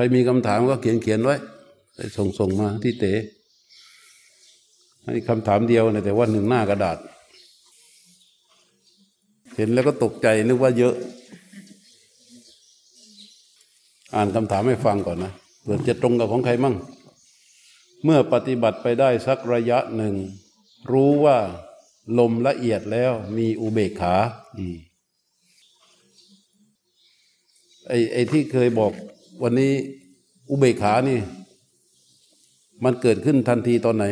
ครมีคำถามก็เขียนเขียนไว้ส่งส่งมาที่เต๋ให้คำถามเดียวนะแต่ว่าหนึ่งหน้ากระดาษ เห็นแล้วก็ตกใจนึกว่าเยอะ อ่านคำถามให้ฟังก่อนนะเผื่อจะตรงกับของใครมั่ง เมื่อปฏิบัติไปได้สักระยะหนึ่ง รู้ว่าลมละเอียดแล้วมีอุเบกขาไอ้ไอ้ที่เคยบอก วันนี้อุเบกขานี่ มันเกิดขึ้นทันทีตอนไหน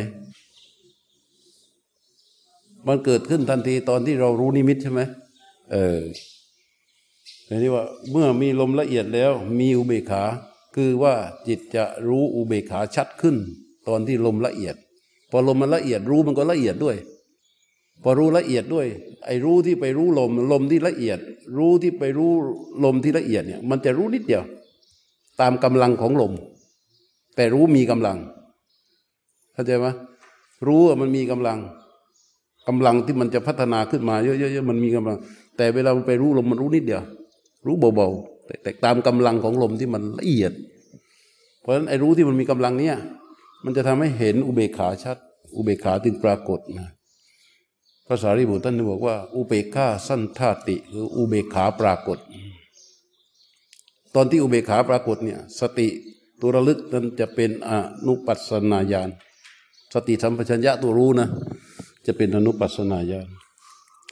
มันเกิดขึ้นทันทีตอนที่เรารู้นิมิตใช่ไหมเออแต่นี่ว่าเมื่อมีลมละเอียดแล้ว มีอุเบกขา คือว่าจิตจะรู้อุเบกขาชัดขึ้น ตอนที่ลมละเอียด พอลมมันละเอียดรู้มันก็ละเอียดด้วย พอรู้ละเอียดด้วย ไอ้รู้ที่ไปรู้ลม ลมที่ละเอียด รู้ที่ไปรู้ลมที่ละเอียดเนี่ย มันจะรู้นิดเดียว ตามกำลังของลม แต่รู้มีกำลังเข้าใจไหมรู้ว่ามันมีกำลังกำลังที่มันจะพัฒนาขึ้นมาเยอะๆมันมีกำลัง แต่เวลามันไปรู้ลมมันรู้นิดเดียว รู้เบาๆแต่ตามกำลังของลมที่มันละเอียด เพราะฉะนั้นไอ้รู้ที่มันมีกำลังเนี้ยมันจะทำให้เห็นอุเบกขาชัด อุเบกขาที่ปรากฏนะภาษาริบุตรท่านบอกว่า อุเบกขาสั้นธาติ คืออุเบกขาปรากฏ ตอนที่อุเบกขาปรากฏเนี่ยสติตัวระลึกนั้นจะเป็นอนุปัสนาญาณสติสัมปชัญญะตัวรู้นะ จะเป็นอนุปัสนาญาณ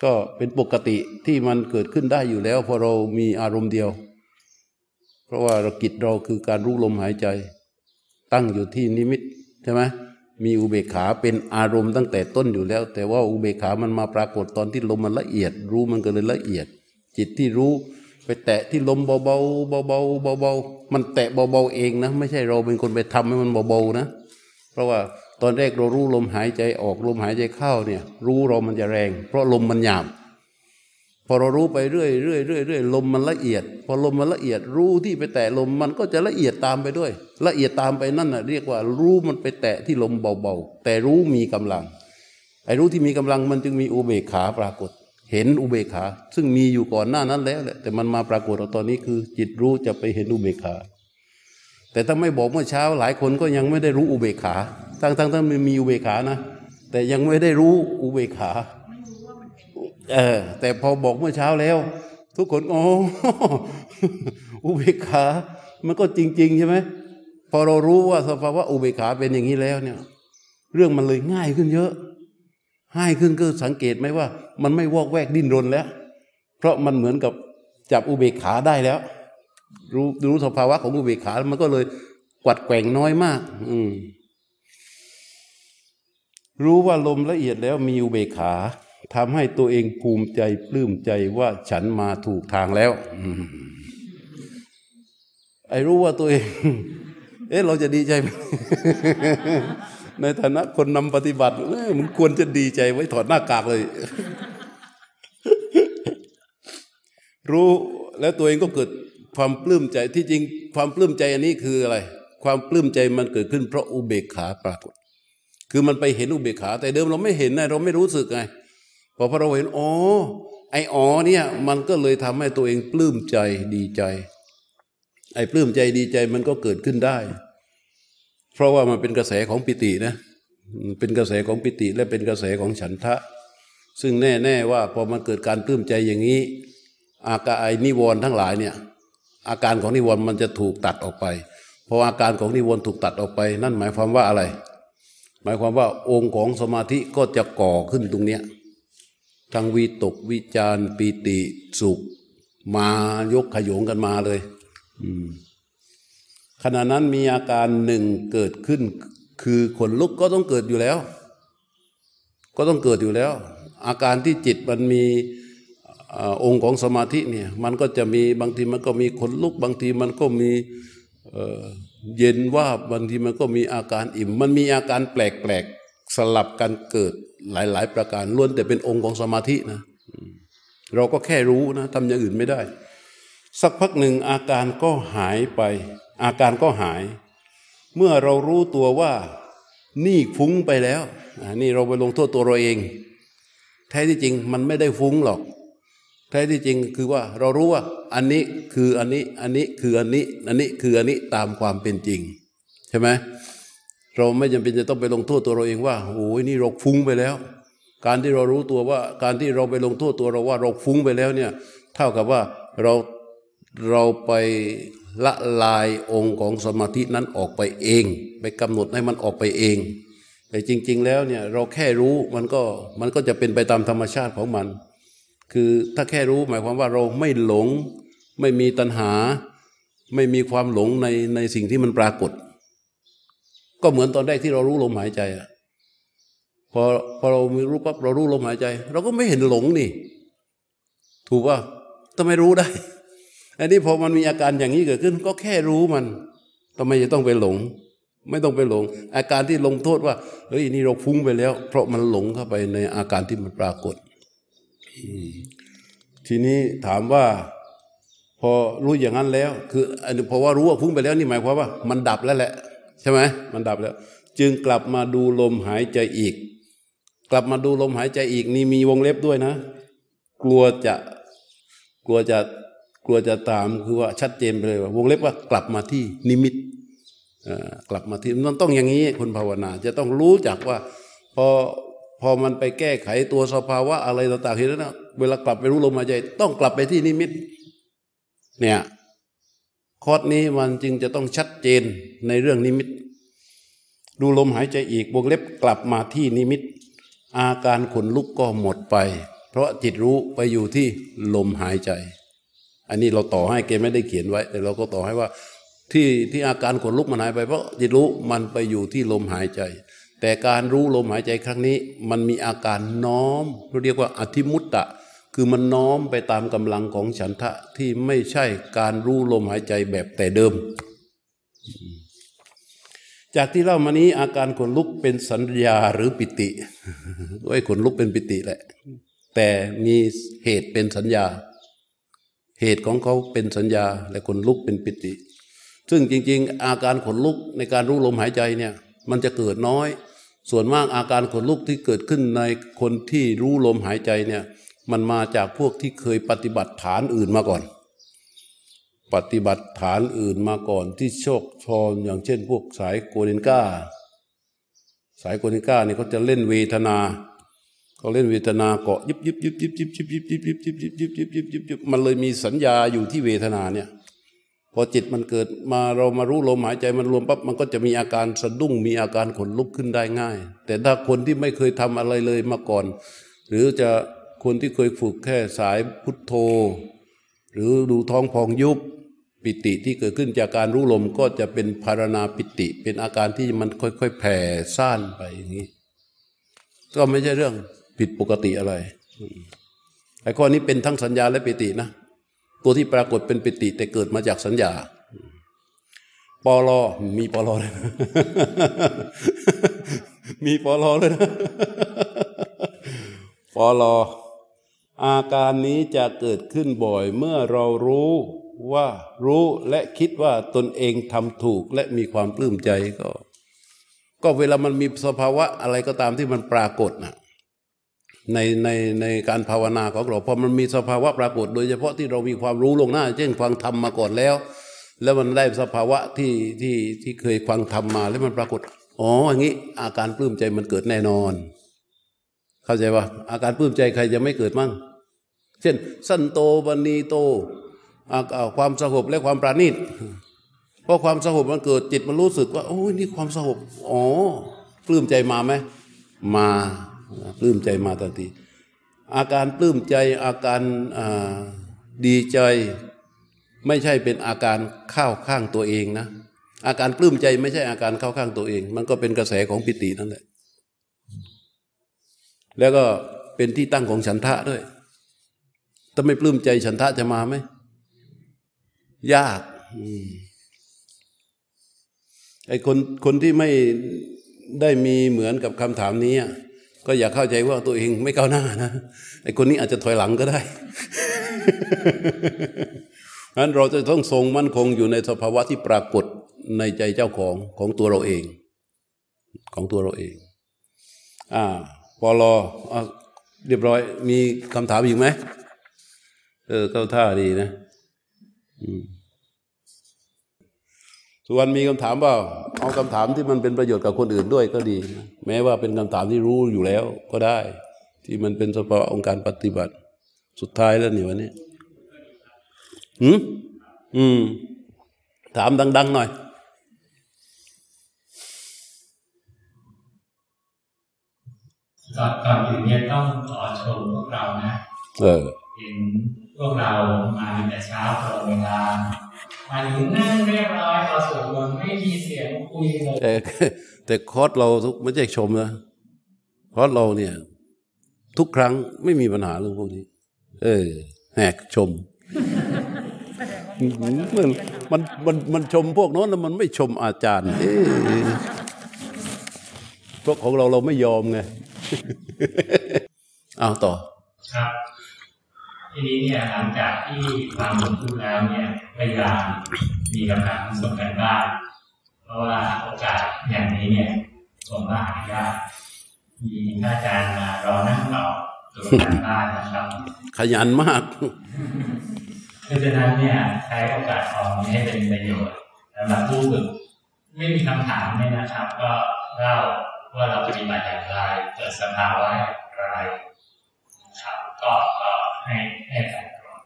ก็เป็นปกติที่มันเกิดขึ้นได้อยู่แล้วพอเรามีอารมณ์เดียว เพราะว่าเรากิจเราคือการรู้ลมหายใจ ตั้งอยู่ที่นิมิตใช่ไหมมีอุเบกขาเป็นอารมณ์ตั้งแต่ต้นอยู่แล้ว แต่ว่าอุเบกขามันมาปรากฏตอนที่ลมมันละเอียด รู้มันก็เลยละเอียด จิตที่รู้ ไปแตะที่ลมเบาๆเบาๆเบาๆมันแตะเบาๆเองนะ ไม่ใช่เราเป็นคนไปทำให้มันเบาๆนะ เพราะว่าตอนแรกเรารู้ลมหายใจออกลมหายใจเข้าเนี่ย รู้เรามันจะแรง เพราะลมมันหยาบพอเรารู้ไปเรื่อยเรื่อยเรื่อยเรื่อยลมมันละเอียด พอลมมันละเอียดรู้ที่ไปแตะลมมันก็จะละเอียดตามไปด้วย ละเอียดตามไปนั่นน่ะเรียกว่ารู้มันไปแตะที่ลมเบาๆแต่รู้มีกำลังไอ้รู้ที่มีกำลังมันจึงมีอุเบกขาปรากฏ เห็นอุเบกขา ซึ่งมีอยู่ก่อนหน้านั้นแล้วแหละแต่มันมาปรากฏตอนนี้คือ จิตรู้จะไปเห็นอุเบกขา แต่ถ้าไม่บอกเมื่อเช้าหลายคนก็ยังไม่ได้รู้อุเบกขาทั้งทั้งทั้งมีอุเบกขานะ แต่ยังไม่ได้รู้อุเบกขาเออแต่พอบอกเมื่อเช้าแล้ว ทุกคนโอ้อุเบกขา มันก็จริง ๆ ใช่ไหมพอเรารู้ว่าสภาวะอุเบกขาเป็นอย่างนี้แล้วเนี่ย เรื่องมันเลยง่ายขึ้นเยอะ ง่ายขึ้นก็สังเกตไหมว่า มันไม่วอกแวกดิ้นรนแล้ว เพราะมันเหมือนกับจับอุเบกขาได้แล้ว รู้รู้สภาวะของอุเบกขา มันก็เลยกวัดแกว่งน้อยมาก อืมรู้ว่าลมละเอียดแล้วมีอุเบกขาทำให้ตัวเองภูมิใจปลื้มใจว่าฉันมาถูกทางแล้วไอ้รู้ว่าตัวเอง เอ๊ะเราจะดีใจไหม ในฐานะคนนำปฏิบัติมันควรจะดีใจไว้ถอดหน้ากากเลย รู้แล้วตัวเองก็เกิดความปลื้มใจที่จริงความปลื้มใจอันนี้คืออะไร ความปลื้มใจมันเกิดขึ้นเพราะอุเบกขาปรากฏ คือมันไปเห็นอุเบกขา แต่เดิมเราไม่เห็นนะเราไม่รู้สึกไงพอพอเราเห็นอ๋อไออ๋อเนี่ย มันก็เลยทำให้ตัวเองปลื้มใจดีใจ ไอ้ปลื้มใจดีใจมันก็เกิดขึ้นได้ เพราะว่ามันเป็นกระแสของปิตินะเป็นกระแสของปิติและเป็นกระแสของฉันทะ ซึ่งแน่ๆว่าพอมันเกิดการปลื้มใจอย่างนี้ อาการไอ้นิวรณ์ทั้งหลายเนี่ยอาการของนิวรณ์มันจะถูกตัดออกไปพออาการของนิวรณ์ถูกตัดออกไป นั่นหมายความว่าอะไร หมายความว่าองค์ของสมาธิก็จะก่อขึ้นตรงเนี้ยทั้งวิตกวิจารปีติสุข มายกขยงกันมาเลย ขณะนั้นมีอาการหนึ่งเกิดขึ้น คือขนลุกก็ต้องเกิดอยู่แล้ว ก็ต้องเกิดอยู่แล้ว อาการที่จิตมันมีองค์ของสมาธิเนี่ยมันก็จะมีบางทีมันก็มีขนลุก บางทีมันก็มีเย็นว่าบางทีมันก็มีอาการอิ่ม มันมีอาการแปลกๆสลับกันเกิดหลายๆ ประการล้วนแต่เป็นองค์ของสมาธินะเราก็แค่รู้นะทำอย่างอื่นไม่ได้ สักพักหนึ่งอาการก็หายไป อาการก็หาย เมื่อเรารู้ตัวว่านี่ฟุ้งไปแล้วนี่เราไปลงโทษตัวเราเอง แท้ที่จริงมันไม่ได้ฟุ้งหรอก แท้ที่จริงคือว่าเรารู้ว่าอันนี้คืออันนี้อันนี้คืออันนี้อันนี้คืออันนี้ตามความเป็นจริง ใช่ไหมเราไม่จำเป็นจะต้องไปลงโทษตัวเราเองว่าโอ้ยนี่เราฟุ้งไปแล้ว การที่เรารู้ตัวว่า การที่เราไปลงโทษตัวเราว่าเราฟุ้งไปแล้วเนี่ย เท่ากับว่าเราเราไป ละลายองค์ของสมาธินั้นออกไปเอง ไปกำหนดให้มันออกไปเอง แต่จริง ๆ แล้วเนี่ยเราแค่รู้มันก็มันก็จะเป็นไปตามธรรมชาติของมัน คือถ้าแค่รู้หมายความว่าเราไม่หลง ไม่มีตัณหา ไม่มีความหลงในในสิ่งที่มันปรากฏ ก็เหมือนตอนแรกที่เรารู้ลมหายใจอะพอพอเรามีรู้ปั๊บเรารู้ลมหายใจ เราก็ไม่เห็นหลงนี่ ถูกป่ะทำไมรู้ได้ อันนี้พอมันมีอาการอย่างนี้เกิดขึ้น ก็แค่รู้มันทำไมจะต้องไปหลง ไม่ต้องไปหลง อาการที่ลงโทษว่าเฮ้ยนี่เราฟุ้งไปแล้ว เพราะมันหลงเข้าไปในอาการที่มันปรากฏทีนี้ถามว่า พอรู้อย่างนั้นแล้ว คืออันนี้พอว่ารู้ว่าฟุ้งไปแล้วนี่หมายความว่า มันดับแล้วแหละ ใช่ไหมมันดับแล้ว จึงกลับมาดูลมหายใจอีก กลับมาดูลมหายใจอีก นี่มีวงเล็บด้วยนะ กลัวจะ กลัวจะ กลัวจะตามคือว่าชัดเจนไปเลยว่า วงเล็บว่ากลับมาที่นิมิตกลับมาที่มันต้องอย่างนี้คนภาวนาจะต้องรู้จักว่าพอพอมันไปแก้ไขตัวสภาวะอะไรต่างๆเห็นแล้วนะเวลากลับไปรู้ลมหายใจ ต้องกลับไปที่นิมิต เนี่ยคอร์สนี้มันจึงจะต้องชัดเจนในเรื่องนิมิต ดูลมหายใจอีกวงเล็บกลับมาที่นิมิต อาการขนลุกก็หมดไป เพราะจิตรู้ไปอยู่ที่ลมหายใจ อันนี้เราต่อให้เกไม่ได้เขียนไว้ แต่เราก็ต่อให้ว่าที่ที่อาการขนลุกมันหายไปเพราะจิตรู้มันไปอยู่ที่ลมหายใจ แต่การรู้ลมหายใจครั้งนี้ มันมีอาการน้อมเราเรียกว่าอธิมุตตะ คือมันน้อมไปตามกำลังของฉันทะที่ไม่ใช่การรู้ลมหายใจแบบแต่เดิม จากที่เล่ามานี้อาการขนลุกเป็นสัญญาหรือปิติด้วยขนลุกเป็นปิติแหละ แต่มีเหตุเป็นสัญญา เหตุของเขาเป็นสัญญาและขนลุกเป็นปิติ ซึ่งจริง ๆ อาการขนลุกในการรู้ลมหายใจเนี่ยมันจะเกิดน้อย ส่วนมากอาการขนลุกที่เกิดขึ้นในคนที่รู้ลมหายใจเนี่ยมันมาจากพวกที่เคยปฏิบัติฐานอื่นมาก่อน ปฏิบัติฐานอื่นมาก่อนที่โชคชอนอย่างเช่น พวกสายโกนินกาสายโกนินก้านี่ยเขาจะเล่นเวทนา เขาเล่นเวทนาเกาะยิบยิบยิบยิบยิบยิบยิบยิบยิบยิบยิบยิบยิบยิบยิบยิบมันเลยมีสัญญาอยู่ที่เวทนาเนี่ย พอจิตมันเกิดมาเรามารู้ลมหายใจมันรวมปั๊บมันก็จะมีอาการสะดุ้งมีอาการขนลุกขึ้นได้ง่าย แต่ถ้าคนที่ไม่เคยทำอะไรเลยมาก่อน หรือจะคนที่เคยฝึกแค่สายพุทโธ หรือดูท้องพองยุบปิติที่เกิดขึ้นจากการรู้ลมก็จะเป็นภารณาปิติ เป็นอาการที่มันค่อยๆแผ่ซ่านไปอย่างนี้ ก็ไม่ใช่เรื่อง ผิดปกติอะไรไอ้ข้อนี้เป็นทั้งสัญญาและปิตินะ ตัวที่ปรากฏเป็นปิติ แต่เกิดมาจากสัญญาปอลอมีปอลอเลยมีปอลอเลยนะปอลออาการนี้จะเกิดขึ้นบ่อย เมื่อเรารู้ว่ารู้และคิดว่าตนเองทำถูกและมีความปลื้มใจก็ ก็เวลามันมีสภาวะอะไรก็ตามที่มันปรากฏน่ะ ในในในการภาวนาของเราพอมันมีสภาวะปรากฏ โดยเฉพาะที่เรามีความรู้ลงหน้า เช่นฟังธรรมมาก่อนแล้ว แล้วมันได้สภาวะที่ที่ที่เคยฟังธรรมมา แล้วมันปรากฏอ๋ออย่างนี้อาการปลื้มใจมันเกิดแน่นอน เข้าใจว่าอาการปลื้มใจใครจะไม่เกิดมั่ง เช่น สั้นโตบันีโตความสงบและความปราณีตเพราะความสงบมันเกิดจิตมันรู้สึกว่าโอ้ยนี่ความสงบอ๋อปลื้มใจมาไหมมา ปลื้มใจมาทันทีอาการปลื้มใจอาการดีใจ ไม่ใช่เป็นอาการเข้าข้างตัวเองนะ อาการปลื้มใจไม่ใช่อาการเข้าข้างตัวเอง มันก็เป็นกระแสของปิตินั่นแหละแล้วก็เป็นที่ตั้งของฉันทะด้วย ถ้าไม่ปลื้มใจฉันทะจะมาไหม ยากไอ้คนคนที่ไม่ได้มีเหมือนกับคำถามนี้ ก็อย่าเข้าใจว่าตัวเองไม่ก้าวหน้านะไอ้คนนี้อาจจะถอยหลังก็ได้นั้นเราจะต้องทรงมั่นคงอยู่ในสภาวะที่ปรากฏในใจเจ้าของของตัวเราเอง ของตัวเราเอง อ่าพอรอเรียบร้อย มีคำถามอีกไหมเออเข้าท่าดีนะ อืม ส่วนมีคำถามเปล่าเอาคำถามที่มันเป็นประโยชน์กับคนอื่นด้วยก็ดีนะแม้ว่าเป็นคำถามที่รู้อยู่แล้วก็ได้ ที่มันเป็นสภาวะองค์การปฏิบัติ สุดท้ายแล้วนี่วันนี้อืมอืม ถามดัง ๆ หน่อยก่อนก่อนอื่นเนี่ยต้องขอชมพวกเรานะ เออเห็นพวกเรามาแต่เช้าตรงเวลา มาถึงนั่งเรียบร้อยพอสวดมนต์ไม่มีเสียงคุยเลยแต่แต่คอร์สเราทุกไม่ใช่ชมนะคอร์สเราเนี่ย ทุกครั้งไม่มีปัญหาเรื่องพวกนี้ เออแหกชมมันมันมันมันชมพวกโน้นแล้วมันไม่ชมอาจารย์เอ๊ะพวกของเราเราไม่ยอมไง เอาต่อครับ ทีนี้เนี่ยหลังจากที่ฟังผมพูดแล้วเนี่ยพยายามมีกำลังส่งกันบ้านเพราะว่าโอกาสอย่างนี้เนี่ยผมว่าหายากมีท่านอาจารย์มารอนั่งตอบตัวกันบ้านนะครับ ขยันมากเพราะฉะนั้นเนี่ยใช้โอกาสทองนี้ให้เป็นประโยชน์สำหรับผู้ฝึกไม่มีคำถามเนี่ยนะครับ ก็เล่าว่าเราปฏิบัติอย่างไรเกิดสภาวะอย่างไรนะครับก็ก็ ให้ให้การตอบ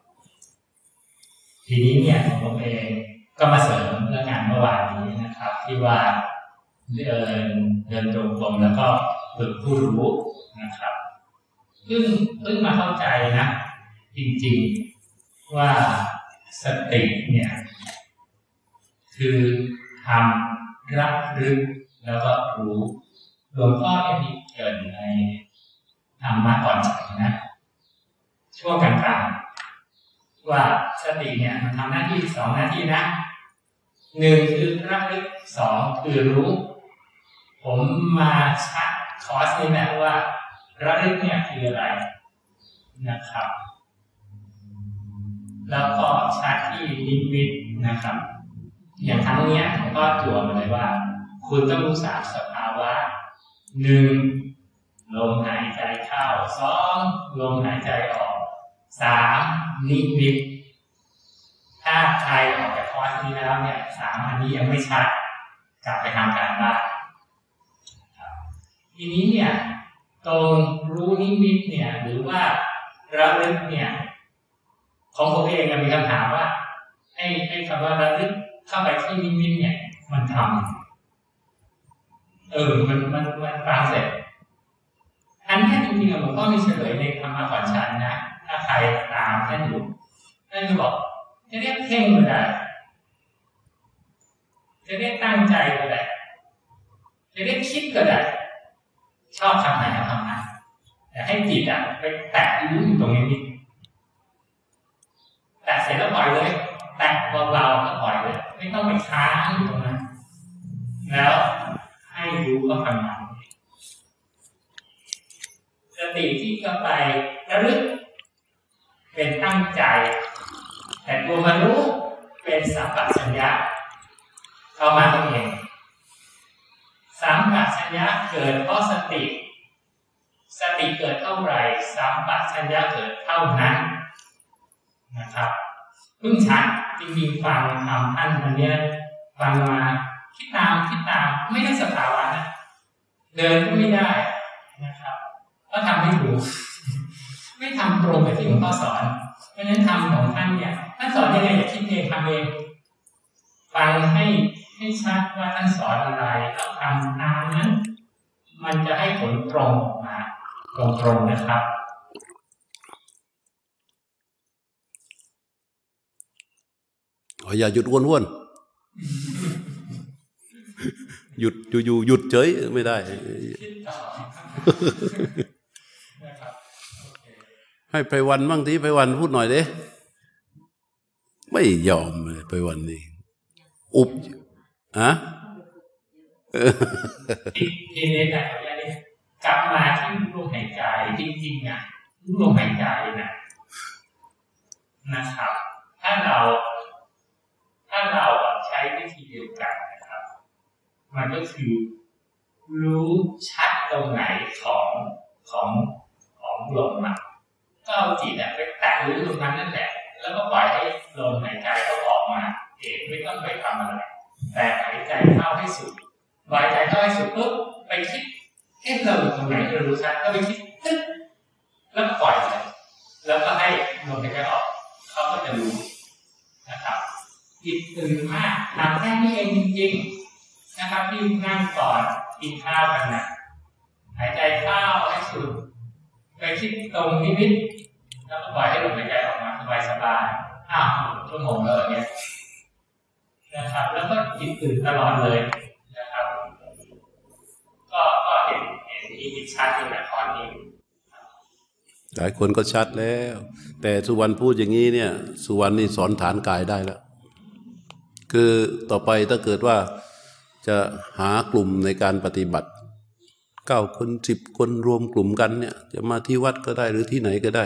ทีนี้เนี่ยของผมเองก็มาเสริมเรื่องงานเมื่อวานนี้นะครับ ที่ว่าเดินเดินตรงกลมแล้วก็ฝึกผู้รู้นะครับเพิ่งเพิ่งมาเข้าใจนะ จริงๆว่าสติเนี่ย คือทำรับรึกแล้วก็รู้หลวงพ่อได้มีเกรินในธรรมะก่อนฉันนะ ช่วงกลางๆว่าสติเนี่ยมันทำหน้าที่สองหน้าที่นะหนึ่งคือรับรึกสองคือรู้ ผมมาชัดคอร์สนี้แหละว่าระลึกเนี่ยคืออะไรนะครับ แล้วก็ชาร์จที่นิมิตนะครับ อย่างครั้งเนี้ยผมก็จั่วมาเลยว่า คุณต้องรู้สามสภาวะหนึ่งลมหายใจเข้าสองลมหายใจออก สามนิมิตถ้าใครออกจากคอร์สนี้แล้วเนี่ยสามอันนี้ยังไม่ชัดกลับไปทำการบ้านทีนี้เนี่ยตรงรู้นิมิตเนี่ยหรือว่าระลึกเนี่ยของผมเองมีคำถามว่าไอ้ไอ้คำว่าระลึกเข้าไปที่นิมิตเนี่ย มันทำเออมันมันมันฟังเสร็จอันนี้จริงๆหลวงพ่อมีเฉลยในธรรมะก่อนฉันนะ ถ้าใครตามท่านอยู่ท่านจะบอกจะเรียกเพ่งก็ได้จะเรียกตั้งใจก็ได้จะเรียกคิดก็ได้ชอบคำไหนก็คำนั้นแต่ให้จิตอะไปแตะรู้อยู่ตรงนี้นิดแตะเสร็จแล้วปล่อยเลยแตะเบาๆก็ปล่อยเลย ไม่ต้องไปค้างอยู่ตรงนั้น แล้วให้รู้ก็ทำงานสติที่เข้าไประลึก เป็นตั้งใจ แต่ตัวมารู้เป็นสัมปชัญญะเข้ามาตรงเองสัมปชัญญะเกิดเพราะสติ สติเกิดเท่าไหร่สัมปชัญญะเกิดเท่านั้นนะครับเพิ่งชัดจริงๆฟังทำท่านวันนี้ฟังมาคิดตามคิดตามไม่ได้สภาวะนะเดินก็ไม่ได้นะครับ ก็ทำไม่ถูก ไม่ทำตรงกับที่หลวงพ่อสอน เพราะฉะนั้นทำของท่านเนี่ยท่านสอนยังไงอย่าคิดเองทำเองฟังให้ให้ชัดว่าท่านสอนอะไรแล้วทำตามนั้น มันจะให้ผลตรงออกมาตรงๆนะครับอ๋ออย่าหยุดวนวนหยุดอยู่ๆหยุดเฉยไม่ได้ คิดต่อนะครับโอเค ให้ไปวันบ้างทีไปวันพูดหน่อยเด้ไม่ยอมเลยไปวันนี้ อุบอะเออทีทีนี้แต่ขออนุญาตกลับมาที่ลมหายใจจริงๆอะลมหายใจนะนะครับ ถ้าเรา ถ้าเราใช้วิธีเดียวกันนะครับ มันก็คือรู้ชัดตรงไหนของของของลมอะ ก็เอาจิตไปแตะรู้ตรงนั้นนั่นแหละ แล้วก็ปล่อยให้ลมหายใจก็ออกมาเองไม่ต้องไปทำอะไร แต่หายใจเข้าให้สุดหายใจเข้าให้สุดปุ๊บไปคิดเอ๊ะเราอยู่ตรงไหนเรารู้ชัดก็ไปคิดตึ๊บแล้วปล่อยเลยแล้วก็ให้ลมหายใจออกเขาก็จะรู้นะครับจิตตื่นมากทำแค่นี้เองจริงๆนะครับที่นั่งก่อนกินข้าวกันนะหายใจเข้าให้สุด ไปคิดตรงนิมิตแล้วก็ปล่อยให้ลมหายใจออกมาสบายๆอ้าวชั่วโมงเลยเนี่ยนะครับ แล้วก็จิตตื่นตลอดเลยนะครับ ก็ก็เห็นเห็นที่จิตชัดอยู่นะตอนนี้หลายคนก็ชัดแล้ว แต่สุวรรณพูดอย่างนี้เนี่ย สุวรรณนี่สอนฐานกายได้แล้ว คือต่อไปถ้าเกิดว่าจะหากลุ่มในการปฏิบัติ เก้าคนสิบคนรวมกลุ่มกันเนี่ย จะมาที่วัดก็ได้หรือที่ไหนก็ได้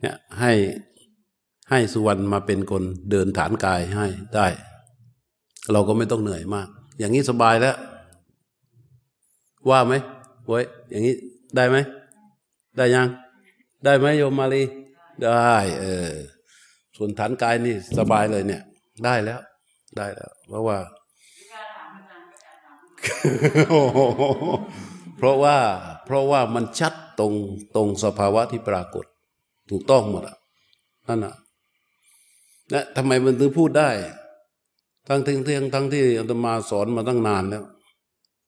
เนี่ยให้ให้สุวรรณมาเป็นคนเดินฐานกายให้ได้ เราก็ไม่ต้องเหนื่อยมาก อย่างนี้สบายแล้ว ว่าไหมเว้ยอย่างนี้ได้ไหม ได้ยัง ได้ไหมโยมมาลีได้เออส่วนฐานกายนี่สบายเลยเนี่ย ได้แล้ว ได้แล้ว เพราะว่า เพราะว่าเพราะว่ามันชัดตรงตรงสภาวะที่ปรากฏ ถูกต้องหมดอะนั่นอะนะทำไมมันถึงพูดได้ ทั้งที่ทั้งทั้งที่อาตมาสอนมาตั้งนานแล้ว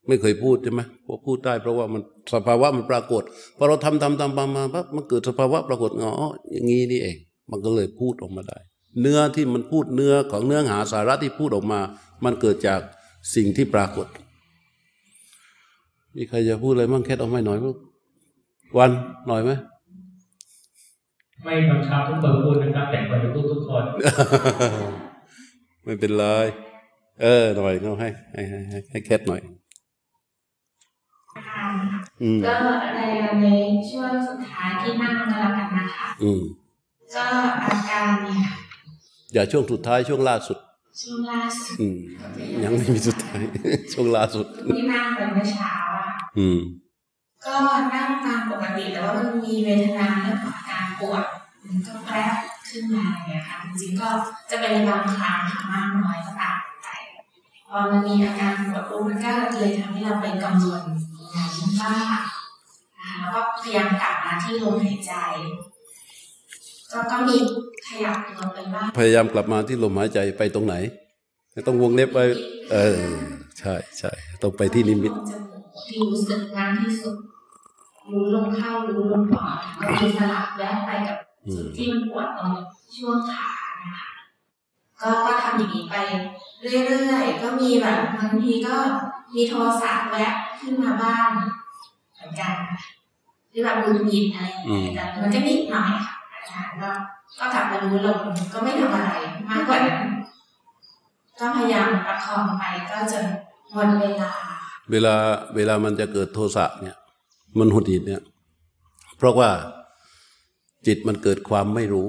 ไม่เคยพูดใช่ไหมพอพูดได้เพราะว่ามันสภาวะมันปรากฏพอเราทำทำทำมามาปั๊บมันเกิดสภาวะปรากฏอ๋ออย่างนี้นี่เอง มันก็เลยพูดออกมาได้ เนื้อที่มันพูดเนื้อของเนื้อหาสาระที่พูดออกมา มันเกิดจากสิ่งที่ปรากฏ มีใครจะพูดอะไรมั่งแค่เอาไม่หน่อยมั้งวันหน่อยไหมไม่บังคับทุกคนพูดนะครับแต่ควรจะพูดทุกคนไม่เป็นไรเออหน่อยเอาให้ให้ให้ให้ให้แคทหน่อยค่ะอืมก็ในในช่วงสุดท้ายที่นั่งก็แล้วกันนะคะอืมก็อาการเนี่ยอย่าช่วงสุดท้ายช่วงล่าสุด ช่วงล่าสุดอืมยังไม่มีสุดท้าย ช่วงล่าสุดที่นั่งไปเมื่อเช้าอะอืมก็นั่งตามปกติแต่ว่ามันมีเวทนาเรื่องของอาการปวดมันก็แปรบขึ้นมาอย่างเงี้ยค่ะจริงๆก็จะเป็นบางครั้งค่ะมากน้อยก็ต่างกันไปพอมันมีอาการปวดปุ๊บมันก็เลยทำให้เราไปกังวลอย่างมากนะคะแล้วก็พยายามกลับมาที่ลมหายใจ ก็ก็มีขยับตัวไปบ้างพยายามกลับมาที่ลมหายใจไปตรงไหน ต้องวงเล็บไว้เออใช่ใช่ต้องไปที่นิมิตลงจมูกที่รู้สึกมากที่สุดรู้ลมเข้ารู้ลมออกก็มีสลับแวะไปกับจุดที่มันปวดตรงช่วงขานะคะก็ก็ทำอย่างนี้ไปเรื่อยๆก็มีแบบบางทีก็มีโทรศัพท์แวะขึ้นมาบ้างเหมือนกันหรือแบบดูหงิดอะไรอย่างเงี้ยแต่มันก็นิดหน่อยค่ะอาจารย์ ก็กลับมารู้ลมก็ไม่ทำอะไรมากกว่านั้นก็พยายามประคองไปก็จะหมดเวลา เวลาเวลามันจะเกิดโทสะเนี่ย มันหุดหิดเนี่ย เพราะว่าจิตมันเกิดความไม่รู้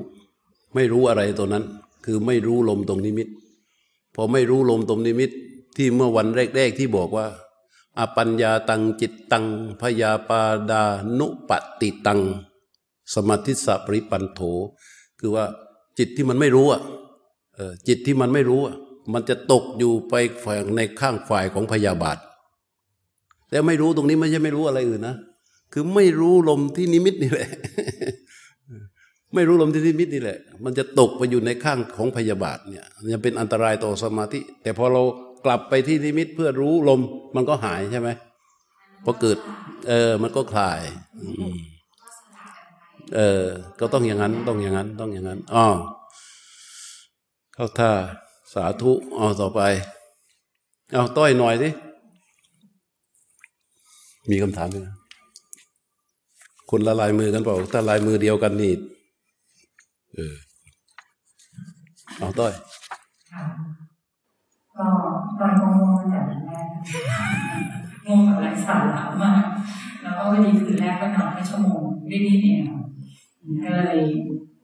ไม่รู้อะไรตัวนั้น คือไม่รู้ลมตรงนิมิตพอไม่รู้ลมตรงนิมิตที่เมื่อวันแรก ๆ ที่บอกว่าอปัญญาตังจิตตังพยาปาดานุปติตัง สมาธิสะปริปันโถ คือว่าจิตที่มันไม่รู้อะจิตที่มันไม่รู้อะมันจะตกอยู่ไปฝ่ายในข้างฝ่ายของพยาบาท แต่ไม่รู้ตรงนี้ไม่ใช่ไม่รู้อะไรอื่นนะ คือไม่รู้ลมที่นิมิตนี่แหละ ไม่รู้ลมที่นิมิตนี่แหละ มันจะตกไปอยู่ในข้างของพยาบาทเนี่ยมันจะเป็นอันตรายต่อสมาธิ แต่พอเรากลับไปที่นิมิตเพื่อรู้ลมมันก็หายใช่ไหมพอเกิด เออ มันก็คลาย อืม เออ ก็ต้องอย่างนั้นต้องอย่างนั้น ต้องอย่างนั้นอ๋อเข้าท่าสาธุเอาต่อไป เอาต้อยหน่อยสิมีคำถามไหมนะคนละลายมือกันเปล่าถ้าลายมือเดียวกันนี่เออเอาต้อยค่ะก็ตอนงงๆแต่แรกงงกับไร้สาระมาก แล้วก็พอดีคืนแรกก็นอนแค่ชั่วโมงนิดๆเอง ก็เลย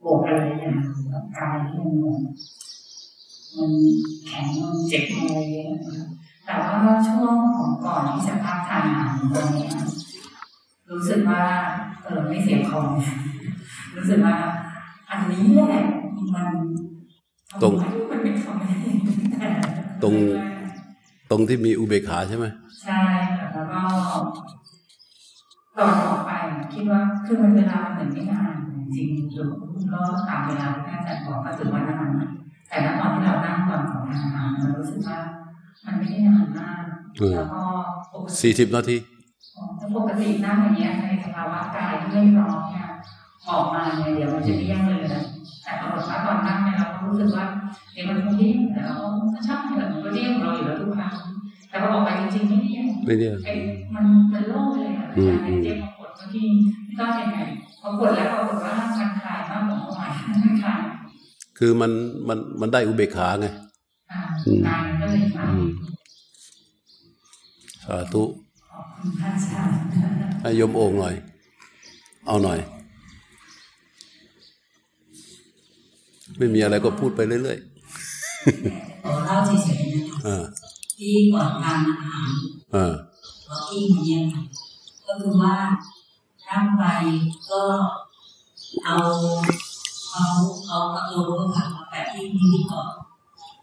บวกอะไรอย่างกับกายที่มันมันแข็งมันเจ็บอะไรเงี้ยนะคะแต่ว่าช่วงของก่อนที่จะพักทานอาหารตรงนี้รู้สึกว่าเออไม่เสียคอรู้สึกว่า อันนี้แหละมันตรงมันไม่ทำได้ตรงตรงที่มีอุเบกขาใช่ไหมใช่แล้วก็ ตอนออกไปอะคิดว่าคือมันเวลามันเหมือนไม่นานจริงๆอยู่ก็ตามเวลาที่อาจารย์บอกก็ถือว่านานแต่ณตอนที่เรานั่งก่อนของทานอาหารเรารู้สึกว่า มันไม่ได้นานมากแล้วก็ปกติสี่สิบนาทีถ้าปกตินั่งอย่างเงี้ยในสภาวะกายที่ไม่พร้อมเนี่ยออกมาเนี่ยเดี๋ยวมันจะเลี่ยงเลยนะแต่ปรากฏว่าตอนนั่งเนี่ยเราก็รู้สึกว่าเดี๋ยวมันคงเลี่ยงแต่เราก็ชอบเถอะมันก็เลี่ยงของเราอยู่แล้วทุกครั้งแต่พอออกไปจริงๆไม่เลี่ยงไม่เนี่ยไคือมันมันมันได้อุเบกขาไงอ่าอืมกายมันก็เลยคลายอืมสาธุขอบคุณพระอาจารย์ให้โยมโอ่งหน่อย เอาหน่อย ไม่มีอะไรก็พูดไปเรื่อยขอเล่าเฉยๆนะคะๆอ่าที่ก่อนทานอาหารอ่าวอลกิ้งเนี่ยค่ะก็คือว่าร่างไปก็เอา เอาเอากระโหลกผักมาแปะที่นิ้ก่อน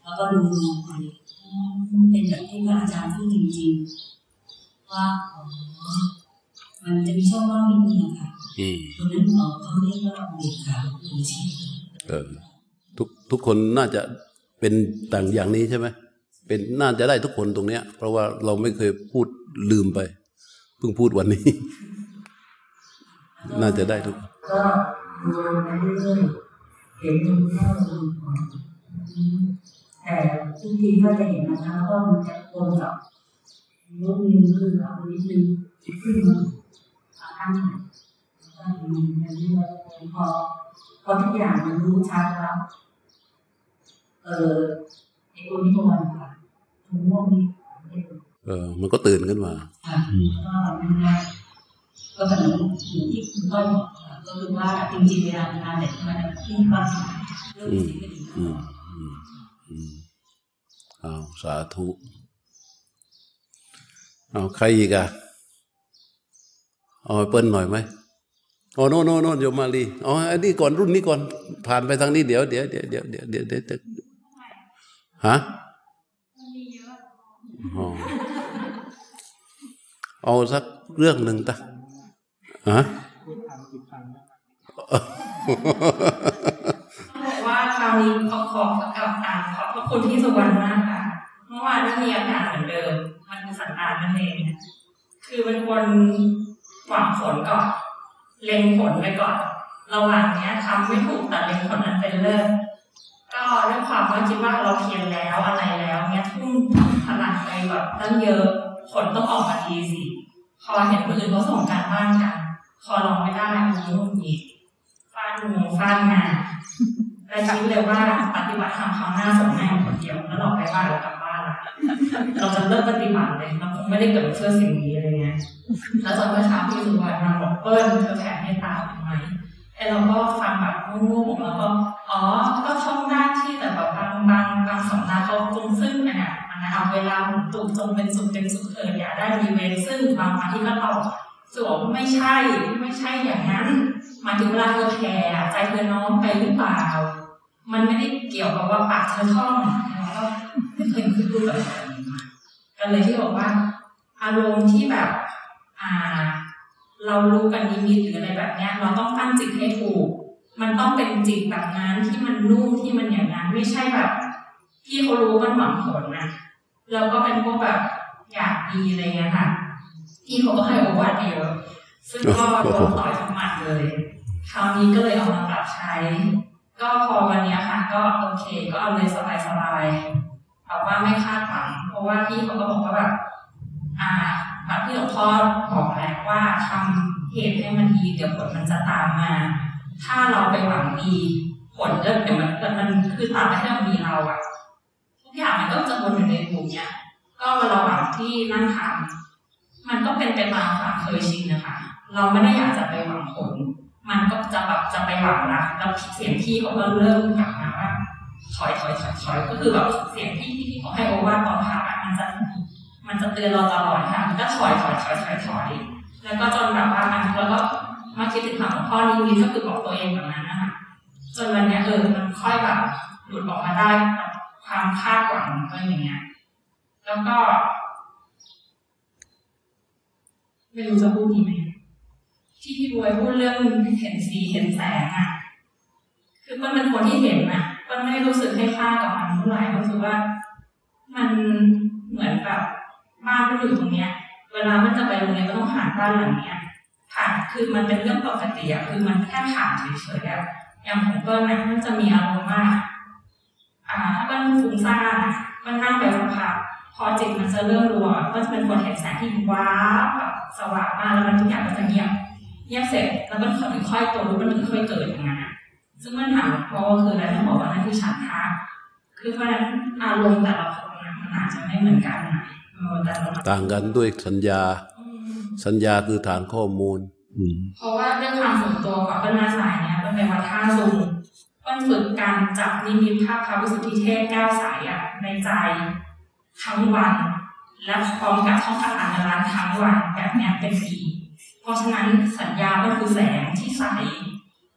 แล้วก็ดูลงไปอืมเป็นแบบที่พระอาจารย์พูดจริงๆว่าอ๋อมันจะมีช่องว่างนิดนึงอะค่ะตรงนั้นเอ่อเขาเรียกว่าอุเบกขาหรือชีเออทุกทุกคนน่าจะเป็นต่างอย่างนี้ใช่ไหมเป็นน่าจะได้ทุกคนตรงเนี้ย เพราะว่าเราไม่เคยพูดลืมไป เพิ่งพูดวันนี้ น่าจะได้ทุกก็ดูไปเรื่อยๆ เห็นดูแค่ดูก่อนแต่ทุกทีก็จะเห็นนะคะว่ามันจะโคนกับลูกนิ้วมือเรานิดนึงขึ้นมาข้างหลังก็มีมันเรื่อยๆพอพอทุกอย่างมันรู้ชัดแล้วเออไอ้ตัวนี้ตัวมันค่ะถุงม่วงนี้เออ มันก็ตื่นขึ้นมาค่ะก็ง่ายๆก็เหมือนอย่างที่คุณต้อยบอกค่ะ ก็คือว่าจริงๆเวลาเวลาเด็กมันพุ่งความสำคัญเรื่องสิ่งไม่ดีเอาสาธุเอาใครอีกอะเอาเปิ้ลหน่อยไหมอ๋โนโนโนโยมมาลีอ๋ออันนี้ก่อนรุ่นนี้ก่อน ผ่านไปทางนี้เดี๋ยวเดี๋ยวเดี๋ยวเดี๋ยวเดี๋ยวเดี๋ยวเดี๋ยวฮะเอาสักเรื่องหนึ่งตะฮะ บอกว่าคราวนี้ขอขอบกับอ่านขอบพระคุณที่สุวรรณมากค่ะเมื่อวานไม่มีอาการเหมือนเดิม มันคือสันดานนั่นเอง คือเป็นคนหวังผลก่อน เล็งผลไปก่อน ระหว่างเนี้ยทำไม่ถูกแต่เล็งผลนั้นเป็นเลิศก็ด้วยความว่าคิดว่าเราเพียรแล้วอะไรแล้วเนี้ยทุ่มพลังไปแบบตั้งเยอะผลต้องออกมาดีสิ พอเห็นคนอื่นเขาส่งการบ้านกัน พอลองไม่ได้มันยุ่งอีกฟาดงูฟาดงานแต่คิดเลยว่าปฏิบัติธรรมครั้งหน้าส่งแม่คนเดียวแล้วเราไปบ้านเรากลับบ้านละเราจะเลิกปฏิบัติเลยเราคงไม่ได้เกิดเพื่อสิ่งนี้อะไรเงี้ยแล้วจนเมื่อเช้าพี่สุวรรณมาบอกเปิ้ลเธอแผ่ให้ตาทำไมไอ้เราก็ฟังแบบงงๆแล้วก็อ๋อก็ท่องได้ที่แต่แบบบางบางบางสำนักเขาจงซึ่งอะนานเอาเวลาหมุนตูจงเป็นสุขเป็นสุขเถิดอย่าได้มีเวรซึ่งบางอันที่ก็ตอบ สวมไม่ใช่ ไม่ใช่อย่างนั้นหมายถึงเวลาเธอแผ่ใจเธอน้อมไปหรือเปล่า มันไม่ได้เกี่ยวกับว่าปากเธอท่องแล้วก็ไม่เคยพูดแบบนี้มาก็เลยที่บอกว่า อารมณ์ที่แบบ อ่า เรารู้กันนิมิตหรืออะไรแบบเนี้ย เราต้องตั้งจิตให้ถูก มันต้องเป็นจิตแบบนั้นที่มันนุ่มที่มันอย่างนั้นไม่ใช่แบบพี่เขารู้มันหวังผลนะแล้วก็เป็นพวกแบบอยากดีอะไรเงี้ยค่ะ พี่เขาก็ให้โอวาทเยอะซึ่งก็โดนต่อยทั้งหมัดเลย คราวนี้ก็เลยเอามาปรับใช้ ก็พอวันนี้ค่ะ ก็โอเค ก็เอาเลยสบายๆแบบว่าไม่คาดหวัง เพราะว่าพี่เขาก็บอกว่าแบบอ่าแบบที่หลวงพ่อบอกแหละว่าทำเหตุให้มันดีเดี๋ยวผลมันจะตามมา ถ้าเราไปหวังดีผลก็เดี๋ยวมันมันคือตามไปให้มันมีเราอะทุกอย่างมันก็จะวนอยู่ในกลุ่มเนี้ยก็ระหว่างที่นั่งทำ มันก็เป็นไปตามความเคยชินนะคะ เราไม่ได้อยากจะไปหวังผล มันก็จะแบบจะไปหวังละแล้วเสียงพี่เขาก็เริ่มกลับมาว่าถอยถอยถอยถอยก็คือแบบเสียงที่ที่เขาให้โอวาทตอนพักอะมันจะมันจะเตือนเราตลอดค่ะมันก็ถอยถอยถอยถอยถอยแล้วก็จนแบบว่าอะแล้วก็มาคิดถึงคำของพ่อนิมิตก็คือบอกตัวเองแบบนั้นนะคะจจนวันเนี้ยเออมันค่อยแบบหลุดออกมาได้แบบความคาดหวังก็อย่างเงี้ยแล้วก็ ไม่รู้จะพูดดีไหมที่พี่บวยพูดเรื่องเห็นสีเห็นแสงอะ คือมันเป็นคนที่เห็นอะมันไม่รู้สึกให้ค่ากับมันเท่าไหร่รู้สึกว่า มันเหมือนแบบบ้านมันอยู่ตรงเนี้ย เวลามันจะไปโรงเรียนก็ต้องผ่านบ้านหลังเนี้ยผ่านคือมันเป็นเรื่องปกติอะคือมันแค่ผ่านเฉยๆอะอย่างของเปิ้ลนะมันจะมีอารมณ์มาอ่าถ้าเปิ้ลฟุ้งซ่านมันนั่งไปสักพักพอจิตมันจะเริ่มรัวก็จะเป็นคนเห็นแสงที่ว้าบแบบ สว่างมากแล้วมันทุกอย่างก็จะเงียบเงียบเสร็จแล้วมันถึงค่อยโตรู้มันถึงค่อยเกิดอย่างนั้นอะซึ่งมันถามหลวงพ่อว่าคืออะไรท่านบอกว่านั่นคือฉันทะคือเพราะฉะนั้นอารมณ์แต่ละคนนะมันอาจจะไม่เหมือนกันนะเออแต่ละต่างกันด้วยสัญญาอืมสัญญาคือฐานข้อมูลอืมเพราะว่าด้วยความส่วนตัวกับเปิ้ลมาสายเนี่ยมันเป็นวัดท่าซุงเปิ้ลฝึกการจับนิมิตภาพพระวิสุทธิเทพแก้วใสอะในใจทั้งวัน และพร้อมกับท่องคาถาในร้านทั้งวันแบบเนี้ยเป็นปีเพราะฉะนั้นสัญญาก็คือแสงที่ใส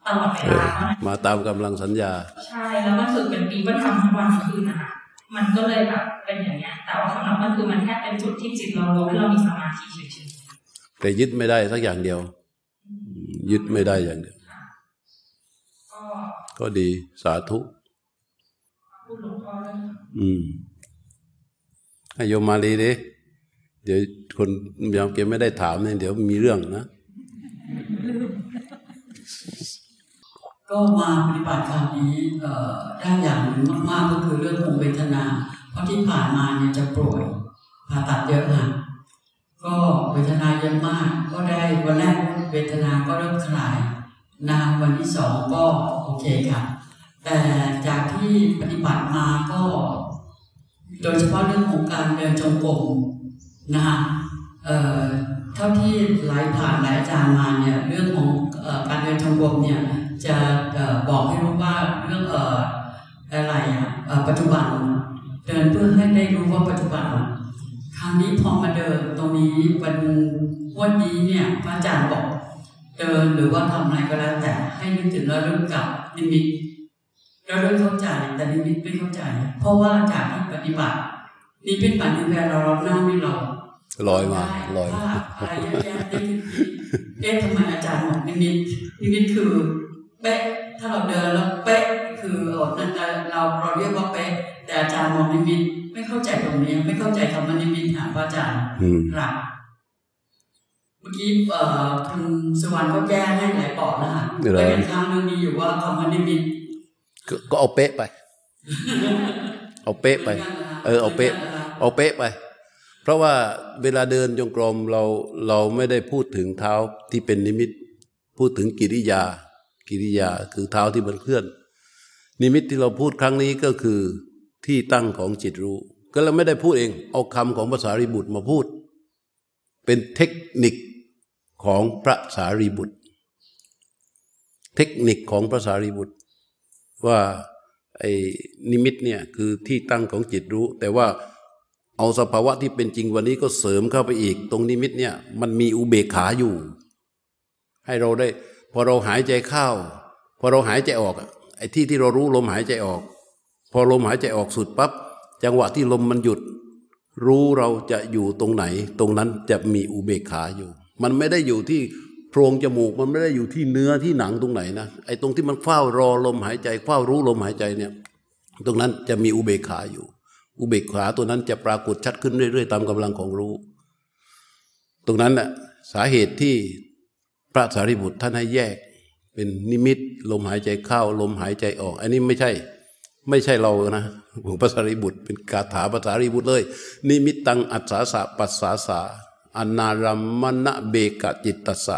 ตลอดเวลาเท่านั้นมาตามกำลังสัญญา ใช่แล้วมันฝึกเป็นปีเปิ้ลทำทั้งวันทั้งคืนนะคะมันก็เลยแบบเป็นอย่างเนี้ย แต่ว่าสำหรับมันคือมันแค่เป็นจุดที่จิตเรารวมให้เรามีสมาธิเฉยๆแต่ยึดไม่ได้สักอย่างเดียว ยึดไม่ได้อย่างเดียวก็ก็ดีสาธุพูดหลวงพ่อเรื่องอืม ให้โยมมาลีดิเดี๋ยวคนยามเกมไม่ได้ถามเนี่ยเดี๋ยวมีเรื่องนะ ก็มาปฏิบัติคราวนี้ได้อย่างหนึ่งมากๆก็คือเรื่องของเวทนา เพราะที่ผ่านมาเนี่ยจะป่วยผ่าตัดเยอะค่ะก็เวทนาเยอะมาก ก็ได้วันแรกเวทนาก็เริ่มคลายนาวันที่สองก็โอเคค่ะ แต่จากที่ปฏิบัติมาก็ โดยเฉพาะเรื่องของการเดินจงกรมนะคะเอ่อเท่าที่หลายผ่านหลายอาจารย์มาเนี่ยเรื่องของอการเดินจงกรมเนี่ยจะออบอกให้รู้ว่าเรื่องเอ่ออะไรอะปัจจุบัน เดินเพื่อให้ได้รู้ว่าปัจจุบันครั้งนี้พอมาเดินตรงนี้วันวันนี้เนี่ยพระอาจารย์บอกเดินหรือว่าทำอะไรก็แล้วแต่ให้นึกถึงแล้วลึกกับนิมิต เราเริ่มเข้าใจแต่นิมิตไม่เข้าใจ เพราะว่าจากที่ปฏิบัตินิมิตปัจจุบันเราเราหน้าไม่เราลอยมาลอยภาพอะไรแย่ๆได้ถึงเอ๊ะทำไมอาจารย์บอกนิมิตนิมิตคือเป๊ะถ้าเราเดินแล้วเป๊ะคือเออนั่นเราเราเรียกว่าเป๊ะแต่อาจารย์มองนิมิตไม่เข้าใจตรงนี้ไม่เข้าใจคำว่านิมิตหาพระอาจารย์อืมครับเมื่อกี้เอ่อคุณสุวรรณก็แก้ให้หลายปอดนะคะแต่ยังค้างเรื่องนี้อยู่ว่าคำว่านิมิต ก็ก็เอาเป๊ะไป เอาเป๊ะไป เออ เอาเป๊ะ เอาเป๊ะไป เพราะว่าเวลาเดินจงกรมเราเราไม่ได้พูดถึงเท้าที่เป็นนิมิต พูดถึงกิริยา กิริยาคือเท้าที่มันเคลื่อน นิมิตที่เราพูดครั้งนี้ก็คือที่ตั้งของจิตรู้ ก็เราไม่ได้พูดเอง เอาคำของภาษารีบุตรมาพูด เป็นเทคนิคของพระสารีบุตร เทคนิคของพระสารีบุตร ว่าไอ้นิมิตเนี่ยคือที่ตั้งของจิตรู้ แต่ว่าเอาสภาวะที่เป็นจริงวันนี้ก็เสริมเข้าไปอีก ตรงนิมิตเนี่ยมันมีอุเบกขาอยู่ ให้เราได้ พอเราหายใจเข้าพอเราหายใจออกไอ้ที่ที่เรารู้ลมหายใจออก พอลมหายใจออกสุดปั๊บจังหวะที่ลมมันหยุด รู้เราจะอยู่ตรงไหน ตรงนั้นจะมีอุเบกขาอยู่ มันไม่ได้อยู่ที่ โพรงจมูกมันไม่ได้อยู่ที่เนื้อที่หนังตรงไหนนะไอ้ตรงที่มันเฝ้ารอลมหายใจเฝ้ารู้ลมหายใจเนี่ยตรงนั้นจะมีอุเบกขาอยู่ อุเบกขาตัวนั้นจะปรากฏชัดขึ้นเรื่อยๆ ตามกำลังของรู้ ตรงนั้นแหละสาเหตุที่พระสารีบุตรท่านให้แยก เป็นนิมิต ลมหายใจเข้าลมหายใจออก อันนี้ไม่ใช่ไม่ใช่เรานะของภาษารีบุตร เป็นคาถาภาษารีบุตรเลย นิมิตตังอัศสาสะปัสสาสาอนารัมมณะเบกจิตตสสะ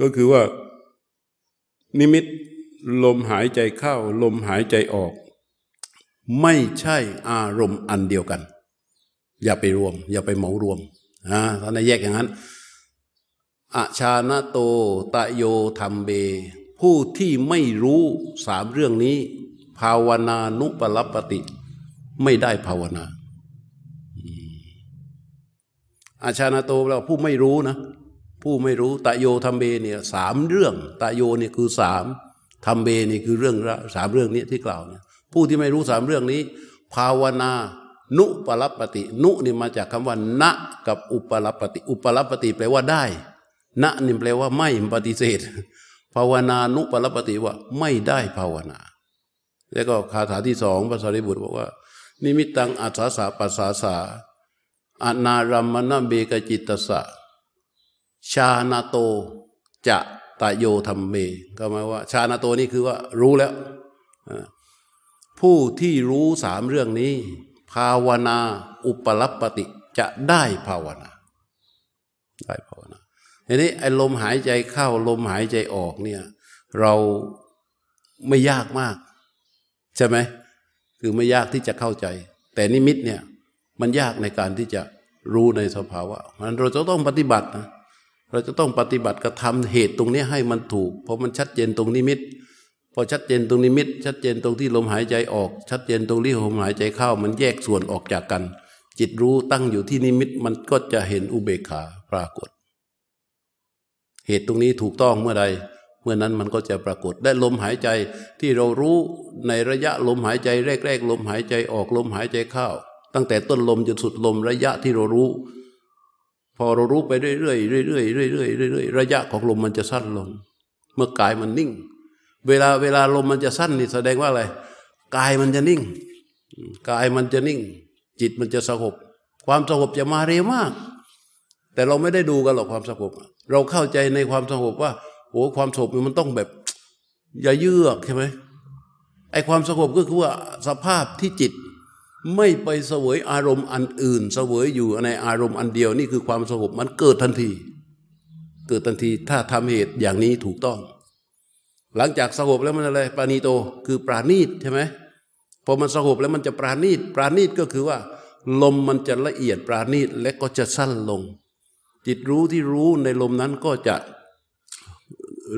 ก็คือว่า นิมิตลมหายใจเข้า ลมหายใจออก ไม่ใช่อารมณ์อันเดียวกัน อย่าไปรวม อย่าไปเหมารวมนะท่านให้แยกอย่างนั้นอาชาณโตตะโยธรรมเบ ผู้ที่ไม่รู้สามเรื่องนี้ ภาวนานุปลัปปติ ไม่ได้ภาวนาอาชาณโตเราผู้ไม่รู้นะ ผู้ไม่รู้ตะโยธรรมเบเนี่ยสามเรื่องตะโยเนี่ยคือสามทำเบนี่คือเรื่องสามเรื่องนี้ที่กล่าวเนี่ยผู้ที่ไม่รู้สามเรื่องนี้ ภาวนา นุปรัปติ นุนี่มาจากคำว่าณกับอุปรัปติ อุปรัปติแปลว่าได้ณนี่แปลว่าไม่ปฏิเสธ ภาวนานุปรัปติว่าไม่ได้ภาวนา แล้วก็คาถาที่สองพระสารีบุตรบอกว่า นิมิตตังอัศสาปัสสาสาอนารัมมณเบกจิตตสะ ชานาโตจะตะโยธรรมเม ก็หมายว่า ชานาโตนี่คือว่ารู้แล้ว ผู้ที่รู้สามเรื่องนี้ ภาวนาอุปรัปปติจะได้ภาวนา ได้ภาวนาทีนี้ไอ้ลมหายใจเข้าลมหายใจออกเนี่ยเราไม่ยากมาก ใช่ไหมคือไม่ยากที่จะเข้าใจ แต่นิมิตเนี่ยมันยากในการที่จะรู้ในสภาวะเพราะฉะนั้นเราจะต้องปฏิบัตินะ เราจะต้องปฏิบัติกระทำเหตุตรงนี้ให้มันถูก เพราะมันชัดเจนตรงนิมิต พอชัดเจนตรงนิมิต ชัดเจนตรงที่ลมหายใจออก ชัดเจนตรงที่ลมหายใจเข้า มันแยกส่วนออกจากกัน จิตรู้ตั้งอยู่ที่นิมิต มันก็จะเห็นอุเบกขาปรากฏ เหตุตรงนี้ถูกต้องเมื่อใดเมื่อนั้นมันก็จะปรากฏได้ลมหายใจที่เรารู้ในระยะลมหายใจแรกๆลมหายใจออกลมหายใจเข้าตั้งแต่ต้นลมจนสุดลมระยะที่เรารู้ พอเรารู้ไปเรื่อยๆเรื่อยๆเรื่อยๆเรื่อยๆเรื่อยๆระยะของลมมันจะสั้นลง เมื่อกายมันนิ่ง เวลาเวลาลมมันจะสั้นนี่แสดงว่าอะไรกายมันจะนิ่งกายมันจะนิ่ง จิตมันจะสงบความสงบจะมาเร็วมาก แต่เราไม่ได้ดูกันหรอกความสงบเราเข้าใจในความสงบว่าโอ้ความสงบมันต้องแบบ อย่าเยือกใช่ไหมไอความสงบก็คือว่าสภาพที่จิต ไม่ไปเสวยอารมณ์อันอื่น เสวยอยู่ในอารมณ์อันเดียวนี่คือความสงบมันเกิดทันที เกิดทันทีถ้าทำเหตุอย่างนี้ถูกต้อง หลังจากสงบแล้วมันอะไรปราณีโตคือปราณีตใช่ไหมพอมันสงบแล้วมันจะปราณีตปราณีตก็คือว่า ลมมันจะละเอียดปราณีตและก็จะสั้นลง จิตรู้ที่รู้ในลมนั้นก็จะ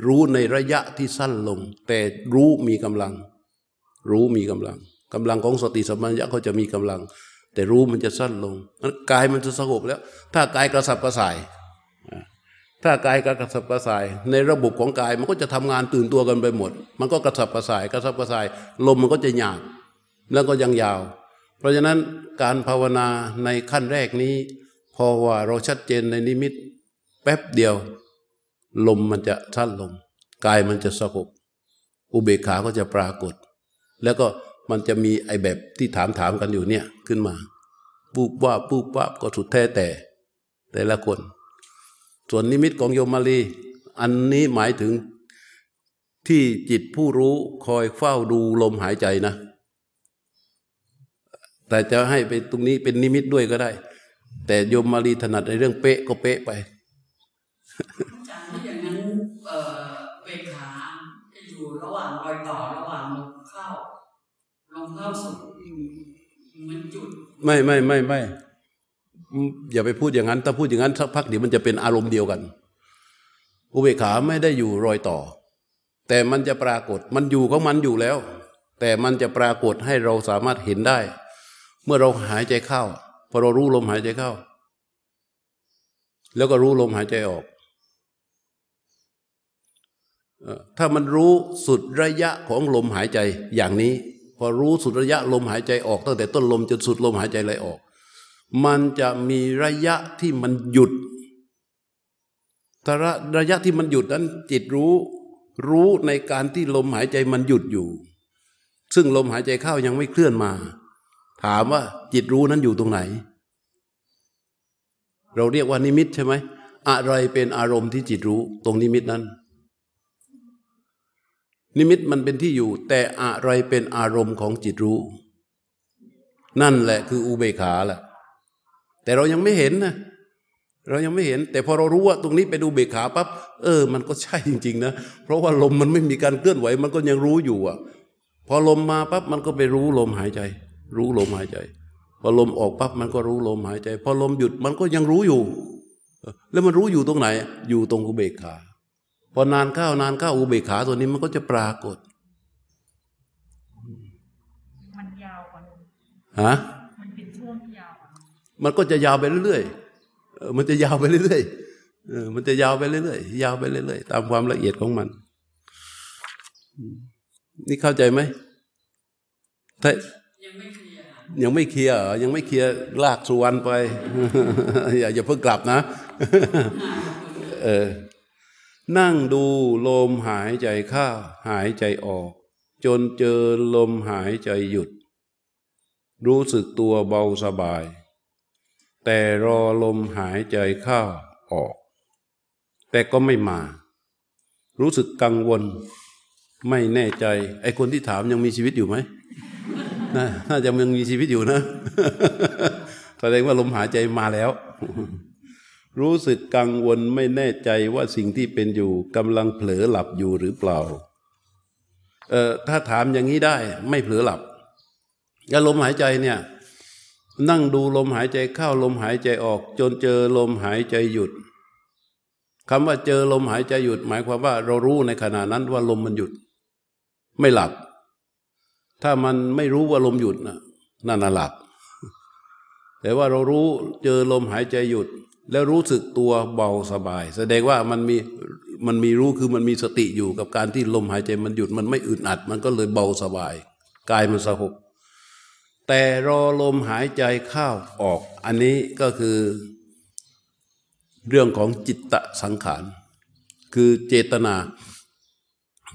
รู้ในระยะที่สั้นลง แต่รู้มีกำลัง รู้มีกำลัง กำลังของสติสัมปชัญญะเขาจะมีกำลัง แต่รู้มันจะสั้นลงนั้นกายมันจะสงบแล้ว ถ้ากายกระสับกระส่าย ถ้ากายกระสับกระส่าย ในระบบของกายมันก็จะทำงานตื่นตัวกันไปหมด มันก็กระสับกระส่าย กระสับกระส่าย ลมมันก็จะหยาบแล้วก็ยังยาว เพราะฉะนั้นการภาวนาในขั้นแรกนี้ พอว่าเราชัดเจนในนิมิต แป๊บเดียว ลมมันจะสั้นลง กายมันจะสงบอุเบกขาก็จะปรากฏ แล้วก็ มันจะมีไอแบบที่ถามถามกันอยู่เนี่ยขึ้นมาปูบว่าปูบว่าก็สุดแท้แต่ แต่ละคน ส่วนนิมิตของโยมมาลีอันนี้หมายถึงที่จิตผู้รู้คอยเฝ้าดูลมหายใจนะ แต่จะให้ไปตรงนี้เป็นนิมิตด้วยก็ได้ แต่โยมมาลีถนัดในเรื่องเป๊ะก็เป๊ะไปอาจารย์ถ้าอย่างนั้นเออเบกขาอยู่ระหว่างรอยต่อระหว่างลมเข้า ลมเข้าสู่เหมันจุด ไม่ไม่ไม่ไม่อย่าไปพูดอย่างนั้น ถ้าพูดอย่างนั้นสักพักเดี๋ยวมันจะเป็นอารมณ์เดียวกัน อุเบกขาไม่ได้อยู่รอยต่อ แต่มันจะปรากฏมันอยู่ของมันอยู่แล้ว แต่มันจะปรากฏให้เราสามารถเห็นได้ เมื่อเราหายใจเข้าพอเรารู้ลมหายใจเข้า แล้วก็รู้ลมหายใจออกถ้ามันรู้สุดระยะของลมหายใจอย่างนี้ อรู้สุดระยะลมหายใจออก ตั้งแต่ต้นลมจนสุดลมหายใจไหลออก มันจะมีระยะที่มันหยุดแต่ระระยะที่มันหยุดนั้น จิตรู้รู้ในการที่ลมหายใจมันหยุดอยู่ ซึ่งลมหายใจเข้ายังไม่เคลื่อนมา ถามว่าจิตรู้นั้นอยู่ตรงไหน เราเรียกว่านิมิตใช่ไหมอะไรเป็นอารมณ์ที่จิตรู้ตรงนิมิตนั้น นิมิตมันเป็นที่อยู่ แต่อะไรเป็นอารมณ์ของจิตรู้ นั่นแหละคืออุเบกขาแหละแต่เรายังไม่เห็นนะเรายังไม่เห็น แต่พอเรารู้ว่าตรงนี้ไปดูเบกขาปั๊บเออ มันก็ใช่จริง ๆ นะ เพราะว่าลมมันไม่มีการเคลื่อนไหว มันก็ยังรู้อยู่อะ พอลมมาปั๊บมันก็ไปรู้ลมหายใจ รู้ลมหายใจ พอลมออกปั๊บมันก็รู้ลมหายใจ พอลมหยุดมันก็ยังรู้อยู่ แล้วมันรู้อยู่ตรงไหน อยู่ตรงอุเบกขา พอนานเข้านานเข้าอุเบกขาตัวนี้มันก็จะปรากฏ มันยาวกว่านั้นฮะมันเป็นช่วงที่ยาวกว่านั้นมันก็จะยาวไปเรื่อยๆเออมันจะยาวไปเรื่อยๆเออมันจะยาวไปเรื่อยๆยาวไปเรื่อยๆตามความละเอียดของมัน นี่เข้าใจไหมถ้ายังไม่เคลียร์ยังไม่เคลียร์เหรอยังไม่เคลียร์ลากสุวรรณไป อย่าอย่าเพิ่งกลับนะ เออ นั่งดูลมหายใจเข้าหายใจออก จนเจอลมหายใจหยุด รู้สึกตัวเบาสบาย แต่รอลมหายใจเข้าออก แต่ก็ไม่มา รู้สึกกังวล ไม่แน่ใจ ไอ้คนที่ถามยังมีชีวิตอยู่ไหมน่าน่าจะยังมีชีวิตอยู่นะแสดงว่าลมหายใจมาแล้ว รู้สึกกังวลไม่แน่ใจว่าสิ่งที่เป็นอยู่กำลังเผลอหลับอยู่หรือเปล่า เอ่อถ้าถามอย่างนี้ได้ไม่เผลอหลับอย่าลมหายใจเนี่ย นั่งดูลมหายใจเข้าลมหายใจออก จนเจอลมหายใจหยุดคำว่าเจอลมหายใจหยุด หมายความว่าเรารู้ในขณะนั้นว่าลมมันหยุด ไม่หลับ ถ้ามันไม่รู้ว่าลมหยุดนะนั่นน่ะหลับ แต่ว่าเรารู้เจอลมหายใจหยุด แล้วรู้สึกตัวเบาสบาย แสดงว่ามันมีมันมีรู้คือมันมีสติอยู่กับการที่ลมหายใจมันหยุดมันไม่อึดอัด มันก็เลยเบาสบายกายมันสงบแต่รอลมหายใจเข้าออก อันนี้ก็คือ เรื่องของจิตตสังขาร คือเจตนา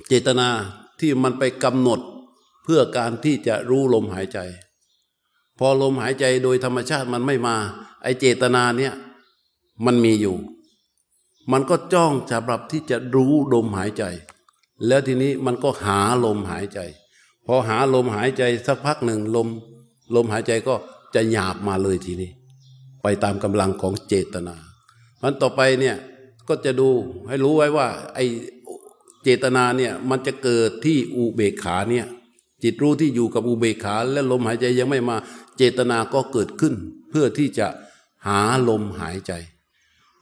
เจตนาที่มันไปกำหนดเพื่อการที่จะรู้ลมหายใจ พอลมหายใจโดยธรรมชาติมันไม่มา ไอเจตนาเนี่ย มันมีอยู่ มันก็จ้องสำหรับที่จะรู้ลมหายใจ แล้วทีนี้มันก็หาลมหายใจ พอหาลมหายใจสักพักหนึ่งลม ลมหายใจก็จะหยาบมาเลยทีนี้ ไปตามกำลังของเจตนามันต่อไปเนี่ยก็จะดูให้รู้ไว้ว่า ไอเจตนาเนี่ยมันจะเกิดที่อุเบกขาเนี่ยจิตรู้ที่อยู่กับอุเบกขา และลมหายใจยังไม่มา เจตนาก็เกิดขึ้น เพื่อที่จะหาลมหายใจ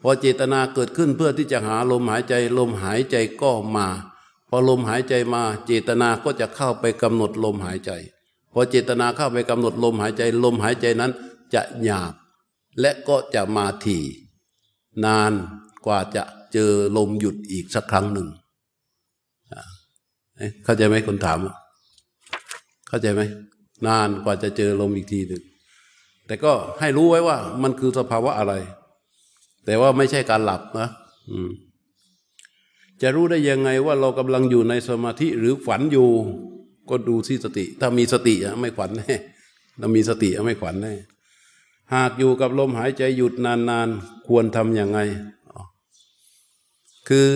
พอเจตนาเกิดขึ้นเพื่อที่จะหาลมหายใจ ลมหายใจก็มา พอลมหายใจมา เจตนาก็จะเข้าไปกำหนดลมหายใจ พอเจตนาเข้าไปกำหนดลมหายใจ ลมหายใจนั้นจะหยาบ และก็จะมาถี่นานกว่าจะเจอลมหยุดอีกสักครั้งหนึ่งเข้าใจไหมคนถาม เข้าใจไหมนานกว่าจะเจอลมอีกทีหนึ่งแต่ก็ให้รู้ไว้ว่ามันคือสภาวะอะไร แต่ว่าไม่ใช่การหลับนะจะรู้ได้ยังไงว่าเรากำลังอยู่ในสมาธิหรือฝันอยู่ ก็ดูที่สติ ถ้ามีสติอะไม่ฝันแน่ถ้ามีสติอะไม่ฝันแน่หากอยู่กับลมหายใจหยุดนานๆ ควรทำยังไง คือ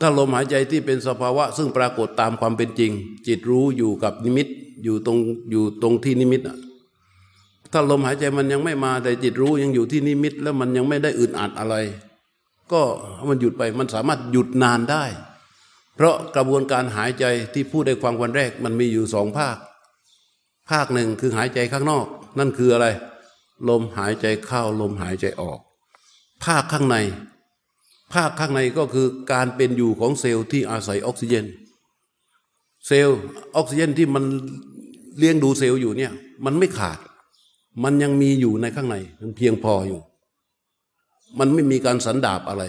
ถ้าลมหายใจที่เป็นสภาวะ ซึ่งปรากฏตามความเป็นจริง จิตรู้อยู่กับนิมิตอยู่ตรงอยู่ตรงที่นิมิตอะ ถ้าลมหายใจมันยังไม่มาแต่จิตรู้ยังอยู่ที่นิมิต แล้วมันยังไม่ได้อึดอัดอะไร ก็มันหยุดไปมันสามารถหยุดนานได้ เพราะกระบวนการหายใจที่พูดในความวันแรกมันมีอยู่สองภาค ภาคหนึ่งคือหายใจข้างนอก นั่นคืออะไร ลมหายใจเข้าลมหายใจออก ภาคข้างใน ภาคข้างในก็คือการเป็นอยู่ของเซลล์ที่อาศัยออกซิเจน เซลล์ออกซิเจนที่มันเลี้ยงดูเซลล์อยู่เนี่ยมันไม่ขาด มันยังมีอยู่ในข้างในมันเพียงพออยู่ มันไม่มีการสันดาปอะไร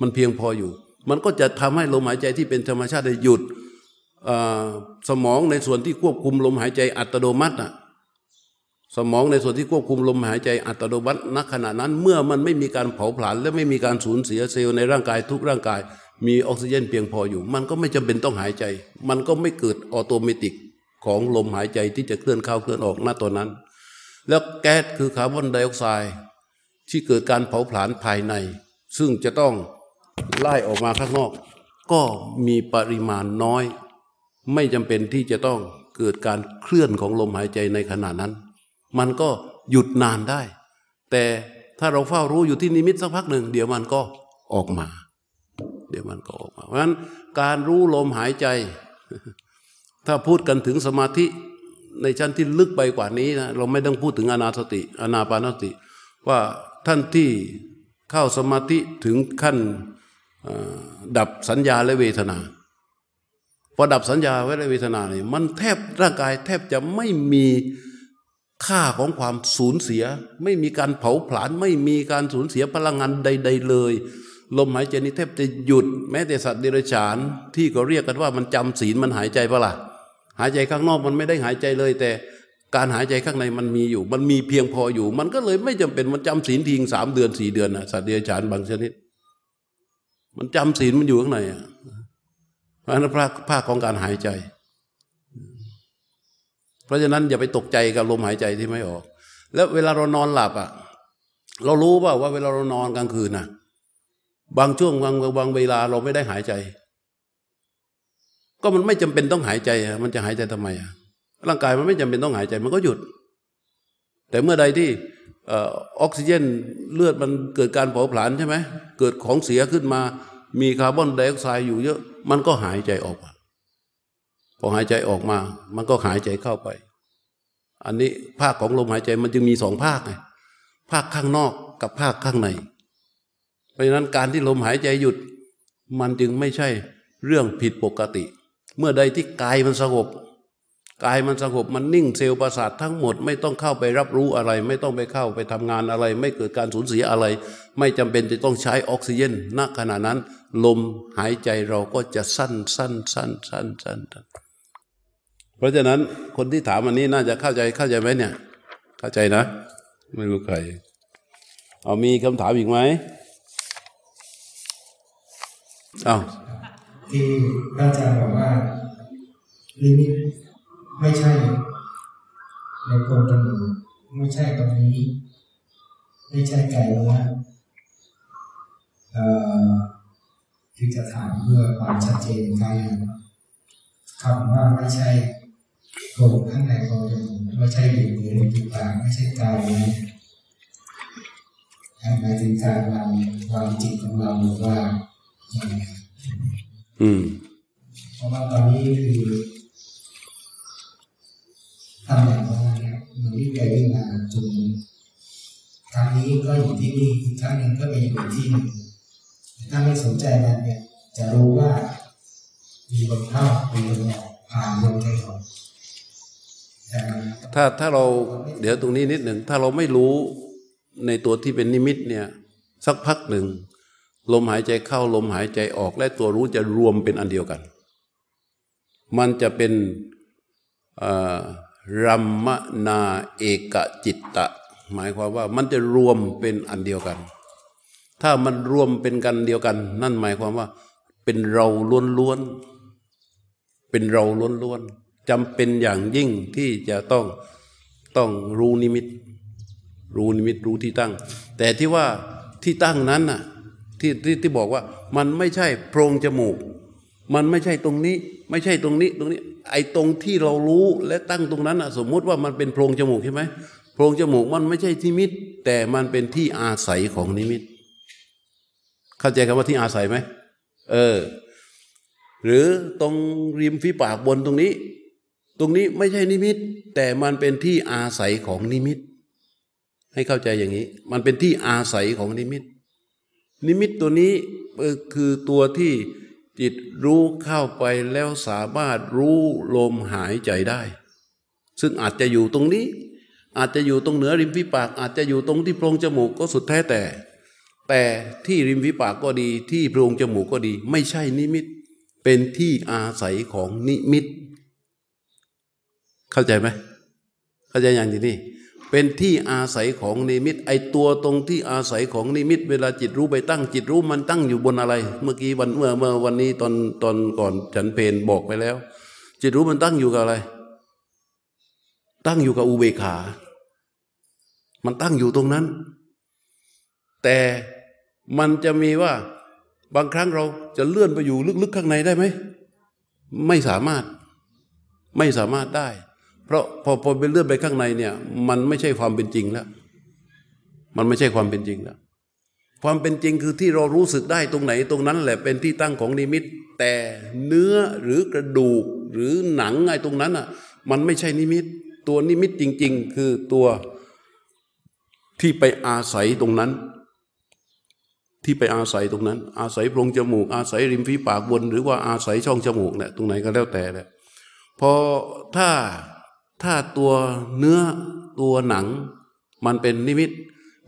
มันเพียงพออยู่ มันก็จะทำให้ลมหายใจที่เป็นธรรมชาติได้หยุดสมองในส่วนที่ควบคุมลมหายใจอัตโนมัติน่ะสมองในส่วนที่ควบคุมลมหายใจอัตโนมัติณขณะนั้น เมื่อมันไม่มีการเผาผลาญและไม่มีการสูญเสียเซลล์ในร่างกายทุกร่างกาย มีออกซิเจนเพียงพออยู่ มันก็ไม่จำเป็นต้องหายใจ มันก็ไม่เกิด automatic ของลมหายใจที่จะเคลื่อนเข้าเคลื่อนออกณตอนนั้น แล้วแก๊สคือคาร์บอนไดออกไซด์ที่เกิดการเผาผลาญภายใน ซึ่งจะต้องไล่ออกมาข้างนอก ก็มีปริมาณน้อย ไม่จำเป็นที่จะต้องเกิดการเคลื่อนของลมหายใจในขณะนั้น มันก็หยุดนานได้ แต่ถ้าเราเฝ้ารู้อยู่ที่นิมิตสักพักหนึ่ง เดี๋ยวมันก็ออกมา เดี๋ยวมันก็ออกมา เพราะฉะนั้นการรู้ลมหายใจ ถ้าพูดกันถึงสมาธิ ในชั้นที่ลึกไปกว่านี้นะเราไม่ต้องพูดถึงอนาสติอนาปานสติ ว่าท่านที่เข้าสมาธิถึงขั้นดับสัญญาและเวทนาพอดับสัญญาไว้ในเวทนาเนี่ยมันแทบร่างกายแทบจะไม่มีค่าของความสูญเสีย ไม่มีการเผาผลาญไม่มีการสูญเสียพลังงานใด ๆ เลย ลมหายใจนี้แทบจะหยุด แม้แต่สัตว์เดรัจฉานที่ก็เรียกกันว่ามันจำศีลมันหายใจเปะล่ะ หายใจข้างนอกมันไม่ได้หายใจเลย แต่การหายใจข้างในมันมีอยู่ มันมีเพียงพออยู่ มันก็เลยไม่จำเป็นมันจำศีลทิ้งสามเดือนสี่เดือนนะสัตว์เดรัจฉานบางชนิด มันจำศีลมันอยู่ข้างในอะเพราะนั้นภาคภาคของการหายใจ เพราะฉะนั้นอย่าไปตกใจกับลมหายใจที่ไม่ออก แล้วเวลาเรานอนหลับอะเรารู้เปล่าว่าเวลาเรานอนกลางคืนน่ะบางช่วงบางบางเวลาเราไม่ได้หายใจ ก็มันไม่จำเป็นต้องหายใจมันจะหายใจทำไมอะร่างกายมันไม่จำเป็นต้องหายใจมันก็หยุด แต่เมื่อใดที่ออกซิเจนเลือดมันเกิดการเผาผลาญใช่ไหมเกิดของเสียขึ้นมา มีคาร์บอนไดออกไซด์อยู่เยอะ มันก็หายใจออกพอหายใจออกมา มันก็หายใจเข้าไป อันนี้ภาคของลมหายใจมันจึงมีสองภาคไงภาคข้างนอกกับภาคข้างใน เพราะฉะนั้นการที่ลมหายใจหยุด มันจึงไม่ใช่เรื่องผิดปกติ เมื่อใดที่กายมันสงบกายมันสงบมันนิ่งเซลล์ประสาททั้งหมด ไม่ต้องเข้าไปรับรู้อะไร ไม่ต้องไปเข้าไปทำงานอะไร ไม่เกิดการสูญเสียอะไร ไม่จำเป็นจะต้องใช้ออกซิเจนณขณะนั้น ลมหายใจเราก็จะสั้นสั้นสั้นสั้นสั้นเพราะฉะนั้นคนที่ถามอันนี้น่าจะเข้าใจเข้าใจไหมเนี่ย เข้าใจนะ ไม่รู้ใคร เอามีคำถามอีกไหมเอาว ที่พระอาจารย์บอกว่าลิมิตไม่ใช่ในโพรงจมูไม่ใช่ตรงนี้ ไม่ใช่ไกลว่าเอ่อคือจะถามเพื่อความชัดเจนการคำว่าไม่ใช่โพรงข้างในโพรงจมูกไม่ใช่อยู่ในรูปิดปากไม่ใช่กายนี้หมายถึงการวางวางจิตของเราหรือว่ายังไง อืมเพราะว่าตอนนี้คือทำอย่างไรเนี่ยมันวิ่งไปวิ่งมาจนครั้งนี้ก็อยู่ที่นี่อีกครั้งหนึ่งก็ไปอยู่อีกที่หนึ่งถ้าไม่สนใจมันเนี่ยจะรู้ว่า มีลมเข้ามีลมออกผ่านลมใจออกแต่มันถ้าถ้าเราเดี๋ยวตรงนี้นิดหนึ่งถ้าเราไม่รู้ในตัวที่เป็นนิมิตเนี่ย สักพักหนึ่ง ลมหายใจเข้าลมหายใจออกและตัวรู้จะรวมเป็นอันเดียวกัน มันจะเป็นรัมมนาเอกจิตตะ หมายความว่ามันจะรวมเป็นอันเดียวกัน ถ้ามันรวมเป็นกันเดียวกัน นั่นหมายความว่า เป็นเราล้วนๆเป็นเราล้วนๆจำเป็นอย่างยิ่งที่จะต้องต้องรู้นิมิต รู้นิมิตรู้ที่ตั้ง แต่ที่ว่าที่ตั้งนั้นน่ะ ที่ที่ที่บอกว่ามันไม่ใช่โพรงจมูก มันไม่ใช่ตรงนี้ ไม่ใช่ตรงนี้ตรงนี้ ไอ้ตรงที่เรารู้และตั้งตรงนั้นน่ะสมมุติว่ามันเป็นโพรงจมูกใช่ไหมโพรงจมูกมันไม่ใช่นิมิตแต่มันเป็นที่อาศัยของนิมิต เข้าใจคำว่าที่อาศัยไหมเออ หรือตรงริมฝีปากบนตรงนี้ ตรงนี้ไม่ใช่นิมิต แต่มันเป็นที่อาศัยของนิมิต ให้เข้าใจอย่างนี้ มันเป็นที่อาศัยของนิมิต นิมิตตัวนี้คือตัวที่จิตรู้เข้าไปแล้วสามารถรู้ลมหายใจได้ ซึ่งอาจจะอยู่ตรงนี้ อาจจะอยู่ตรงเหนือริมฝีปาก อาจจะอยู่ตรงที่โพรงจมูกก็สุดแท้แต่ แต่ที่ริมฝีปากก็ดีที่โพรงจมูกก็ดี ไม่ใช่นิมิต เป็นที่อาศัยของนิมิต เข้าใจไหมเข้าใจอย่างที่นี่ เป็นที่อาศัยของนิมิต ไอตัวตรงที่อาศัยของนิมิต เวลาจิตรู้ไปตั้งจิตรู้มันตั้งอยู่บนอะไร เมื่อกี้วันเมื่อเมื่อวันนี้ตอนตอนก่อนฉันเพนบอกไปแล้ว จิตรู้มันตั้งอยู่กับอะไร ตั้งอยู่กับอุเบกขา มันตั้งอยู่ตรงนั้น แต่มันจะมีว่าบางครั้งเราจะเลื่อนไปอยู่ลึกๆข้างในได้ไหม ไม่สามารถ ไม่สามารถได้ เพราะพอพอเป็นเลื่อนไปข้างในเนี่ย มันไม่ใช่ความเป็นจริงแล้ว มันไม่ใช่ความเป็นจริงแล้ว ความเป็นจริงคือที่เรารู้สึกได้ตรงไหนตรงนั้นแหละเป็นที่ตั้งของนิมิต แต่เนื้อหรือกระดูกหรือหนังไอ้ตรงนั้นอะ มันไม่ใช่นิมิต ตัวนิมิตจริง ๆ คือตัวที่ไปอาศัยตรงนั้น ที่ไปอาศัยตรงนั้น อาศัยโพรงจมูก อาศัยริมฝีปากบน หรือว่าอาศัยช่องจมูกเนี่ยตรงไหนก็แล้วแต่แหละพอถ้า ถ้าตัวเนื้อตัวหนัง มันเป็นนิมิต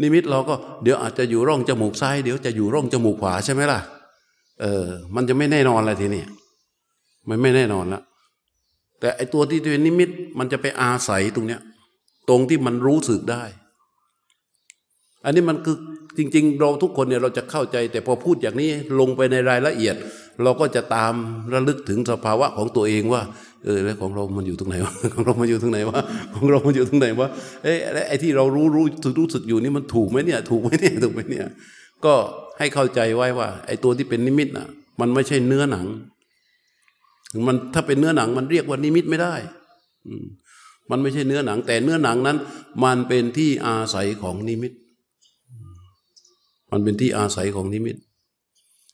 นิมิตเราก็เดี๋ยวอาจจะอยู่ร่องจมูกซ้าย เดี๋ยวจะอยู่ร่องจมูกขวาใช่ไหมล่ะ เออ มันจะไม่แน่นอนอะไรทีนี้มันไม่แน่นอนละแต่ไอตัวที่เป็นนิมิต มันจะไปอาศัยตรงเนี้ย ตรงที่มันรู้สึกได้ อันนี้มันคือจริง ๆ เราทุกคนเนี่ยเราจะเข้าใจ แต่พอพูดอย่างนี้ลงไปในรายละเอียด เราก็จะตามระลึกถึงสภาวะของตัวเองว่า เออแล้วของเรามันอยู่ตรงไหนวะของเรามันอยู่ตรงไหนวะของเรามันอยู่ตรงไหนวะเอ๊ะแล้วไอ้ที่เรารู้รู้รู้สึกอยู่นี่มันถูกไหมเนี่ย ถูกไหมเนี่ยถูกไหมเนี่ย ก็ให้เข้าใจไว้ว่า ไอ้ตัวที่เป็นนิมิตน่ะ มันไม่ใช่เนื้อหนัง มันถ้าเป็นเนื้อหนัง มันเรียกว่านิมิตไม่ได้ อืมมันไม่ใช่เนื้อหนัง แต่เนื้อหนังนั้น มันเป็นที่อาศัยของนิมิต มันเป็นที่อาศัยของนิมิต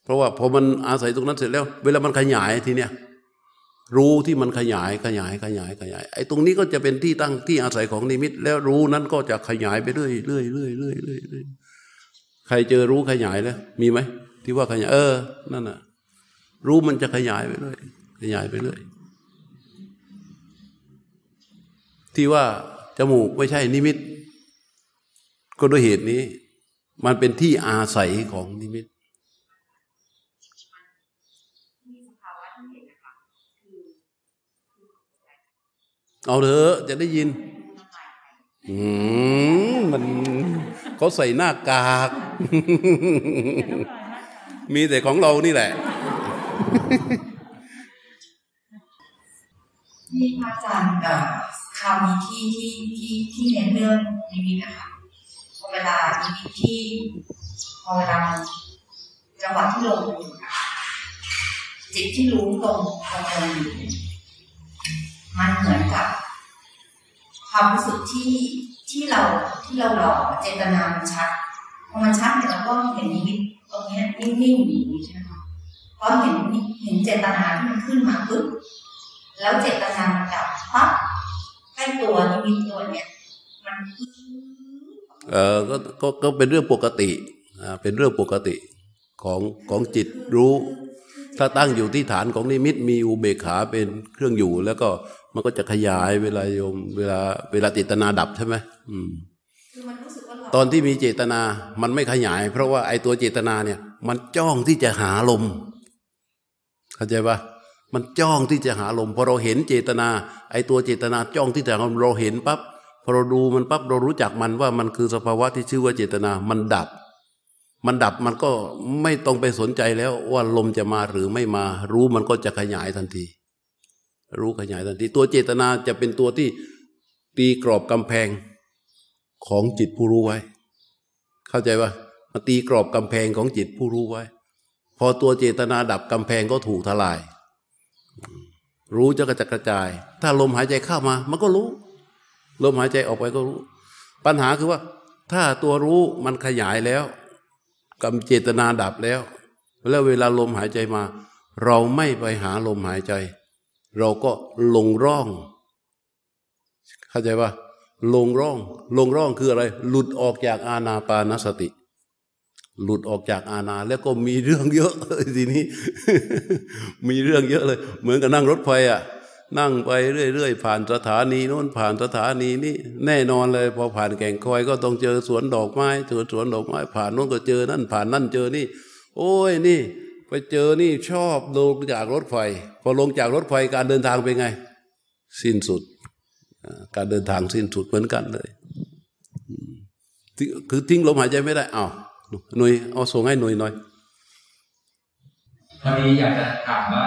เพราะว่าพอมันอาศัยตรงนั้นเสร็จแล้ว เวลามันขยายทีเนี้ย รู้ที่มันขยายขยายขยายขยาย ไอ้ตรงนี้ก็จะเป็นที่ตั้งที่อาศัยของนิมิต แล้วรู้นั้นก็จะขยายไปเรื่อยเรื่อยเรื่อยเรื่อยเรื่อยใครเจอรู้ขยายแล้ว มีไหมที่ว่าขยายเออนั่นน่ะ รู้มันจะขยายไปเรื่อยขยายไปเรื่อยที่ว่าจมูกไม่ใช่นิมิต ก็ด้วยเหตุนี้ มันเป็นที่อาศัยของนิมิต เอาเถอะจะได้ยิน อืมมันเขาใส่หน้ากาก มีแต่ของเรานี่แหละที่พระอาจารย์เอ่อคราวนี้ที่ที่ที่ที่เน้นเรื่องนิมิตนะคะพอเวลานิมิตที่พอเวลาจังหวะที่ลงจิตที่รู้ตรงตรงอยู่ มันเหมือนกับ ความรู้สึกที่ที่เราที่เราหลอกเจตนามันชัดพอมันชัดเนี่ยเราก็เห็นนิมิตตรงนี้นิ่งๆอยู่ใช่ไหมคะพอเห็นเห็นเจตนาที่มันขึ้นมาปุ๊บแล้วเจตนามันดับปั๊บให้ตัวนิมิตตัวเนี้ยมันเออก็ก็ก็เป็นเรื่องปกติอ่าเป็นเรื่องปกติของของจิตรู้ ถ้าตั้งอยู่ที่ฐานของนิมิตมีอุเบกขาเป็นเครื่องอยู่ แล้วก็มันก็จะขยายเวลาโยม เวลาเวลาเจตนาดับใช่ไหมอืมคือมันรู้สึกว่าเราตอนที่มีเจตนา มันไม่ขยาย เพราะว่าไอ้ตัวเจตนาเนี่ย มันจ้องที่จะหาลม เข้าใจปะมันจ้องที่จะหาลมพอเราเห็นเจตนา ไอ้ตัวเจตนาจ้องที่จะหาลมเราเห็นปั๊บพอเราดูมันปั๊บเรารู้จักมันว่ามันคือสภาวะที่ชื่อว่าเจตนา มันดับ มันดับมันก็ไม่ต้องไปสนใจแล้วว่าลมจะมาหรือไม่มา รู้มันก็จะขยายทันที รู้ขยายทันที ตัวเจตนาจะเป็นตัวที่ตีกรอบกำแพงของจิตผู้รู้ไว้ เข้าใจปะมาตีกรอบกำแพงของจิตผู้รู้ไว้ พอตัวเจตนาดับกำแพงก็ถูกทลาย รู้จะกระจกระจาย ถ้าลมหายใจเข้ามา มันก็รู้ ลมหายใจออกไปก็รู้ ปัญหาคือว่า ถ้าตัวรู้มันขยายแล้ว กำเจตนาดับแล้ว แล้วเวลาลมหายใจมา เราไม่ไปหาลมหายใจ เราก็ลงร่อง เข้าใจปะลงร่อง ลงร่องคืออะไร หลุดออกจากอาณาปานสติ หลุดออกจากอาณาแล้วก็มีเรื่องเยอะทีนี้ มีเรื่องเยอะเลย เหมือนกับนั่งรถไฟอะ นั่งไปเรื่อยๆ ผ่านสถานีโน้นผ่านสถานีนี้แน่นอนเลย พอผ่านแก่งคอยก็ต้องเจอสวนดอกไม้เจอสวนดอกไม้ ผ่านโน้นก็เจอนั่นผ่านนั่นเจอนี่ โอ้ยนี่ ไปเจอนี่ชอบลงจากรถไฟ พอลงจากรถไฟการเดินทางเป็นไง สิ้นสุด การเดินทางสิ้นสุดเหมือนกันเลยติ้งคือทิ้งลมหายใจไม่ได้อ้าวหน่วยเอาส่งให้หน่วยหน่อยพอดีอยากจะถามว่า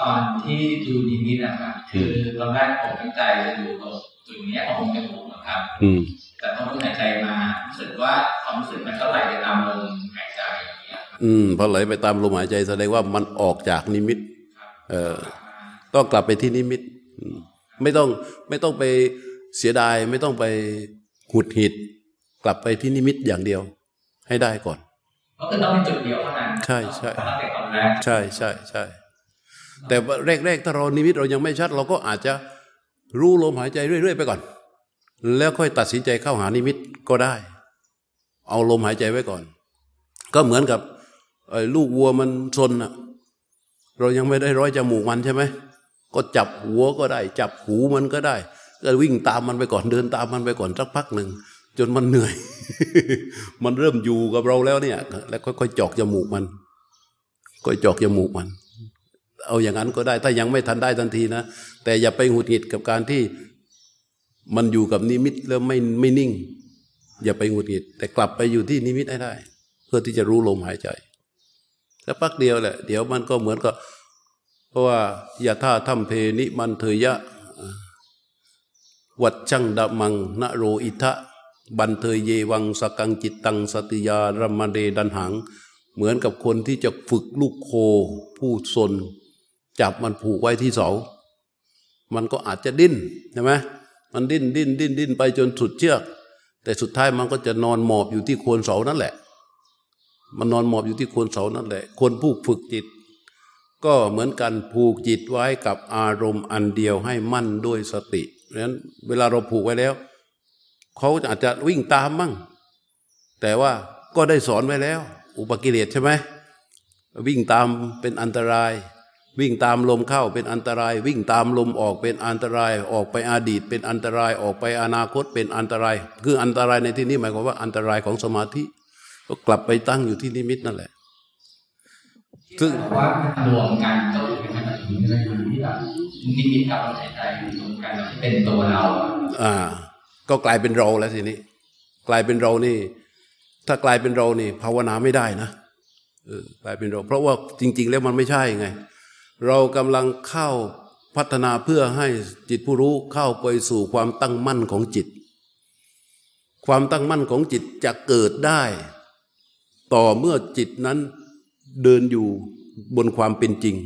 ตอนที่ดูนิมิตนะครับคือตอนแรกผมตั้งใจจะดูตรงจุดเนี้ยของจมูกนะครับอืมแต่พอผมหายใจมารู้สึกว่าความรู้สึกมันก็ไหลไปตามลมหายใจอย่างเงี้ยอืมพอไหลไปตามลมหายใจแสดงว่ามันออกจากนิมิตเออต้องกลับไปที่นิมิตอืมไม่ต้องไม่ต้องไปเสียดายไม่ต้องไปหุดหงิด กลับไปที่นิมิตอย่างเดียว ให้ได้ก่อนก็คือต้องเป็นจุดเดียวเท่านั้นใช่ใช่ตั้งแต่ตอนแรกใช่ใช่ใช่ แต่แรกๆถ้าเรานิมิตเรายังไม่ชัด เราก็อาจจะรู้ลมหายใจเรื่อย ๆ ไปก่อน แล้วค่อยตัดสินใจเข้าหานิมิตก็ได้ เอาลมหายใจไว้ก่อน ก็เหมือนกับลูกวัวมันซนอะเรายังไม่ได้ร้อยจมูกมันใช่ไหมก็จับหัวก็ได้ จับหูมันก็ได้ ก็วิ่งตามมันไปก่อนเดินตามมันไปก่อนสักพักหนึ่งจนมันเหนื่อย มันเริ่มอยู่กับเราแล้วเนี่ย แล้วค่อยๆจอกจมูกมัน ค่อยจอกจมูกมัน เอาอย่างนั้นก็ได้ ถ้ายังไม่ทันได้ทันทีนะ แต่อย่าไปหงุดหงิดกับการที่มันอยู่กับนิมิตแล้วไม่ไม่นิ่ง อย่าไปหงุดหงิด แต่กลับไปอยู่ที่นิมิตให้ได้ เพื่อที่จะรู้ลมหายใจแต่พักเดียวแหละ เดี๋ยวมันก็เหมือนกับเพราะว่าอย่าท่าทำเพนิมันเถยะ วัดช่างดมังนโรอิทะบันเทยเยวังสกังจิตตังสติยารมเดดันหัง เหมือนกับคนที่จะฝึกลูกโค ผู้สน จับมันผูกไว้ที่เสา มันก็อาจจะดิ้นใช่ไหมมันดิ้นดิ้นดิ้นดิ้นไปจนสุดเชือก แต่สุดท้ายมันก็จะนอนหมอบอยู่ที่โคนเสานั่นแหละ มันนอนหมอบอยู่ที่โคนเสานั่นแหละ คนผู้ฝึกจิต ก็เหมือนกันผูกจิตไว้กับอารมณ์อันเดียวให้มั่นด้วยสติเพราะฉะนั้นเวลาเราผูกไว้แล้ว เขาอาจจะวิ่งตามมั่ง แต่ว่าก็ได้สอนไว้แล้ว อุปกิเลสใช่ไหมวิ่งตามเป็นอันตราย วิ่งตามลมเข้าเป็นอันตราย วิ่งตามลมออกเป็นอันตราย ออกไปอดีตเป็นอันตรายออกไปอนาคตเป็นอันตราย คืออันตรายในที่นี้หมายความว่าอันตรายของสมาธิก็กลับไปตั้งอยู่ที่นิมิตนั่นแหละ ซึ่งว่ามันรวมกันก็คือเป็นแบบนี้เลยที่แบบนิมิตกับลมหายใจรวมกันเป็นตัวเรา อ่า ก็กลายเป็นเราแล้วทีนี้ กลายเป็นเรานี่ ถ้ากลายเป็นเรานี่ ภาวนาไม่ได้นะเออกลายเป็นเรา เพราะว่าจริง ๆ แล้วมันไม่ใช่ไง เรากำลังเข้าพัฒนาเพื่อให้จิตผู้รู้เข้าไปสู่ความตั้งมั่นของจิต ความตั้งมั่นของจิตจะเกิดได้ ต่อเมื่อจิตนั้นเดินอยู่บนความเป็นจริง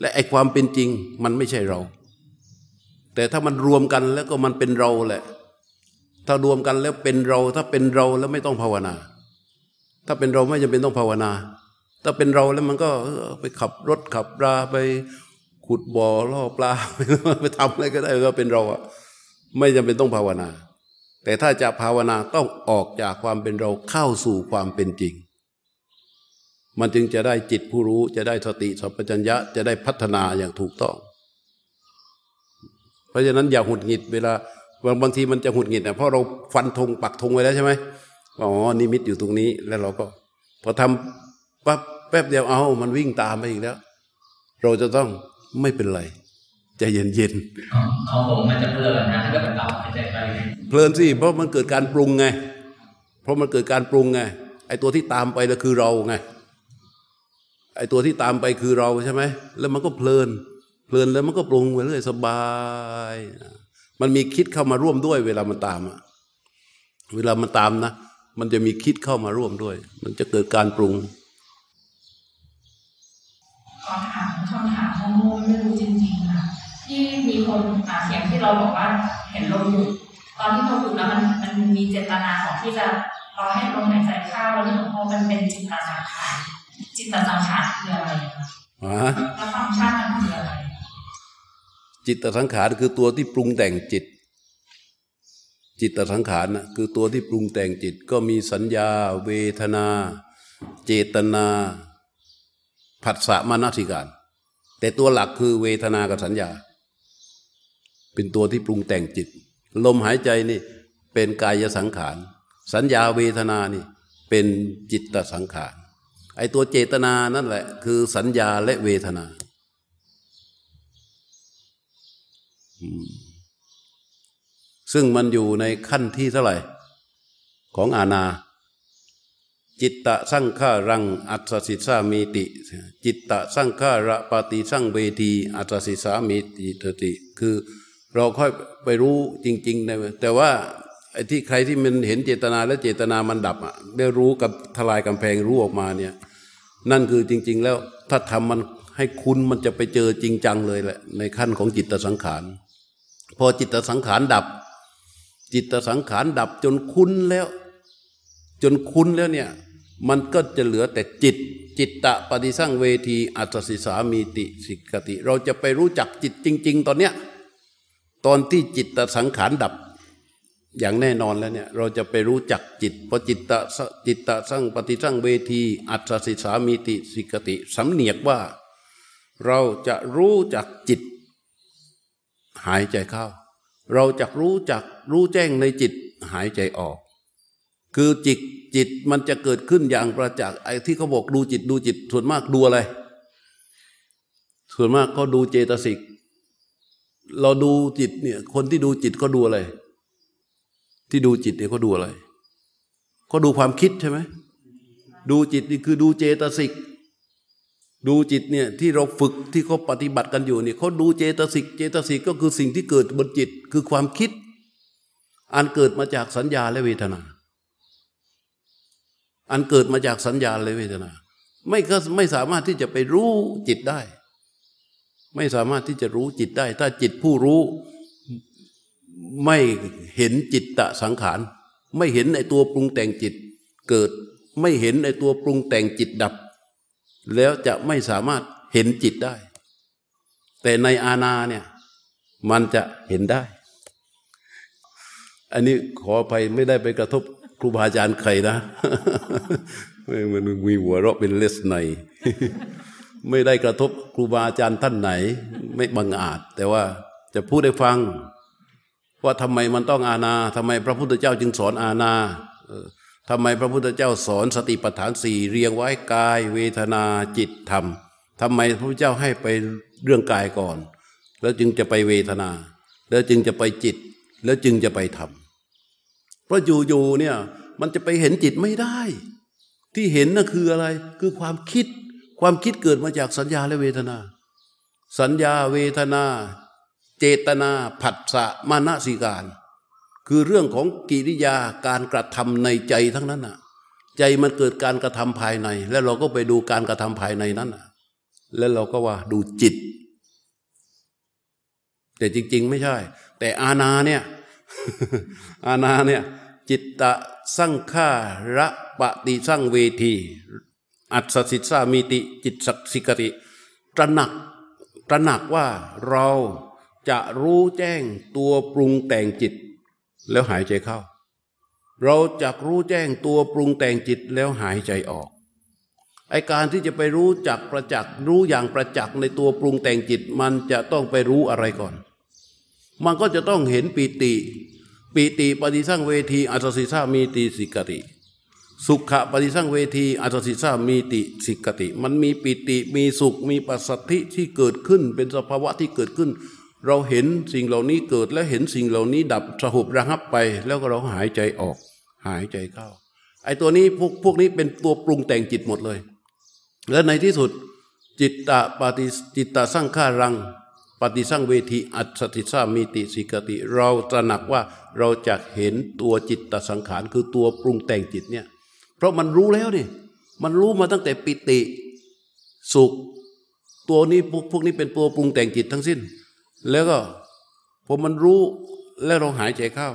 และไอความเป็นจริงมันไม่ใช่เรา แต่ถ้ามันรวมกันแล้วก็มันเป็นเราแหละ ถ้ารวมกันแล้วเป็นเรา ถ้าเป็นเราแล้วไม่ต้องภาวนา ถ้าเป็นเราไม่จำเป็นต้องภาวนา ถ้าเป็นเราแล้วมันก็ไปขับรถขับราไปขุดบ่อล่อปลาไปทำอะไรก็ได้ก็เป็นเราอะไม่จำเป็นต้องภาวนา แต่ถ้าจะภาวนาต้องออกจากความเป็นเราเข้าสู่ความเป็นจริง มันจึงจะได้จิตผู้รู้จะได้สติสัมปชัญญะจะได้พัฒนาอย่างถูกต้อง เพราะฉะนั้นอย่าหุดหงิดเวลาบางบางทีมันจะหุดหงิดนะเพราะเราฟันธงปักธงไว้แล้วใช่ไหมว่าอ๋อนิมิตอยู่ตรงนี้แล้วเราก็พอทำปั๊บ แป๊บเดียวเอามันวิ่งตามไปอีกแล้ว เราจะต้องไม่เป็นไรใจเย็นของของผมมันจะเพลินนะถ้าเกิดมันต่ำหายใจไปๆเพลินสิเพราะมันเกิดการปรุงไง เพราะมันเกิดการปรุงไงไอตัวที่ตามไปแล้วคือเราไงไอตัวที่ตามไปคือเราใช่ไหมแล้วมันก็เพลิน เพลินแล้วมันก็ปรุงไปเรื่อยสบาย มันมีคิดเข้ามาร่วมด้วย เวลามันตามอะเวลามันตามนะมันจะมีคิดเข้ามาร่วมด้วย มันจะเกิดการปรุง ขอถามคำถามโง่ๆไม่รู้จริงๆค่ะที่มีคนอ่าเสียงที่เราบอกว่าเห็นลมหยุดตอนที่ลมหยุดแล้วมันมันมีเจตนาของที่จะรอให้ลมหายใจเข้าแล้วที่หลวงพ่อมันเป็นจิตตสังขารจิตตสังขารคืออะไรคะฮะแล้วฟังก์ชันมันคืออะไรจิตสังขารคือตัวที่ปรุงแต่งจิต จิตสังขารนะคือตัวที่ปรุงแต่งจิตก็มีสัญญา เวทนา เจตนา ผัสสะมานาสิการ แต่ตัวหลักคือเวทนากับสัญญา เป็นตัวที่ปรุงแต่งจิต ลมหายใจนี่เป็นกายสังขาร สัญญาเวทนานี่เป็นจิตสังขารไอตัวเจตนานั่นแหละ คือสัญญาและเวทนา ซึ่งมันอยู่ในขั้นที่เท่าไหร่ ของอาณา จิตตะสังขารัง อัตสิสามีติ จิตตะสังขาระปฏิสังเวทีอัตสิสามีติตติ คือเราค่อยไปรู้จริงๆในแต่ว่าไอ้ที่ใครที่มันเห็นเจตนาและเจตนามันดับอะได้รู้กับทลายกำแพงรู้ออกมาเนี่ย นั่นคือจริง ๆ แล้วถ้าทำมันให้คุณมันจะไปเจอจริงจังเลยแหละ ในขั้นของจิตตสังขาร พอจิตตสังขารดับ จิตตสังขารดับจนคุ้นแล้ว จนคุ้นแล้วเนี่ย มันก็จะเหลือแต่จิต จิตตะปฏิสั่งเวทีอัตสิสามีติสิกติ เราจะไปรู้จักจิตจริง ๆ ตอนเนี้ยตอนที่จิตตสังขารดับอย่างแน่นอนแล้วเนี่ยเราจะไปรู้จักจิตพอจิตตะจิตตะสั่งปฏิสั่งเวที อัตสิสามีติสิกติสำเนียกว่า เราจะรู้จักจิต หายใจเข้า เราจะรู้จักรู้แจ้งในจิตหายใจออก คือจิต จิตมันจะเกิดขึ้นอย่างประจักษ์ไอ้ที่เขาบอกดูจิตดูจิต ส่วนมากดูอะไร ส่วนมากก็ดูเจตสิก เราดูจิตเนี่ย คนที่ดูจิตก็ดูอะไร ที่ดูจิตเนี่ยเขาดูอะไรเขาดูความคิดใช่ไหมดูจิตนี่คือดูเจตสิก ดูจิตเนี่ยที่เราฝึกที่เขาปฏิบัติกันอยู่เนี่ยเขาดูเจตสิก เจตสิกก็คือสิ่งที่เกิดบนจิตคือความคิด อันเกิดมาจากสัญญาและเวทนา อันเกิดมาจากสัญญาและเวทนา ไม่ก็ไม่สามารถที่จะไปรู้จิตได้ ไม่สามารถที่จะรู้จิตได้ ถ้าจิตผู้รู้ ไม่เห็นจิตตะสังขาร ไม่เห็นในตัวปรุงแต่งจิตเกิด ไม่เห็นในตัวปรุงแต่งจิตดับ แล้วจะไม่สามารถเห็นจิตได้ แต่ในอาณาเนี่ยมันจะเห็นได้ อันนี้ขอไปไม่ได้ไปกระทบ ครูบาอาจารย์ใครนะมันมีหัวเราะเป็นเลสใน ไม่ได้กระทบครูบาอาจารย์ท่านไหน ไม่บังอาจ แต่ว่าจะพูดให้ฟัง ว่าทำไมมันต้องอาณาทำไมพระพุทธเจ้าจึงสอนอาณาทำไมพระพุทธเจ้าสอนสติปัฏฐานสี่เรียงไว้กาย เวทนาจิตธรรมทำไมพระพุทธเจ้าให้ไปเรื่องกายก่อน แล้วจึงจะไปเวทนา แล้วจึงจะไปจิต แล้วจึงจะไปธรรม เพราะอยู่ๆเนี่ยมันจะไปเห็นจิตไม่ได้ ที่เห็นน่ะคืออะไรคือความคิด ความคิดเกิดมาจากสัญญาและเวทนา สัญญาเวทนา เจตนา ผัสสะมานะสิการ คือเรื่องของกิริยาการกระทำในใจทั้งนั้นน่ะใจมันเกิดการกระทำภายใน แล้วเราก็ไปดูการกระทำภายในนั้นน่ะแล้วเราก็ว่าดูจิต แต่จริง ๆ ไม่ใช่ แต่อาณาเนี่ยอาณาเนี่ย จิตตะสังขาระปฏิสังเวที อัศสิสามีติจิตสักสิกติ ตระหนักตระหนักว่าเราจะรู้แจ้งตัวปรุงแต่งจิต แล้วหายใจเข้า เราจะรู้แจ้งตัวปรุงแต่งจิตแล้วหายใจออกไอการที่จะไปรู้จักประจักษ์รู้อย่างประจักษ์ในตัวปรุงแต่งจิตมันจะต้องไปรู้อะไรก่อน มันก็จะต้องเห็นปีติ ปีติปฏิสังเวทีอัศสิสามีติสิกติ สุขะปฏิสังเวทีอัศสิสามีติสิกติ มันมีปีติมีสุขมีปัสสัทธิที่เกิดขึ้นเป็นสภาวะที่เกิดขึ้น เราเห็นสิ่งเหล่านี้เกิดและเห็นสิ่งเหล่านี้ดับสหุบระงับไป แล้วก็เราหายใจออก หายใจเข้าไอ้ตัวนี้พวกพวกนี้เป็นตัวปรุงแต่งจิตหมดเลย และในที่สุดจิตตะปฏิจิตตะสร้างข้ารัง ปฏิสั่งเวทีอัศติสามีติสิกติ เราตระหนักว่าเราจะเห็นตัวจิตตสังขารคือตัวปรุงแต่งจิตเนี่ยเพราะมันรู้แล้วนี่มันรู้มาตั้งแต่ปิติสุข ตัวนี้พวกพวกนี้เป็นตัวปรุงแต่งจิตทั้งสิ้น แล้วก็พอมันรู้แล้วเราหายใจเข้า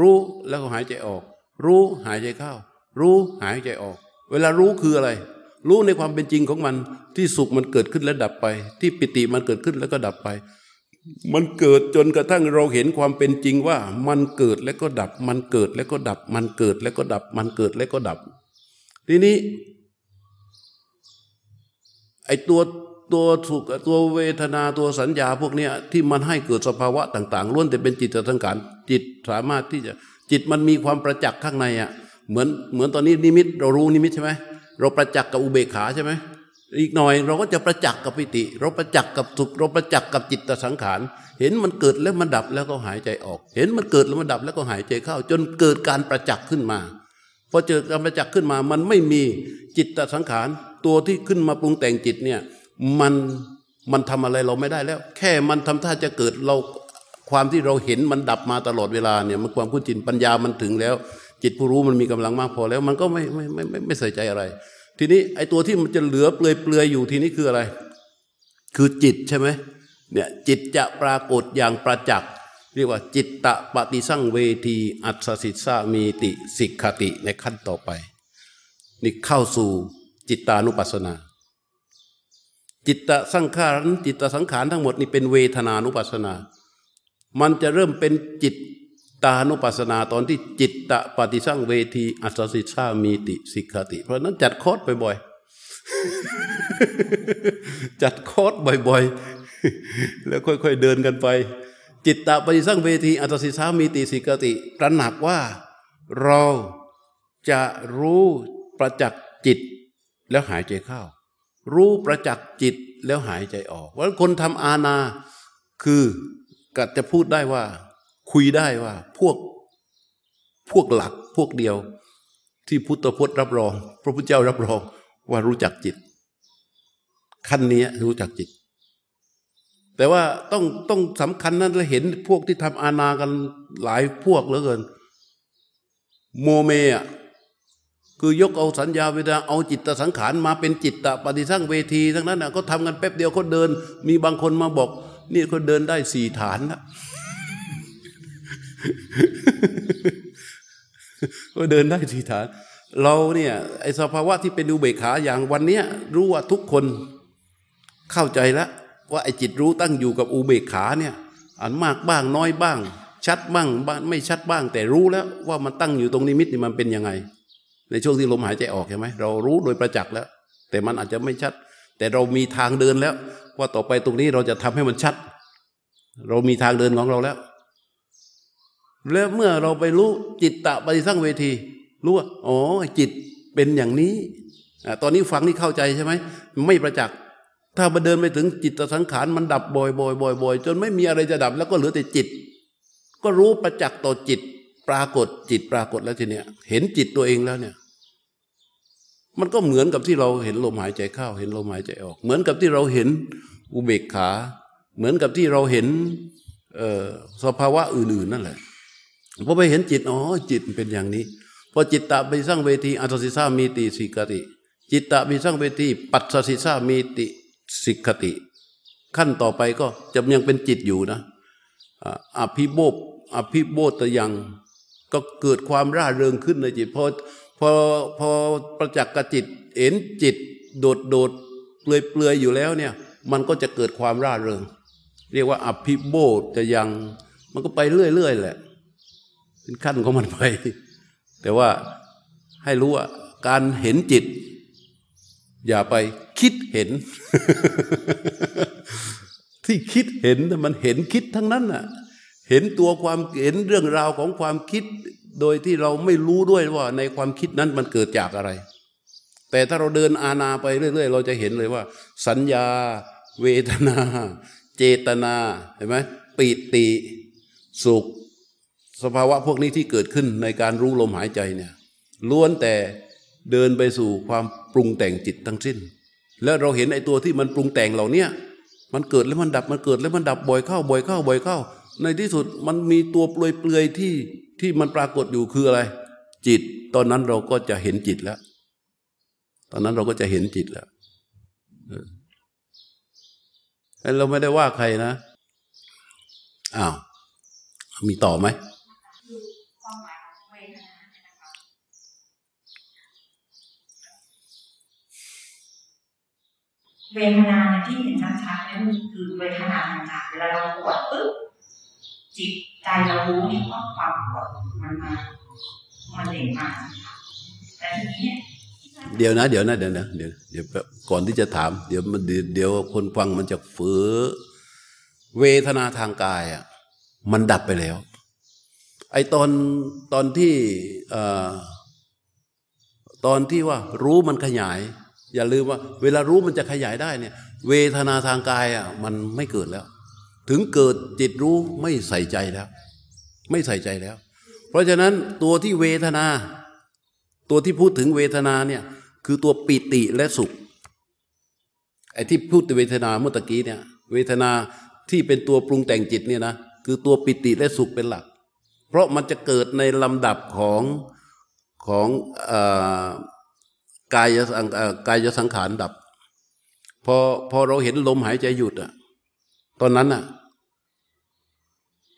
รู้แล้วก็หายใจออก รู้หายใจเข้า รู้หายใจออก เวลารู้คืออะไร รู้ในความเป็นจริงของมัน ที่สุขมันเกิดขึ้นแล้วดับไป ที่ปิติมันเกิดขึ้นแล้วก็ดับไป มันเกิดจนกระทั่งเราเห็นความเป็นจริงว่า มันเกิดแล้วก็ดับ มันเกิดแล้วก็ดับ มันเกิดแล้วก็ดับ มันเกิดแล้วก็ดับ ทีนี้ ไอตัวตัวสุขตัวเวทนาตัวสัญญาพวกเนี้ยที่มันให้เกิดสภาวะต่าง ๆล้วนแต่เป็นจิตสังขารจิตสามารถที่จะจิตมันมีความประจักษ์ข้างในอะเหมือนเหมือนตอนนี้นิมิตเรารู้นิมิตใช่ไหม เราประจักษ์กับอุเบกขาใช่ไหมอีกหน่อยเราก็จะประจักษ์กับปิติ เราประจักษ์กับสุขเราประจักษ์กับจิตตสังขาร เห็นมันเกิดแล้วมันดับแล้วก็หายใจออก เห็นมันเกิดแล้วมันดับแล้วก็หายใจเข้า จนเกิดการประจักษ์ขึ้นมาพอเจอการประจักษ์ขึ้นมา มันไม่มีจิตตสังขาร ตัวที่ขึ้นมาปรุงแต่งจิตเนี่ยมันมันทำอะไรเราไม่ได้แล้ว แค่มันทำท่าจะเกิดเราความที่เราเห็นมันดับมาตลอดเวลาเนี่ยมันความพูดจิตปัญญามันถึงแล้ว จิตผู้รู้มันมีกำลังมากพอแล้ว มันก็ไม่ไม่ไม่ไม่ไม่ใส่ใจอะไร ทีนี้ไอ้ตัวที่มันจะเหลือเปลือยเปลือยอยู่ทีนี้คืออะไร คือจิตใช่ไหมเนี่ยจิตจะปรากฏอย่างประจักษ์เรียกว่าจิตตะปฏิสั่งเวทีอัศสิสามีติสิกขติในขั้นต่อไป นี่เข้าสู่จิตตานุปัสสนา จิตตะสังขารจิตตะสังขารทั้งหมดนี่เป็นเวทนานุปัสสนา มันจะเริ่มเป็นจิต ตานุปัสนาตอนที่จิตตะปฏิสั่งเวที อัศสิชามีติสิกขติ เพราะนั้นจัดคอร์สบ่อยๆ จัดคอร์สบ่อยๆ แล้วค่อยๆเดินกันไป จิตตะปฏิสั่งเวที อัศสิชามีติสิกขติ ตระหนักว่าเราจะรู้ประจักษ์จิตแล้วหายใจเข้า รู้ประจักษ์จิตแล้วหายใจออกว่าคนทำอาณาคือก็จะพูดได้ว่า คุยได้ว่า พวกพวกหลักพวกเดียว ที่พุทธพจน์รับรอง พระพุทธเจ้ารับรองว่ารู้จักจิต ขั้นนี้รู้จักจิต แต่ว่าต้องต้องสำคัญนั้นเราเห็นพวกที่ทำอาณากันหลายพวกเหลือเกิน โมเมอะคือยกเอาสัญญาเวลาเอาจิตตสังขารมาเป็นจิตตปฏิสั่งเวที ทั้งนั้นน่ะก็ทำกันแป๊บเดียวเขาเดิน มีบางคนมาบอก นี่เขาเดินได้สี่ฐานนะ ก็เดินได้สี่ฐาน เราเนี่ยไอสภาวะที่เป็นอุเบกขาอย่างวันเนี้ยรู้ว่าทุกคนเข้าใจแล้วว่าไอจิตรู้ตั้งอยู่กับอุเบกขาเนี่ยอันมากบ้างน้อยบ้าง ชัดบ้างบ้างไม่ชัดบ้าง แต่รู้แล้วว่ามันตั้งอยู่ตรงนิมิตนี่มันเป็นยังไง ในช่วงที่ลมหายใจออกใช่ไหมเรารู้โดยประจักษ์แล้ว แต่มันอาจจะไม่ชัด แต่เรามีทางเดินแล้ว ว่าต่อไปตรงนี้เราจะทำให้มันชัด เรามีทางเดินของเราแล้ว แล้วเมื่อเราไปรู้จิตตะปฏิสั่งเวที รู้ว่าอ๋อจิตเป็นอย่างนี้อตอนนี้ฟังนี่เข้าใจใช่ไหมไม่ประจักษ์ถ้ามาเดินไปถึงจิตสังขารมันดับบ่อยบ่อยบ่อยบ่อยจนไม่มีอะไรจะดับแล้วก็เหลือแต่จิต ก็รู้ประจักษ์ต่อจิต ปรากฏจิตปรากฏแล้วทีเนี้ยเห็นจิตตัวเองแล้วเนี่ย มันก็เหมือนกับที่เราเห็นลมหายใจเข้า เห็นลมหายใจออก เหมือนกับที่เราเห็นอุเบกขา เหมือนกับที่เราเห็นสภาวะอื่น ๆ นั่นแหละ พอไปเห็นจิตอ๋อจิตเป็นอย่างนี้พอจิตตะไปสร้างเวทีอัตสิสามีติสิกติ จิตตะไปสร้างเวทีปัสสิสามีติสิกติ ขั้นต่อไปก็จะยังเป็นจิตอยู่นะอภิโบปอภิโบตยังก็เกิดความร่าเริงขึ้นในจิตพอพอพอประจักษ์กับจิตเห็นจิต โดดโดดเปลือยเปลือยอยู่แล้วเนี่ยมันก็จะเกิดความร่าเริง เรียกว่าอภิโบตยังมันก็ไปเรื่อยๆแหละ เป็นขั้นของมันไป แต่ว่าให้รู้ว่าการเห็นจิต อย่าไปคิดเห็น ที่คิดเห็นมันเห็นคิดทั้งนั้นน่ะ เห็นตัวความเห็นเรื่องราวของความคิด โดยที่เราไม่รู้ด้วยว่า ในความคิดนั้นมันเกิดจากอะไร แต่ถ้าเราเดินอาณาไปเรื่อย ๆ เราจะเห็นเลยว่า สัญญา เวทนา เจตนาเห็นไหมปิติ สุข สภาวะพวกนี้ที่เกิดขึ้นในการรู้ลมหายใจเนี่ยล้วนแต่เดินไปสู่ความปรุงแต่งจิตทั้งสิ้น แล้วเราเห็นไอ้ตัวที่มันปรุงแต่งเหล่านี้มันเกิดแล้วมันดับมันเกิดแล้วมันดับบ่อยเข้าบ่อยเข้าบ่อยเข้า ในที่สุดมันมีตัวเปลือยเปลือยที่ที่มันปรากฏอยู่คืออะไร จิต ตอนนั้นเราก็จะเห็นจิตแล้ว ตอนนั้นเราก็จะเห็นจิตแล้วเราไม่ได้ว่าใครนะอ้าวมีต่อไหม เวทนาที่เห็นชัดๆนั่นคือเวทนาทางกายเวลาเราปวดปึ๊บจิตใจเรารู้นี่ว่าความปวดมันมามันเด่นมาแต่ทีนี้เดี๋ยวนะ เดี๋ยวนะเดี๋ยวนะเดี๋ยวเดี๋ยวก่อนที่จะถาม เดี๋ยวมันเดี๋ยวคนฟังมันจะเฟือเวทนาทางกายอะมันดับไปแล้ว ไอตอนตอนที่ตอนที่ว่ารู้มันขยาย อย่าลืมว่า เวลารู้มันจะขยายได้เนี่ย เวทนาทางกายอะมันไม่เกิดแล้ว ถึงเกิดจิตรู้ไม่ใส่ใจแล้ว ไม่ใส่ใจแล้ว เพราะฉะนั้นตัวที่เวทนา ตัวที่พูดถึงเวทนาเนี่ยคือตัวปิติและสุขไอ้ที่พูดถึงเวทนาเมื่อตะกี้เนี่ย เวทนาที่เป็นตัวปรุงแต่งจิตเนี่ยนะคือตัวปิติและสุขเป็นหลัก เพราะมันจะเกิดในลำดับของของ กายกายสังขารดับ พอพอเราเห็นลมหายใจหยุดอะตอนนั้นอะ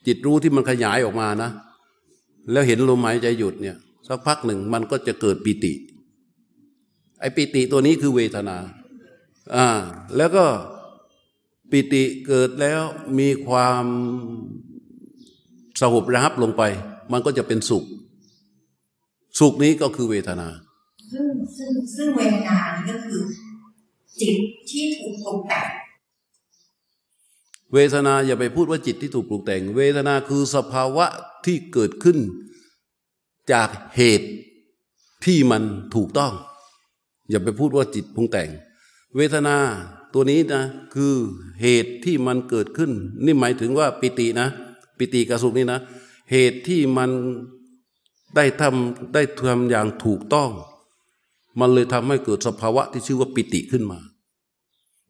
จิตรู้ที่มันขยายออกมานะ แล้วเห็นลมหายใจหยุดเนี่ยสักพักหนึ่งมันก็จะเกิดปิติ ไอ้ปิติตัวนี้คือเวทนาอ่าแล้วก็ปิติเกิดแล้วมีความสงบระหับลงไป มันก็จะเป็นสุข สุขนี้ก็คือเวทนา ซึ่งซึ่งซึ่งเวทนานี่ก็คือ จิตที่ถูกปรุงแต่งเวทนาอย่าไปพูดว่าจิตที่ถูกปรุงแต่ง เวทนาคือสภาวะที่เกิดขึ้น จากเหตุที่มันถูกต้อง อย่าไปพูดว่าจิตปรุงแต่ง เวทนาตัวนี้นะคือเหตุที่มันเกิดขึ้น นี่หมายถึงว่าปิตินะ ปิติกับสุขนี่นะ เหตุที่มันได้ทำได้ทำอย่างถูกต้อง มันเลยทำให้เกิดสภาวะที่ชื่อว่าปิติขึ้นมา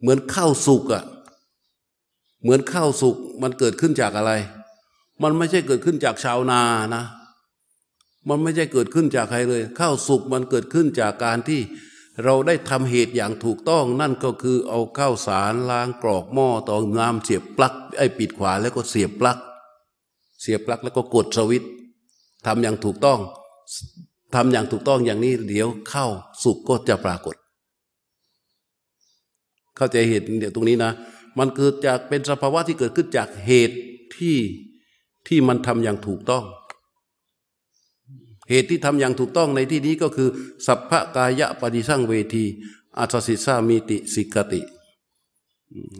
เหมือนข้าวสุกอะ่ะ เหมือนข้าวสุกมันเกิดขึ้นจากอะไร มันไม่ใช่เกิดขึ้นจากชาวนานะ มันไม่ใช่เกิดขึ้นจากใครเลย ข้าวสุกมันเกิดขึ้นจากการที่เราได้ทำเหตุอย่างถูกต้องนั่นก็คือเอาข้าวสารล้างกรอกหม้อตองน้ำเสียบปลั๊กไอ้ปิดขวาแล้วก็เสียบปลั๊กเสียบปลั๊กแล้วก็กดสวิตช์ทำอย่างถูกต้อง ทำอย่างถูกต้องอย่างนี้ เดี๋ยวเข้าสุกก็จะปรากฏ เข้าใจเหตุเดี๋ยวตรงนี้นะ มันเกิดจากเป็นสภาวะที่เกิดขึ้นจากเหตุที่ที่มันทำอย่างถูกต้อง เหตุที่ทำอย่างถูกต้องในที่นี้ก็คือ สัพพกายะปฏิสั่งเวทีอัศสิสามีติสิกติ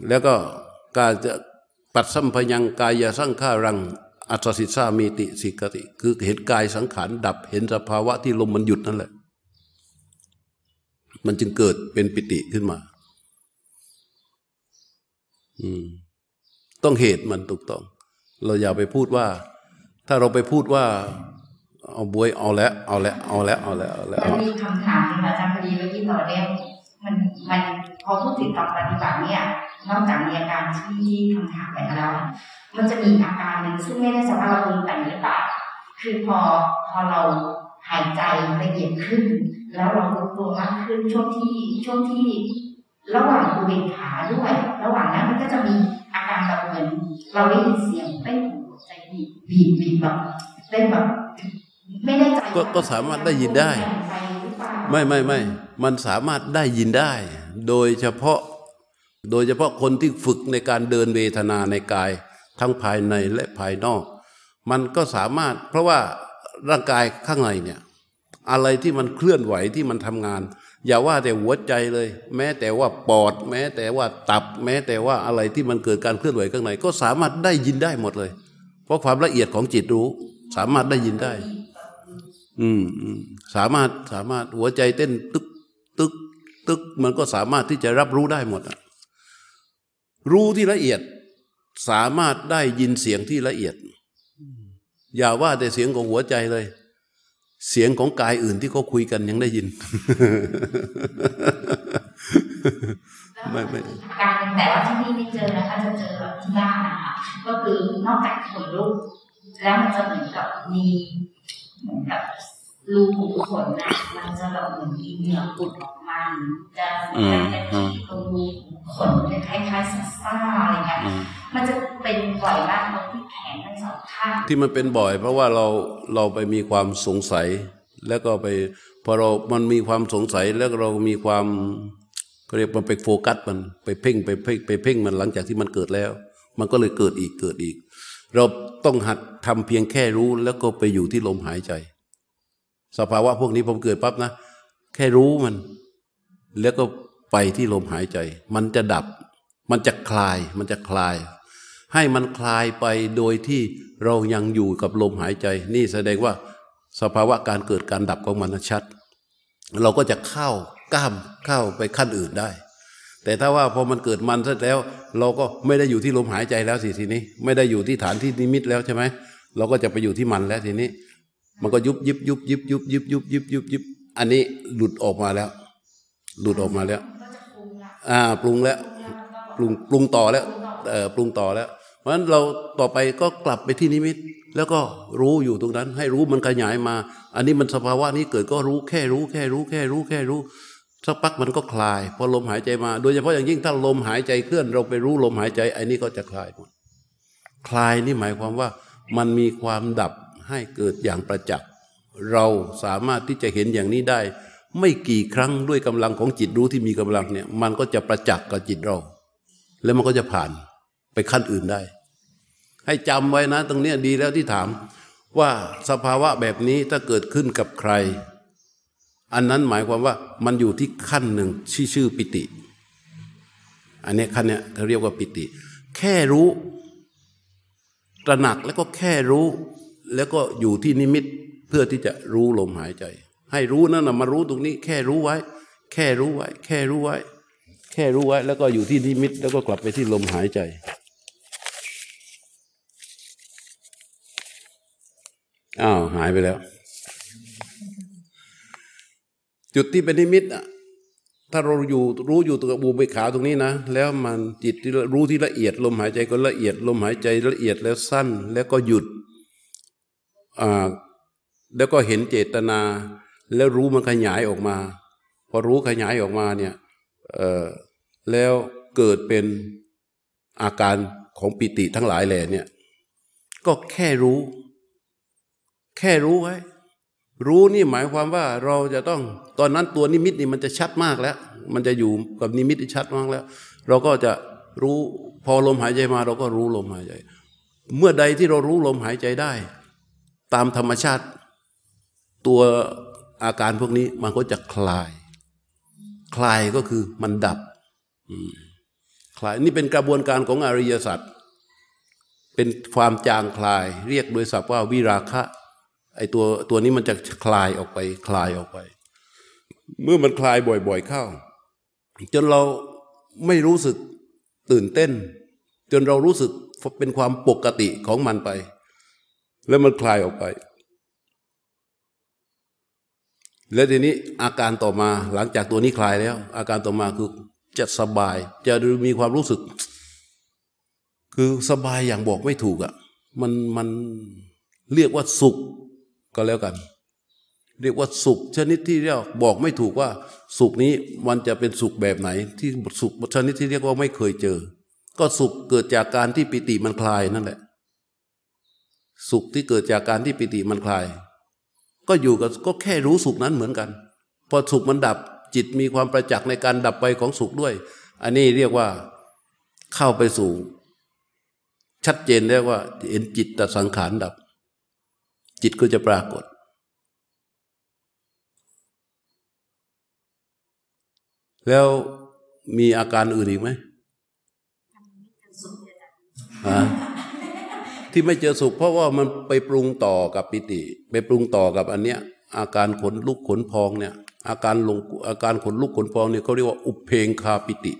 แล้วก็การจะปัดสัมพยังกายสังขารัง อัศสิสามีติสิกติ คือเห็นกายสังขารดับเห็นสภาวะที่ลมมันหยุดนั่นแหละ มันจึงเกิดเป็นปิติขึ้นมา อืม ต้องเหตุมันถูกต้อง เราอย่าไปพูดว่า ถ้าเราไปพูดว่า เอาบวยเอาแล้วเอาแล้วเอาแล้วเอาแล้วเอาแล้วมีคำถามที่อาจารย์พอดีเมื่อกี้ต่อเนื่องมันมันพอพูดถึงต่อปฏิบัติเนี่ยนอกจากมีอาการที่คำถามไปแล้ว มันจะมีอาการหนึ่งซึ่งไม่ได้จะว่าเราปรุงแต่งหรือเปล่าคือพอพอเราหายใจละเอียดขึ้น แล้วเรารู้ตัวมากขึ้นช่วงที่ช่วงที่ ระหว่างอุเบกขาด้วย ระหว่างนั้นมันก็จะมีอาการแบบเหมือนเราได้ยินเสียงเต้นของหัวใจบีบบีบบีบแบบเต้นแบบไม่แน่ใจก็ก็สามารถได้ยินได้ไปหรือเปล่าไม่ไม่ไม่มันสามารถได้ยินได้ โดยเฉพาะ โดยเฉพาะคนที่ฝึกในการเดินเวทนาในกาย ทั้งภายในและภายนอก มันก็สามารถ เพราะว่าร่างกายข้างในเนี่ยอะไรที่มันเคลื่อนไหวที่มันทำงาน อย่าว่าแต่หัวใจเลย แม้แต่ว่าปอด แม้แต่ว่าตับ แม้แต่ว่าอะไรที่มันเกิดการเคลื่อนไหวข้างใน ก็สามารถได้ยินได้หมดเลย เพราะความละเอียดของจิตรู้ สามารถได้ยินได้ อืมสามารถสามารถหัวใจเต้นตึกตึกตึกมันก็สามารถที่จะรับรู้ได้หมดอะรู้ที่ละเอียด สามารถได้ยินเสียงที่ละเอียด อย่าว่าแต่เสียงของหัวใจเลย เสียงของกายอื่นที่เขาคุยกันยังได้ยิน ไม่ไม่การแต่ว่าที่นี่ไม่เจอนะคะจะเจอแบบที่บ้านนะคะก็คือนอกจากขนลุกแล้วมันจะเหมือนกับมีเหมือนกับ รูขุมขนนะมันจะแบบเหมือนมีเหงื่อปุดออกมาจะจะจะที่ตรงรูขุมขนจะคล้ายๆซ่าๆอะไรเงี้ยอืมมันจะเป็นบ่อยมากตรงที่แขนทั้งสองข้างที่มันเป็นบ่อย เพราะว่าเราเราไปมีความสงสัย แล้วก็ไปพอเรา มันมีความสงสัยแล้วเรามีความเขาเรียกมันไปโฟกัสมันไปเพ่งไปเพ่งไปเพ่งมันหลังจากที่มันเกิดแล้ว มันก็เลยเกิดอีกเกิดอีก เราต้องหัดทำเพียงแค่รู้แล้วก็ไปอยู่ที่ลมหายใจ สภาวะพวกนี้ผมเกิดปั๊บนะ แค่รู้มัน แล้วก็ไปที่ลมหายใจ มันจะดับ มันจะคลาย มันจะคลาย ให้มันคลายไปโดยที่เรายังอยู่กับลมหายใจ นี่แสดงว่าสภาวะการเกิดการดับของมันชัด เราก็จะเข้าก้ามเข้าไปขั้นอื่นได้ แต่ถ้าว่าพอมันเกิดมันเสร็จแล้ว เราก็ไม่ได้อยู่ที่ลมหายใจแล้วสิทีนี้ ไม่ได้อยู่ที่ฐานที่นิมิตแล้วใช่ไหมเราก็จะไปอยู่ที่มันแล้วทีนี้ มันก็ยุบยิบยุบยิบยุบยิบยุบยิบยุบยิบอันนี้หลุดออกมาแล้ว หลุดออกมาแล้วก็จะปรุงละอ่า ปรุงแล้ว ปรุงปรุงต่อแล้วเออปรุงต่อแล้ว เพราะฉะนั้นเราต่อไปก็กลับไปที่นิมิต แล้วก็รู้อยู่ตรงนั้น ให้รู้มันขยายมา อันนี้มันสภาวะนี้เกิดก็รู้แค่รู้แค่รู้แค่รู้แค่รู้สักพักมันก็คลาย พอลมหายใจมา โดยเฉพาะอย่างยิ่งถ้าลมหายใจเคลื่อน เราไปรู้ลมหายใจไอ้นี้ก็จะคลายหมดคลายนี่หมายความว่า มันมีความดับ ให้เกิดอย่างประจักษ์เราสามารถที่จะเห็นอย่างนี้ได้ ไม่กี่ครั้งด้วยกำลังของจิตรู้ที่มีกำลังเนี่ยมันก็จะประจักษ์กับจิตเรา แล้วมันก็จะผ่านไปขั้นอื่นได้ ให้จำไว้นะ ตรงนี้ดีแล้วที่ถาม ว่าสภาวะแบบนี้ถ้าเกิดขึ้นกับใคร อันนั้นหมายความว่ามันอยู่ที่ขั้นหนึ่งที่อชื่อปิติ อันนี้ขั้นเนี้ยเขาเรียกว่าปิติ แค่รู้ ตระหนักแล้วก็แค่รู้ แล้วก็อยู่ที่นิมิตเพื่อที่จะรู้ลมหายใจ ให้รู้นั่นนะมารู้ตรงนี้ แค่รู้ไว้ แค่รู้ไว้ แค่รู้ไว้ แค่รู้ไว้ แล้วก็อยู่ที่นิมิต แล้วก็กลับไปที่ลมหายใจอ้าวหายไปแล้ว จุดที่เป็นนิมิตอะถ้าเราอยู่รู้อยู่ตัวบูเบขาตรงนี้นะ แล้วมันจิตที่รู้ที่ละเอียดลมหายใจก็ละเอียดลมหายใจละเอียดแล้วสั้น แล้วก็หยุด แล้วก็เห็นเจตนา แล้วรู้มันขยายออกมา พอรู้ขยายออกมาเนี่ยแล้วเกิดเป็นอาการของปิติทั้งหลายแหล่เนี่ย ก็แค่รู้ แค่รู้ไว้ รู้นี่หมายความว่าเราจะต้องตอนนั้นตัวนิมิตนี่มันจะชัดมากแล้ว มันจะอยู่กับนิมิตที่ชัดมากแล้ว เราก็จะรู้พอลมหายใจมา เราก็รู้ลมหายใจ เมื่อใดที่เรารู้ลมหายใจได้ ตามธรรมชาติ ตัวอาการพวกนี้มันก็จะคลาย คลายก็คือมันดับคลายนี่เป็นกระบวนการของอริยสัจเป็นความจางคลาย เรียกโดยศัพท์ว่าวิราคะไอตัวตัวนี้มันจะคลายออกไป คลายออกไป เมื่อมันคลายบ่อยๆเข้า จนเราไม่รู้สึกตื่นเต้น จนเรารู้สึกเป็นความปกติของมันไป แล้วมันคลายออกไป แล้วทีนี้อาการต่อมาหลังจากตัวนี้คลายแล้ว อาการต่อมาคือจะสบาย จะมีความรู้สึก คือสบายอย่างบอกไม่ถูกอะ่ะมันมันเรียกว่าสุขก็แล้วกัน เรียกว่าสุข ชนิดที่เรียกบอกไม่ถูกว่า สุขนี้มันจะเป็นสุขแบบไหน ที่สุขชนิดที่เรียกว่าไม่เคยเจอ ก็สุขเกิดจากการที่ปิติมันคลายนั่นแหละ สุขที่เกิดจากการที่ปิติมันคลาย ก็อยู่กับก็แค่รู้สุขนั้นเหมือนกัน พอสุขมันดับจิตมีความประจักษ์ในการดับไปของสุขด้วย อันนี้เรียกว่าเข้าไปสู่ ชัดเจนแล้วว่า เห็นจิตตสังขารดับ จิตก็จะปรากฏ แล้วมีอาการอื่นอีกไหมฮะ ที่ไม่เจอสุข เพราะว่ามันไปปรุงต่อกับปิติ ไปปรุงต่อกับอันเนี้ยอาการขนลุกขนพองเนี่ย อาการลงอาการขนลุกขนพองเนี่ยเขาเรียกว่าอุเพงคาปิติ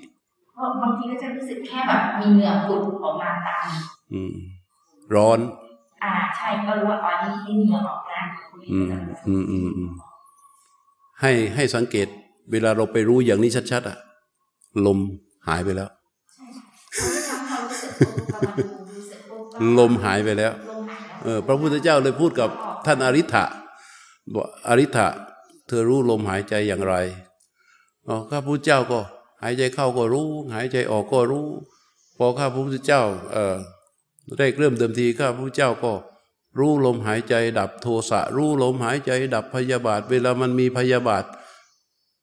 เพราะบางทีก็จะรู้สึกแค่แบบมีเหงื่อผุดออกมาตามอืม ร้อน อ่าใช่ก็รู้ว่าตอนนี้มีเหงื่อออกแล้วอืมอืมอืมอืมให้ให้สังเกต เวลาเราไปรู้อย่างนี้ชัดๆอะลมหายไปแล้ว ลมหายไปแล้วเออพระพุทธเจ้าเลยพูดกับท่านอริ t ะบอกอริ t ะเธอรู้ลมหายใจอย่างไรอ๋อข้าพุทธเจ้าก็หายใจเข้าก็รู้ หายใจออกก็รู้ พอข้าพระพุทธเจ้าเออได้เริ่มเดิมทีข้าพระพุทธเจ้าก็ รู้ลมหายใจ ดับโทสะรู้ลมหายใจ ดับพยาบาท เวลามันมีพยาบาท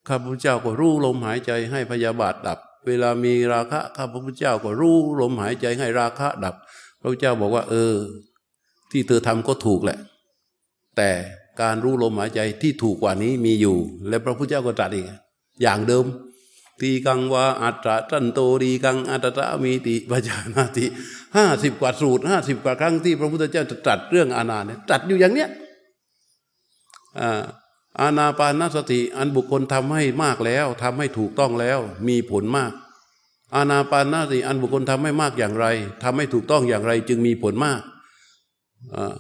ข้าพระพุทธเจ้าก็รู้ลมหายใจให้พยาบาทดับ เวลามีราคะข้าพระพุทธเจ้าก็รู้ลมหายใจให้ราคะดับ พระพุทธเจ้าบอกว่า เออ ที่เธอทำก็ถูกแหละ แต่การรู้ลมหายใจที่ถูกกว่านี้มีอยู่ และพระพุทธเจ้าก็ตรัสอีกอย่างเดิมตีกังวาอัตตะตันโตดีกังอัตตะมีติปัจานาติห้าสิบกว่าสูตรห้าสิบกว่าครั้งที่พระพุทธเจ้าจะตรัสเรื่องอานาเนี่ยตรัสอยู่อย่างเนี้ยอ่าอานาปานสติอันบุคคลทำให้มากแล้วทำให้ถูกต้องแล้ว มีผลมาก อานาปานาสิอันบุคคลทำให้มากอย่างไรทำให้ถูกต้องอย่างไร จึงมีผลมากอา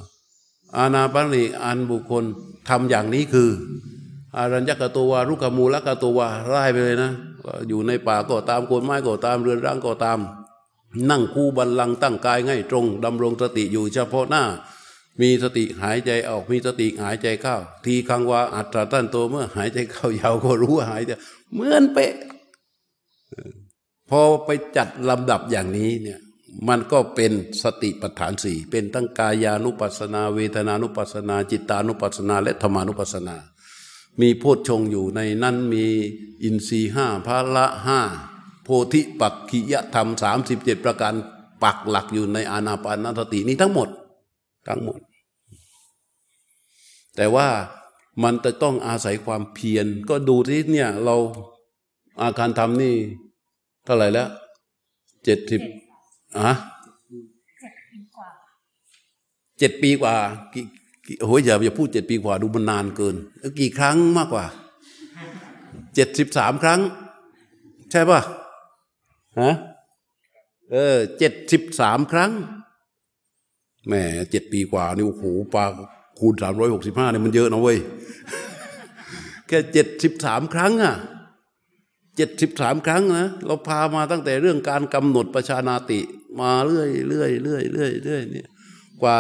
อานาปานสิอันบุคคลทำอย่างนี้คือ อารัญญกตวารุกมูลกตววาไล่ไปเลยนะ อยู่ในป่าก็ตามโคนไม้ก็ตามเรือนร่างก็ตาม นั่งคู่บันลังตั้งกายง่ายตรงดำรงสติอยู่เฉพาะหน้า มีสติหายใจออกมีสติหายใจเข้า ทีคังวาอัตตาตั้นโตเมื่อหายใจเข้ายาวก็รู้ว่าหายใจเหมือนเป๊ะ พอไปจัดลำดับอย่างนี้เนี่ยมันก็เป็นสติปัฏฐานสี่เป็นตั้งกายานุปัสสนา เวทนานุปัสสนา จิตานุปัสสนา และธรรมานุปัสสนา มีโพชฌงอยู่ในนั้นมีอินทรีห้าพระละห้าโพธิปักขิยธรรมสามสิบเจ็ดประการปักหลักอยู่ในอานาปานสตินี้ทั้งหมด ทั้งหมด แต่ว่ามันจะต้องอาศัยความเพียรก็ดูที่เนี่ยเราอาการทำนี่ เท่าไหร่แล้วเจ็ดสิบอะเจ็ดปีกว่ากี่โอ้ยอย่าอย่าพูดเจ็ดปีกว่าดูมันนานเกิน กี่ครั้งมากกว่าเจ็ดสิบสามครั้ง ใช่ป่ะฮะเออเจ็ดสิบสามครั้งแหมเจ็ดปีกว่านี่โอ้โหปลาคูณสามร้อยหกสิบห้าเนี่ยมันเยอะนะเว้ยแค่เจ็ดสิบสามครั้งอะ เจ็ดสิบสามครั้งนะเราพามาตั้งแต่เรื่องการกำหนดประชานาติมาเรื่อยเรื่อยเรื่อยเรื่อยเรื่อยเนี่ยกว่า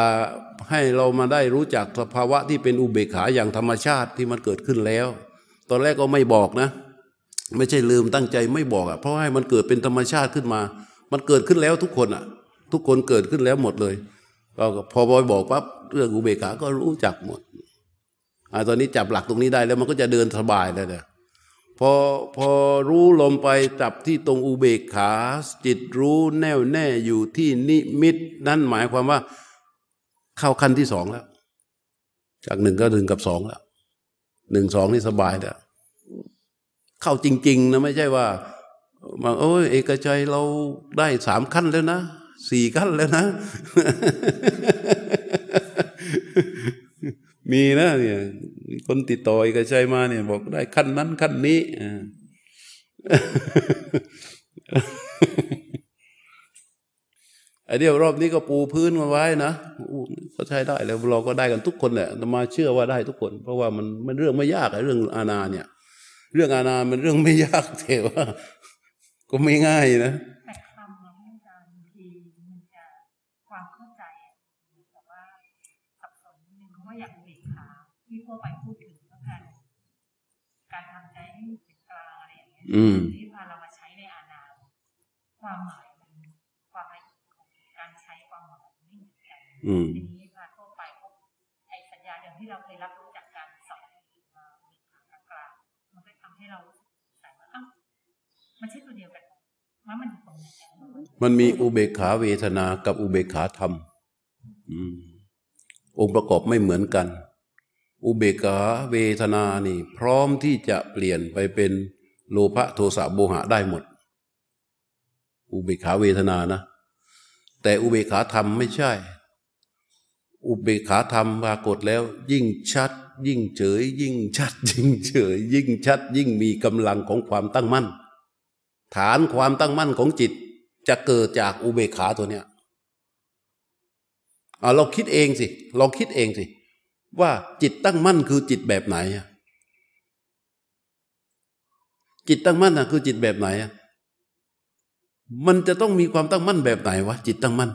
ให้เรามาได้รู้จักสภาวะที่เป็นอุเบกขาอย่างธรรมชาติที่มันเกิดขึ้นแล้ว ตอนแรกก็ไม่บอกนะ ไม่ใช่ลืมตั้งใจไม่บอกอะเพราะให้มันเกิดเป็นธรรมชาติขึ้นมา มันเกิดขึ้นแล้วทุกคนอะ ทุกคนเกิดขึ้นแล้วหมดเลยก็พอบอยบอกปั๊บเรื่องอุเบกขาก็รู้จักหมดอ่าตอนนี้จับหลักตรงนี้ได้แล้วมันก็จะเดินสบายแล้วเนี่ย พอพอรู้ลมไปจับที่ตรงอุเบกขา จิตรู้แน่วแน่อยู่ที่นิมิต นั่นหมายความว่า เข้าขั้นที่สองแล้ว จากหนึ่งก็ถึงกับสองแล้วหนึ่งสองนี่สบายแล้วเข้าจริง ๆ นะไม่ใช่ว่ามาโอ้ยเอกชัยเราได้สามขั้นแล้วนะสี่ขั้นแล้วนะ มีนะเนี่ยคนติดต่อเอกชัยมาเนี่ยบอกได้ขั้นนั้นขั้นนี้อไอเดียวรอบนี้ก็ปูพื้นมาไว้นะก็ใช้ได้แล้วเราก็ได้กันทุกคนแหละอาตมาเชื่อว่าได้ทุกคน เพราะว่ามันมันเรื่องไม่ยากไอ้เรื่องอาณาเนี่ย เรื่องอาณามันเรื่องไม่ยากแต่ว่าก็ไม่ง่ายนะ แต่คำนะอาจารย์บางทีมันจะความเข้าใจอะแต่ว่าสับสนนิดนึงเพราะว่าอย่างอุเบกขาที่ทั่วไปพูดถึงก็การการทำใจให้เป็นกลาง อะไรอย่างเงี้ยอืมที่พาเรามาใช้ในอาณาความหมายมันความละเอียดของการใช้ความหมายไม่เหมือนกันอืมทีนี้พาทั่วไปพวกไอ้สัญญาเดิมที่เราเคยรับรู้จากการสอนมาอุเบกขากลางๆมันก็ทำให้เรารู้สึกสงสัยว่าอ้าวมันใช่ตัวเดียวกันเหรอว่ามันอยู่ตรงไหนกันมันมีอุเบกขาเวทนากับอุเบกขาธรรมอืมองค์ประกอบไม่เหมือนกัน อุเบกขาเวทนานี่ พร้อมที่จะเปลี่ยนไปเป็น โลภะโทสะโมหะได้หมด อุเบกขาเวทนานะ แต่อุเบกขาธรรมไม่ใช่ อุเบกขาธรรมปรากฏแล้ว ยิ่งชัด ยิ่งเฉย ยิ่งชัด ยิ่งเฉย ยิ่งชัด ยิ่งมีกำลังของความตั้งมั่น ฐานความตั้งมั่นของจิต จะเกิดจากอุเบกขาตัวเนี้ยเอาเราคิดเองสิลองคิดเองสิว่าจิตตั้งมั่นคือจิตแบบไหนอะ จิตตั้งมั่นอะคือจิตแบบไหนอะมันจะต้องมีความตั้งมั่นแบบไหนวะจิตตั้งมั่น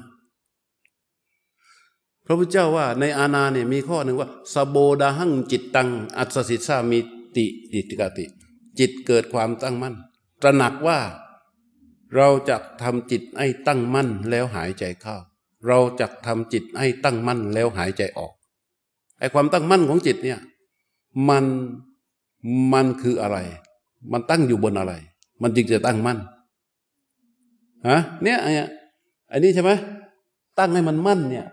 พระพุทธเจ้าว่าในอาณาเนี่ยมีข้อหนึ่งว่าสโบดาหังจิตตัง อัศสิสามิติอิติกาติ จิตเกิดความตั้งมั่น ตระหนักว่าเราจะทำจิตให้ตั้งมั่นแล้วหายใจเข้า เราจะทำจิตให้ตั้งมั่นแล้วหายใจออกไอ้ความตั้งมั่นของจิตเนี่ยมันมันคืออะไร มันตั้งอยู่บนอะไร มันจึงจะตั้งมั่นฮะเนี่ยไอ้เนี่ยอันนี้ใช่ไหมตั้งให้มันมั่นเนี่ย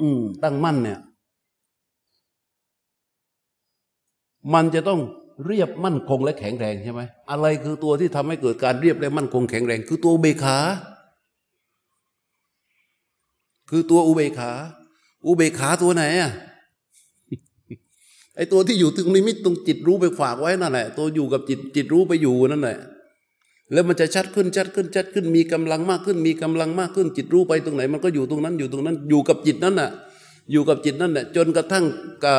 อืม ตั้งมั่นเนี่ย มันจะต้องเรียบมั่นคงและแข็งแรงใช่ไหมอะไรคือตัวที่ทำให้เกิดการเรียบและมั่นคงแข็งแรง คือตัวอุเบกขา คือตัวอุเบกขา อุเบกขาตัวไหนอะ ไอ้ตัวที่อยู่ตรงนิมิตตรงจิตรู้ไปฝากไว้นั่นแหละตัวอยู่กับจิตจิตรู้ไปอยู่นั่นแหละแล้วมันจะชัดขึ้นชัดขึ้นชัดขึ้นมีกำลังมากขึ้น มีกำลังมากขึ้น จิตรู้ไปตรงไหน มันก็อยู่ตรงนั้นอยู่ตรงนั้น อยู่กับจิตนั่นน่ะ อยู่กับจิตนั่นแหละจนกระทั่งกา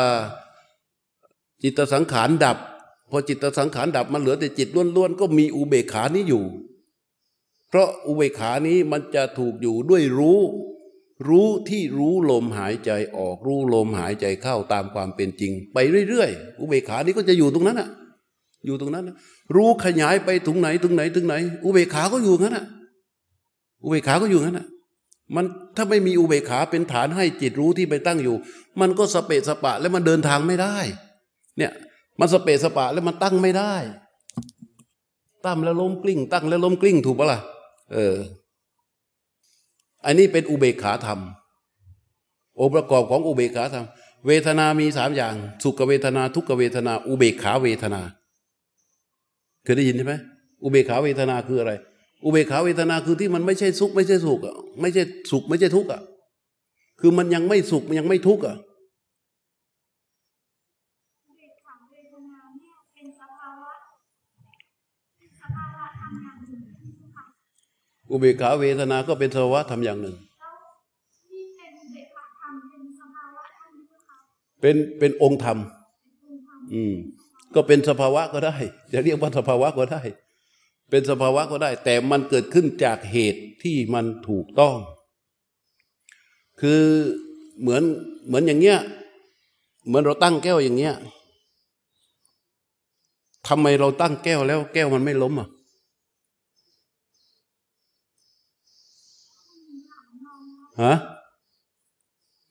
จิตสังขารดับ พอจิตสังขารดับมันเหลือแต่จิตล้วนๆก็มีอุเบกขานี้อยู่ เพราะอุเบกขานี้มันจะถูกอยู่ด้วยรู้ รู้ที่รู้ลมหายใจออกรู้ลมหายใจเข้าตามความเป็นจริง ไปเรื่อยๆ อุเบกขานี้ก็จะอยู่ตรงนั้นน่ะอยู่ตรงนั้นนะรู้ขยายไปถึงไหนถึงไหนถึงไหน อุเบกขาก็อยู่งั้นน่ะอุเบกขาก็อยู่งั้นน่ะมันถ้าไม่มีอุเบกขาเป็นฐานให้จิตรู้ที่ไปตั้งอยู่ มันก็สเปะสปะแล้วมันเดินทางไม่ได้ เนี่ยมันสเปะสปะแล้วมันตั้งไม่ได้ตั้มแล้วล้มกลิ้ง ตั้งแล้วล้มกลิ้งถูกปะล่ะเออ อันนี้เป็นอุเบกขาธรรม องค์ประกอบของอุเบกขาธรรม เวทนามีสามอย่าง สุขเวทนาทุกขเวทนา อุเบกขาเวทนาเคยได้ยินใช่ไหมอุเบกขาเวทนาคืออะไร อุเบกขาเวทนาคือที่มันไม่ใช่สุขไม่ใช่สุขอะไม่ใช่สุขไม่ใช่ทุกข์อะคือมันยังไม่สุขมันยังไม่ทุกข์อะ ทนาเนี่ยเป็นสภาวะสภาวะธรรมอย่างหนึ่งที่สุขะ อุเบกขาเวทนาก็เป็นสภาวะธรรมอย่างหนึ่ง เป็นเป็นองค์ธรรมเป็นธรรม อืม ก็เป็นสภาวะก็ได้ จะเรียกว่าสภาวะก็ได้ เป็นสภาวะก็ได้ แต่มันเกิดขึ้นจากเหตุที่มันถูกต้อง คือเหมือนเหมือนอย่างเงี้ย เหมือนเราตั้งแก้วอย่างเงี้ยทำไมเราตั้งแก้วแล้วแก้วมันไม่ล้มอะ ฮะ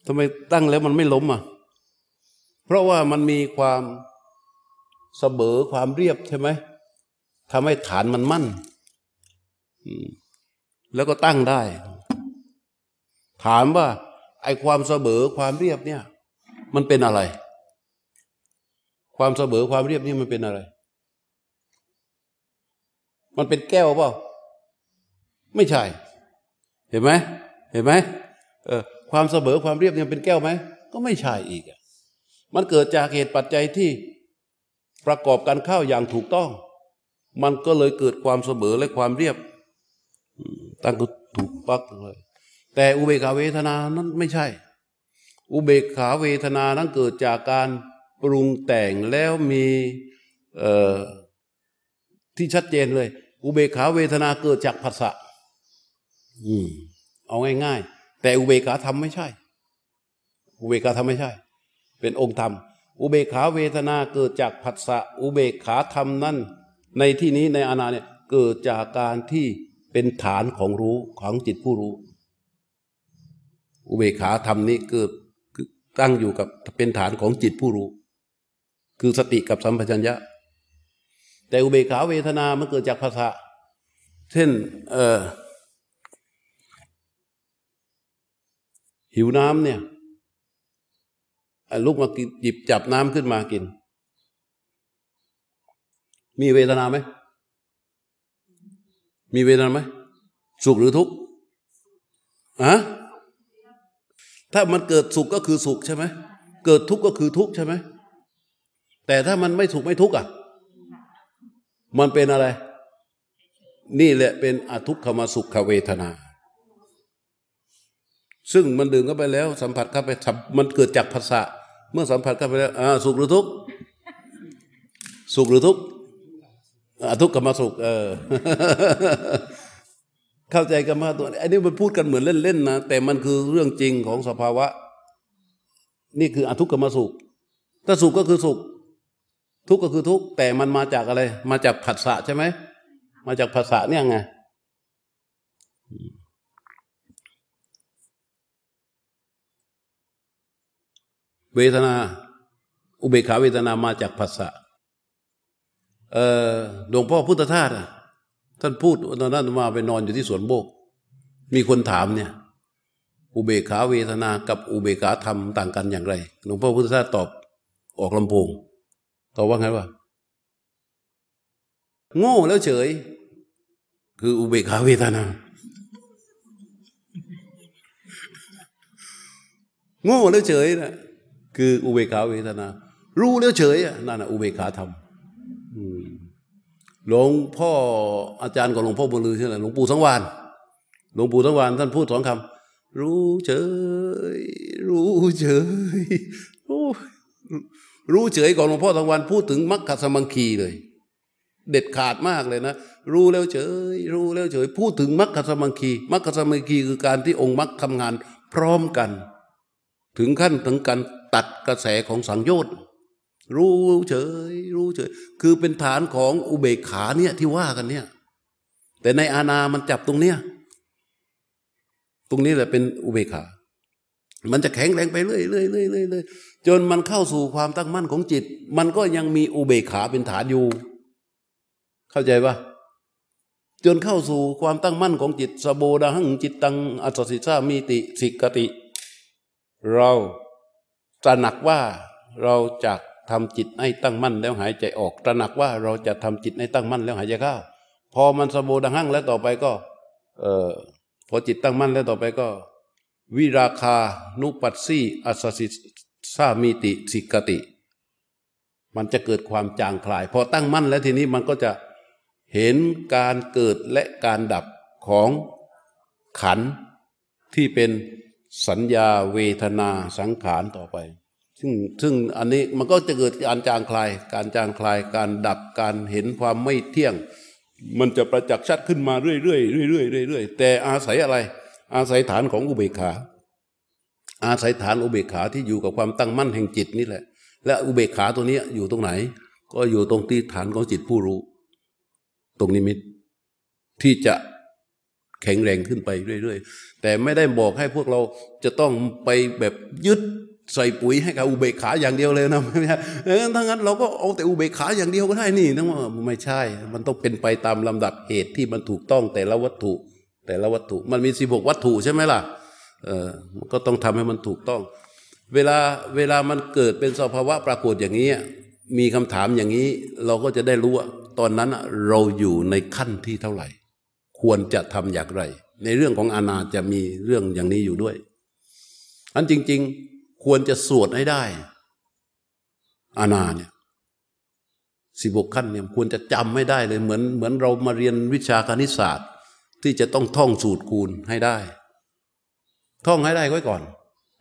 ทำไมตั้งแล้วมันไม่ล้มอะ เพราะว่ามันมีความเสมอความเรียบใช่ไหมทำให้ฐานมันมั่น แล้วก็ตั้งได้ ถามว่า ไอ้ความเสมอความเรียบเนี่ย มันเป็นอะไร ความเสมอความเรียบนี่มันเป็นอะไร มันเป็นแก้วเปล่า ไม่ใช่ เห็นไหม เห็นไหมเออความเสมอความเรียบเนี่ยเป็นแก้วไหม ก็ไม่ใช่อีกมันเกิดจากเหตุปัจจัยที่ประกอบกันเข้าอย่างถูกต้อง มันก็เลยเกิดความเสมอและความเรียบตั้งก็ถูกปักเลย แต่อุเบกขาเวทนานั้นไม่ใช่ อุเบกขาเวทนานั้นเกิดจากการปรุงแต่งแล้วมีที่ชัดเจนเลย อุเบกขาเวทนาเกิดจากภาษะอืม เอาง่ายๆ แต่อุเบกขาธรรมไม่ใช่ อุเบกขาธรรมไม่ใช่ เป็นองค์ธรรม อุเบกขาเวทนาเกิดจากผัสสะอุเบกขาธรรมนั้นในที่นี้ในอาณาเนี่ยเกิดจากการที่เป็นฐานของรู้ของจิตผู้รู้ อุเบกขาธรรมนี้เกิดตั้งอยู่กับเป็นฐานของจิตผู้รู้ คือสติกับสัมปชัญญะ แต่อุเบกขาเวทนามันเกิดจากภาษาเช่น เออ หิวน้ำเนี่ยลุกมากินหยิบจับน้ำขึ้นมากิน มีเวทนาไหม มีเวทนาไหม สุขหรือทุกข์อะถ้ามันเกิดสุขก็คือสุขใช่ไหม เกิดทุกข์ก็คือทุกข์ใช่ไหม แต่ถ้ามันไม่สุขไม่ทุกข์อะ มันเป็นอะไร นี่แหละเป็นอทุกขมสุขเวทนา ซึ่งมันดื่มเข้าไปแล้ว สัมผัสเข้าไปมันเกิดจากภาษาเมื่อสัมผัสเข้าไปแล้วอ่าสุขหรือทุกข์สุขหรือทุกข์อ่าทุกขมาสุข เออ เข้าใจกันมาตัวอันนี้มันพูดกันเหมือนเล่นๆนะแต่มันคือเรื่องจริงของสภาวะ นี่คืออทุกข์กับมาสุขถ้าสุขก็คือสุข ทุกข์ก็คือทุกข์แต่มันมาจากอะไร มาจากผัสสะใช่ไหมมาจากภาษาเนี่ยไง เวทนา อุเบกขาเวทนามาจากภาษาเออหลวงพ่อพุทธทาสท่านพูดตอนนั้นมาไปนอนอยู่ที่สวนโบก มีคนถามเนี่ย อุเบกขาเวทนากับอุเบกขาธรรมต่างกันอย่างไร หลวงพ่อพุทธทาสตอบออกลำโพงตอบว่าไงวะโง่แล้วเฉย คืออุเบกขาเวทนา โง่แล้วเฉยนะ คืออุเบกขาเวทนา รู้แล้วเฉยนั่นนะอุเบกขาธรรมหลวงพ่ออาจารย์ของหลวงพ่อบุญลือใช่ไหมหลวงปู่สังวานหลวงปู่สังวานท่านพูดสองคำรู้เฉย รู้เฉยรู้รู้เฉยของหลวงพ่อสังวานพูดถึงมรรคสมังคีเลย เด็ดขาดมากเลยนะ รู้แล้วเฉย รู้แล้วเฉย พูดถึงมรรคสมังคีมรรคสมังคีคือการที่องค์มรรคทำงานพร้อมกัน ถึงขั้นถึงการ ตัดกระแสของสังโยชน์รู้เฉย รู้เฉย คือเป็นฐานของอุเบกขาเนี่ยที่ว่ากันเนี่ย แต่ในอาณามันจับตรงเนี้ยตรงนี้แหละเป็นอุเบกขา มันจะแข็งแรงไปเรื่อยเรื่อยเรื่อยเรื่อยเยจนมันเข้าสู่ความตั้งมั่นของจิต มันก็ยังมีอุเบกขาเป็นฐานอยู่ เข้าใจปะจนเข้าสู่ความตั้งมั่นของจิตสโบดาหังจิตตังอัศสิสามีติสิกติ เรา ตระหนักว่าเราจะทำจิตให้ตั้งมั่นแล้วหายใจออก ตระหนักว่าเราจะทำจิตให้ตั้งมั่นแล้วหายใจเข้า พอมันสโบดังหั่งแล้วต่อไปก็ เออพอจิตตั้งมั่นแล้วต่อไปก็ วิราคานุปัสสีอัสสิสามีติสิกติ มันจะเกิดความจางคลาย พอตั้งมั่นแล้วทีนี้มันก็จะเห็นการเกิดและการดับของขันที่เป็น สัญญาเวทนาสังขารต่อไป ซึ่งซึ่งอันนี้มันก็จะเกิดการจางคลาย การจางคลาย การดับการเห็นความไม่เที่ยง มันจะประจักษ์ชัดขึ้นมาเรื่อยๆเรื่อยๆเรื่อยๆแต่อาศัยอะไร อาศัยฐานของอุเบกขา อาศัยฐานอุเบกขาที่อยู่กับความตั้งมั่นแห่งจิตนี่แหละ และอุเบกขาตัวนี้อยู่ตรงไหน ก็อยู่ตรงที่ฐานของจิตผู้รู้ ตรงนิมิตที่จะ แข็งแรงขึ้นไปเรื่อยๆ แต่ไม่ได้บอกให้พวกเราจะต้องไปแบบยึดใส่ปุ๋ยให้กับอุเบกขาอย่างเดียวเลยนะไม่ใช่เออถ้างั้นเราก็เอาแต่อุเบกขาอย่างเดียวก็ได้นี่นะว่าไม่ใช่ มันต้องเป็นไปตามลำดับเหตุที่มันถูกต้องแต่ละวัตถุ แต่ละวัตถุ มันมีสิบกวัตถุใช่ไหมล่ะ เออก็ต้องทำให้มันถูกต้อง เวลาเวลามันเกิดเป็นสภาวะปรากฏอย่างนี้มีคำถามอย่างนี้ เราก็จะได้รู้ว่าตอนนั้นเราอยู่ในขั้นที่เท่าไหร่ ควรจะทำอย่างไร ในเรื่องของอาณาจะมีเรื่องอย่างนี้อยู่ด้วยอันจริง ๆ ควรจะสวดให้ได้ อาณาเนี่ยสิบกขั้นเนี่ยควรจะจำไม่ได้เลยเหมือนเหมือนเรามาเรียนวิชาคณิตศาสตร์ ที่จะต้องท่องสูตรคูณให้ได้ ท่องให้ได้ไว้ก่อน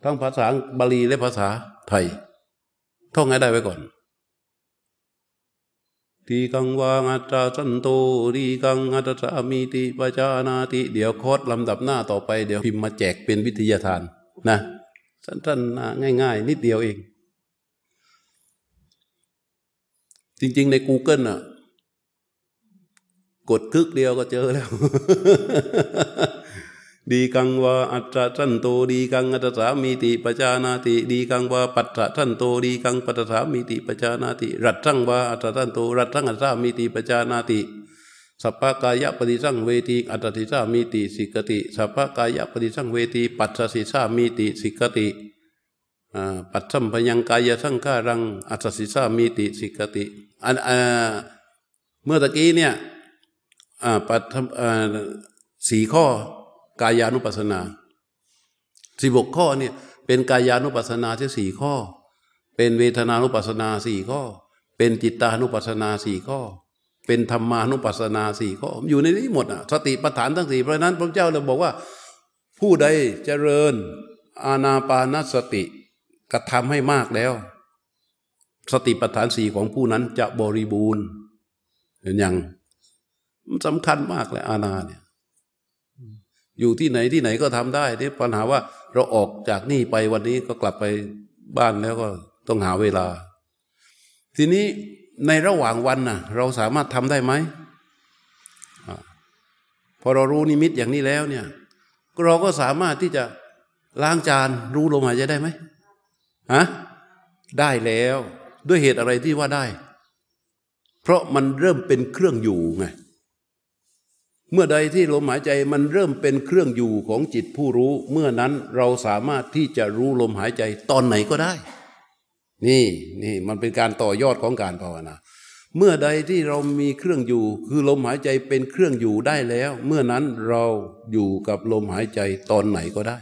ทั้งภาษาบาลีและภาษาไทย ท่องให้ได้ไว้ก่อน ทีกังวางัตราสันโตรีกังอัตสามีติปจานาติ เดี๋ยวโคดลำดับหน้าต่อไปเดี๋ยวพิมพ์มาแจกเป็นวิทยาทานนะสั้นๆนะง่าย ๆ นิดเดียวเอง จริง ๆ ใน Google น่ะ กดคลึกเดียวก็เจอแล้ว ดีกังวาอัตตะทันโตดีกังอัตสามีติปจานาติดีกังวาปัตตะทันโตดีกังปัตตสามีติปจานาติ รัตทังวาอัตตะทันโตรัตทังอัตสามีติปจานาติสัพพกายะปฏิสังเวทีอัตติสามีติสิกติสัพพกายะปฏิสังเวทีปัสสิสามีติสิกติปัจสัมพยังกายสังขารังอัตสิสามีติสิกติอันเมื่อตะกี้เนี่ยปัจสี่ข้อ กายานุปัสสนาสิบกข้อเนี่ยเป็นกายานุปัสสนาที่สี่ข้อ เป็นเวทนานุปัสสนาสี่ข้อ เป็นจิตานุปัสสนาสี่ข้อ เป็นธรรมานุปัสสนาสี่ข้ออยู่ในนี้หมดอะสติปัฏฐานทั้งสี่เพราะนั้นพระเจ้าเลยบอกว่า ผู้ใดเจริญอาณาปานสติกระทำให้มากแล้ว สติปัฏฐานสี่ของผู้นั้นจะบริบูรณ์เห็นยังมันสำคัญมากเลยอาณาเนี่ย อยู่ที่ไหนที่ไหนก็ทำได้ที่ปัญหาว่าเราออกจากนี่ไปวันนี้ก็กลับไปบ้านแล้วก็ต้องหาเวลา ทีนี้ในระหว่างวันน่ะ เราสามารถทำได้ไหมพอเรารู้นิมิตอย่างนี้แล้วเนี่ย เราก็สามารถที่จะล้างจานรู้ลมหายใจได้ไหมฮะได้แล้วด้วยเหตุอะไรที่ว่าได้ เพราะมันเริ่มเป็นเครื่องอยู่ไง เมื่อใดที่ลมหายใจมันเริ่มเป็นเครื่องอยู่ของจิตผู้รู้ เมื่อนั้นเราสามารถที่จะรู้ลมหายใจตอนไหนก็ได้ นี่นี่มันเป็นการต่อยอดของการภาวนาเมื่อใดที่เรามีเครื่องอยู่ คือลมหายใจเป็นเครื่องอยู่ได้แล้ว เมื่อนั้นเราอยู่กับลมหายใจตอนไหนก็ได้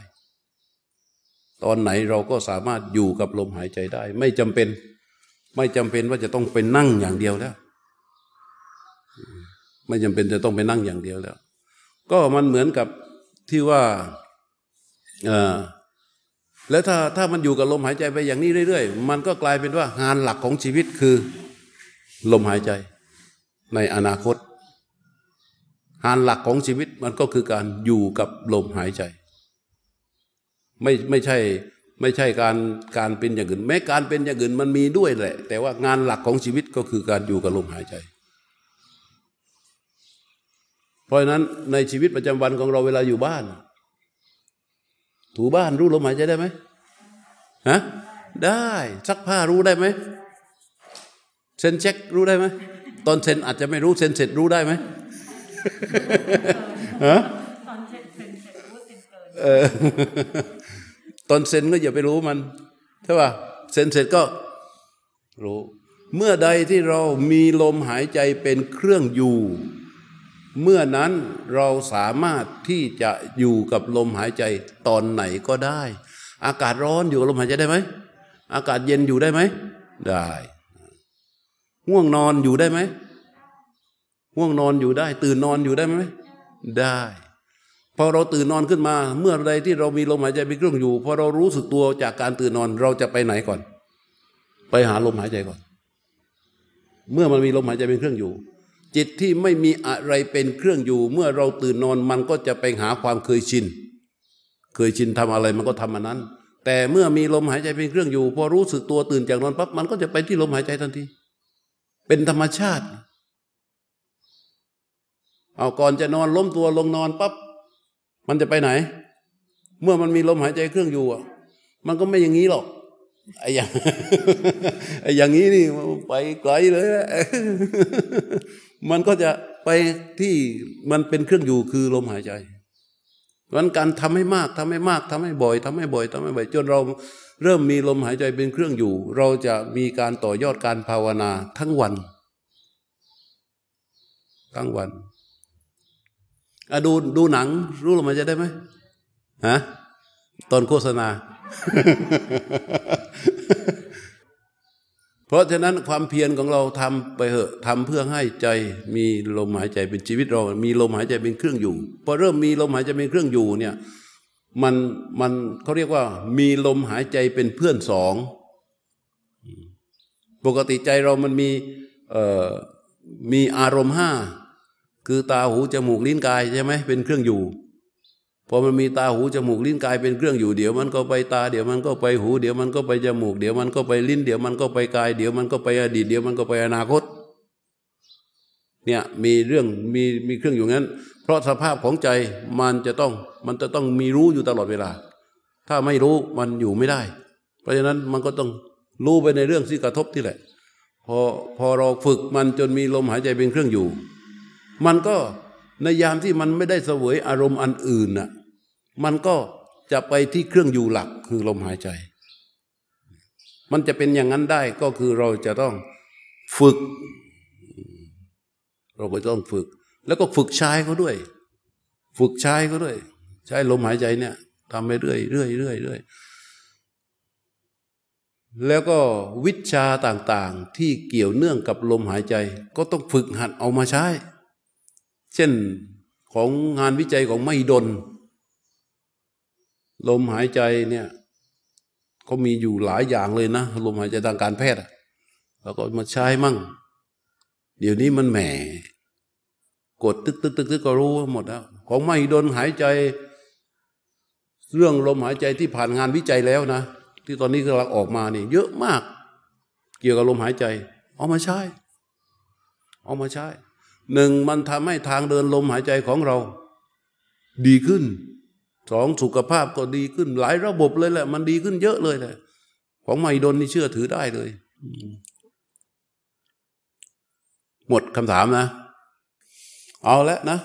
ตอนไหนเราก็สามารถอยู่กับลมหายใจได้ ไม่จำเป็น ไม่จำเป็นว่าจะต้องเป็นนั่งอย่างเดียวแล้ว ไม่จำเป็นจะต้องไปนั่งอย่างเดียวแล้ว ก็มันเหมือนกับที่ว่าแล้วถ้าถ้ามันอยู่กับลมหายใจไปอย่างนี้เรื่อยๆ มันก็กลายเป็นว่างานหลักของชีวิตคือ ลมหายใจ ในอนาคต งานหลักของชีวิตมันก็คือการอยู่กับลมหายใจ ไม่ไม่ใช่ไม่ใช่การการเป็นอย่างอื่น แม้การเป็นอย่างอื่นมันมีด้วยแหละ แต่ว่างานหลักของชีวิตก็คือการอยู่กับลมหายใจ เพราะฉะนั้นในชีวิตประจำวันของเราเวลาอยู่บ้าน ถูบ้านรู้ลมหายใจได้ไหมฮะได้ซักผ้ารู้ได้ไหมเซ็นเช็ครู้ได้ไหมตอนเซ็นอาจจะไม่รู้เซ็นเสร็จรู้ได้ไหมฮะตอนเซ็นเสร็จรู้เซ็นเกินตอนเซ็นก็อย่าไปรู้มันใช่ป่ะเซ็นเสร็จก็รู้ เมื่อใดที่เรามีลมหายใจเป็นเครื่องอยู่ เมื่อนั้นเราสามารถที่จะอยู่กับลมหายใจตอนไหนก็ได้ อากาศร้อนอยู่กับลมหายใจได้ไหม อากาศเย็นอยู่ได้ไหม ได้ง่วงนอนอยู่ได้ไหมง่วงนอนอยู่ได้ ตื่นนอนอยู่ได้ไหม ได้พอเราตื่นนอนขึ้นมา เมื่อใดที่เรามีลมหายใจเป็นเครื่องอยู่พอเรารู้สึกตัวจากการตื่นนอนเราจะไปไหนก่อน ไปหาลมหายใจก่อน เมื่อมันมีลมหายใจเป็นเครื่องอยู่ จิตที่ไม่มีอะไรเป็นเครื่องอยู่ เมื่อเราตื่นนอนมันก็จะไปหาความเคยชิน เคยชินทำอะไรมันก็ทำอันนั้น แต่เมื่อมีลมหายใจเป็นเครื่องอยู่ พอรู้สึกตัวตื่นจากนอนปั๊บมันก็จะไปที่ลมหายใจทันที เป็นธรรมชาติ เอาก่อนจะนอนล้มตัวลงนอนปั๊บมันจะไปไหน เมื่อมันมีลมหายใจเครื่องอยู่อะมันก็ไม่อย่างนี้หรอกไอ้อย่างไอ้อย่างนี้นี่ไปไกลเลย มันก็จะไปที่มันเป็นเครื่องอยู่คือลมหายใจวันการทำให้มากทำให้มากทำให้บ่อยทำให้บ่อยทำให้บ่อย จนเราเริ่มมีลมหายใจเป็นเครื่องอยู่ เราจะมีการต่อยอดการภาวนาทั้งวัน ทั้งวันอะดูดูหนัง รู้ลมหายใจได้ไหมฮะตอนโฆษณา เพราะฉะนั้นความเพียรของเราทำไปเหอะทำเพื่อให้ใจมีลมหายใจเป็นชีวิตเรา มีลมหายใจเป็นเครื่องอยู่พอเริ่มมีลมหายใจเป็นเครื่องอยู่เนี่ยมันมันเขาเรียกว่า มีลมหายใจเป็นเพื่อนสอง ปกติใจเรามันมีมีอารมณ์ห้าคือตาหูจมูกลิ้นกายใช่ไหมเป็นเครื่องอยู่ พอมันมีตาหูจมูกลิ้นกายเป็นเครื่องอยู่เดี๋ยวมันก็ไปตาเดี๋ยวมันก็ไปหู เดี๋ยวมันก็ไปจมูกเดี๋ยวมันก็ไปลิ้นเดี๋ยวมันก็ไปกายเดี๋ยวมันก็ไปอดีตเดี๋ยวมันก็ไปอนาคตเนี่ยมีเรื่องมีมีเครื่องอยู่งั้น เพราะสภาพของใจมันจะต้องมันจะต้องมีรู้อยู่ตลอดเวลา ถ้าไม่รู้มันอยู่ไม่ได้ เพราะฉะนั้นมันก็ต้องรู้ไปในเรื่องที่กระทบที่แหละ พอพอเราฝึกมันจนมีลมหายใจเป็นเครื่องอยู่ มันก็ในยามที่มันไม่ได้เสวยอารมณ์อันอื่นน่ะ มันก็จะไปที่เครื่องอยู่หลักคือลมหายใจ มันจะเป็นอย่างนั้นได้ก็คือเราจะต้องฝึก เราก็ต้องฝึก แล้วก็ฝึกใช้เขาด้วย ฝึกใช้เขาด้วย ใช้ลมหายใจเนี่ยทำไปเรื่อยเรื่อยเรื่อยเรื่อยแล้วก็วิชาต่างๆที่เกี่ยวเนื่องกับลมหายใจ ก็ต้องฝึกหัดเอามาใช้ เช่นของงานวิจัยของไม่ดน ลมหายใจเนี่ยก็มีอยู่หลายอย่างเลยนะ ลมหายใจทางการแพทย์แล้วก็มาใช้มั่ง เดี๋ยวนี้มันแหมกดตึกตึกตึกตึกก็รู้หมดแล้วของไม่ดนหายใจ เรื่องลมหายใจที่ผ่านงานวิจัยแล้วนะ ที่ตอนนี้กำลังออกมานี่ เยอะมาก เกี่ยวกับลมหายใจ เอามาใช้ เอามาใช้หนึ่งมันทำให้ทางเดินลมหายใจของเรา ดีขึ้น สองสุขภาพก็ดีขึ้นหลายระบบเลยแหละ มันดีขึ้นเยอะเลยแหละของไมดนนี่เชื่อถือได้เลย หมดคำถามนะ เอาแล้วนะ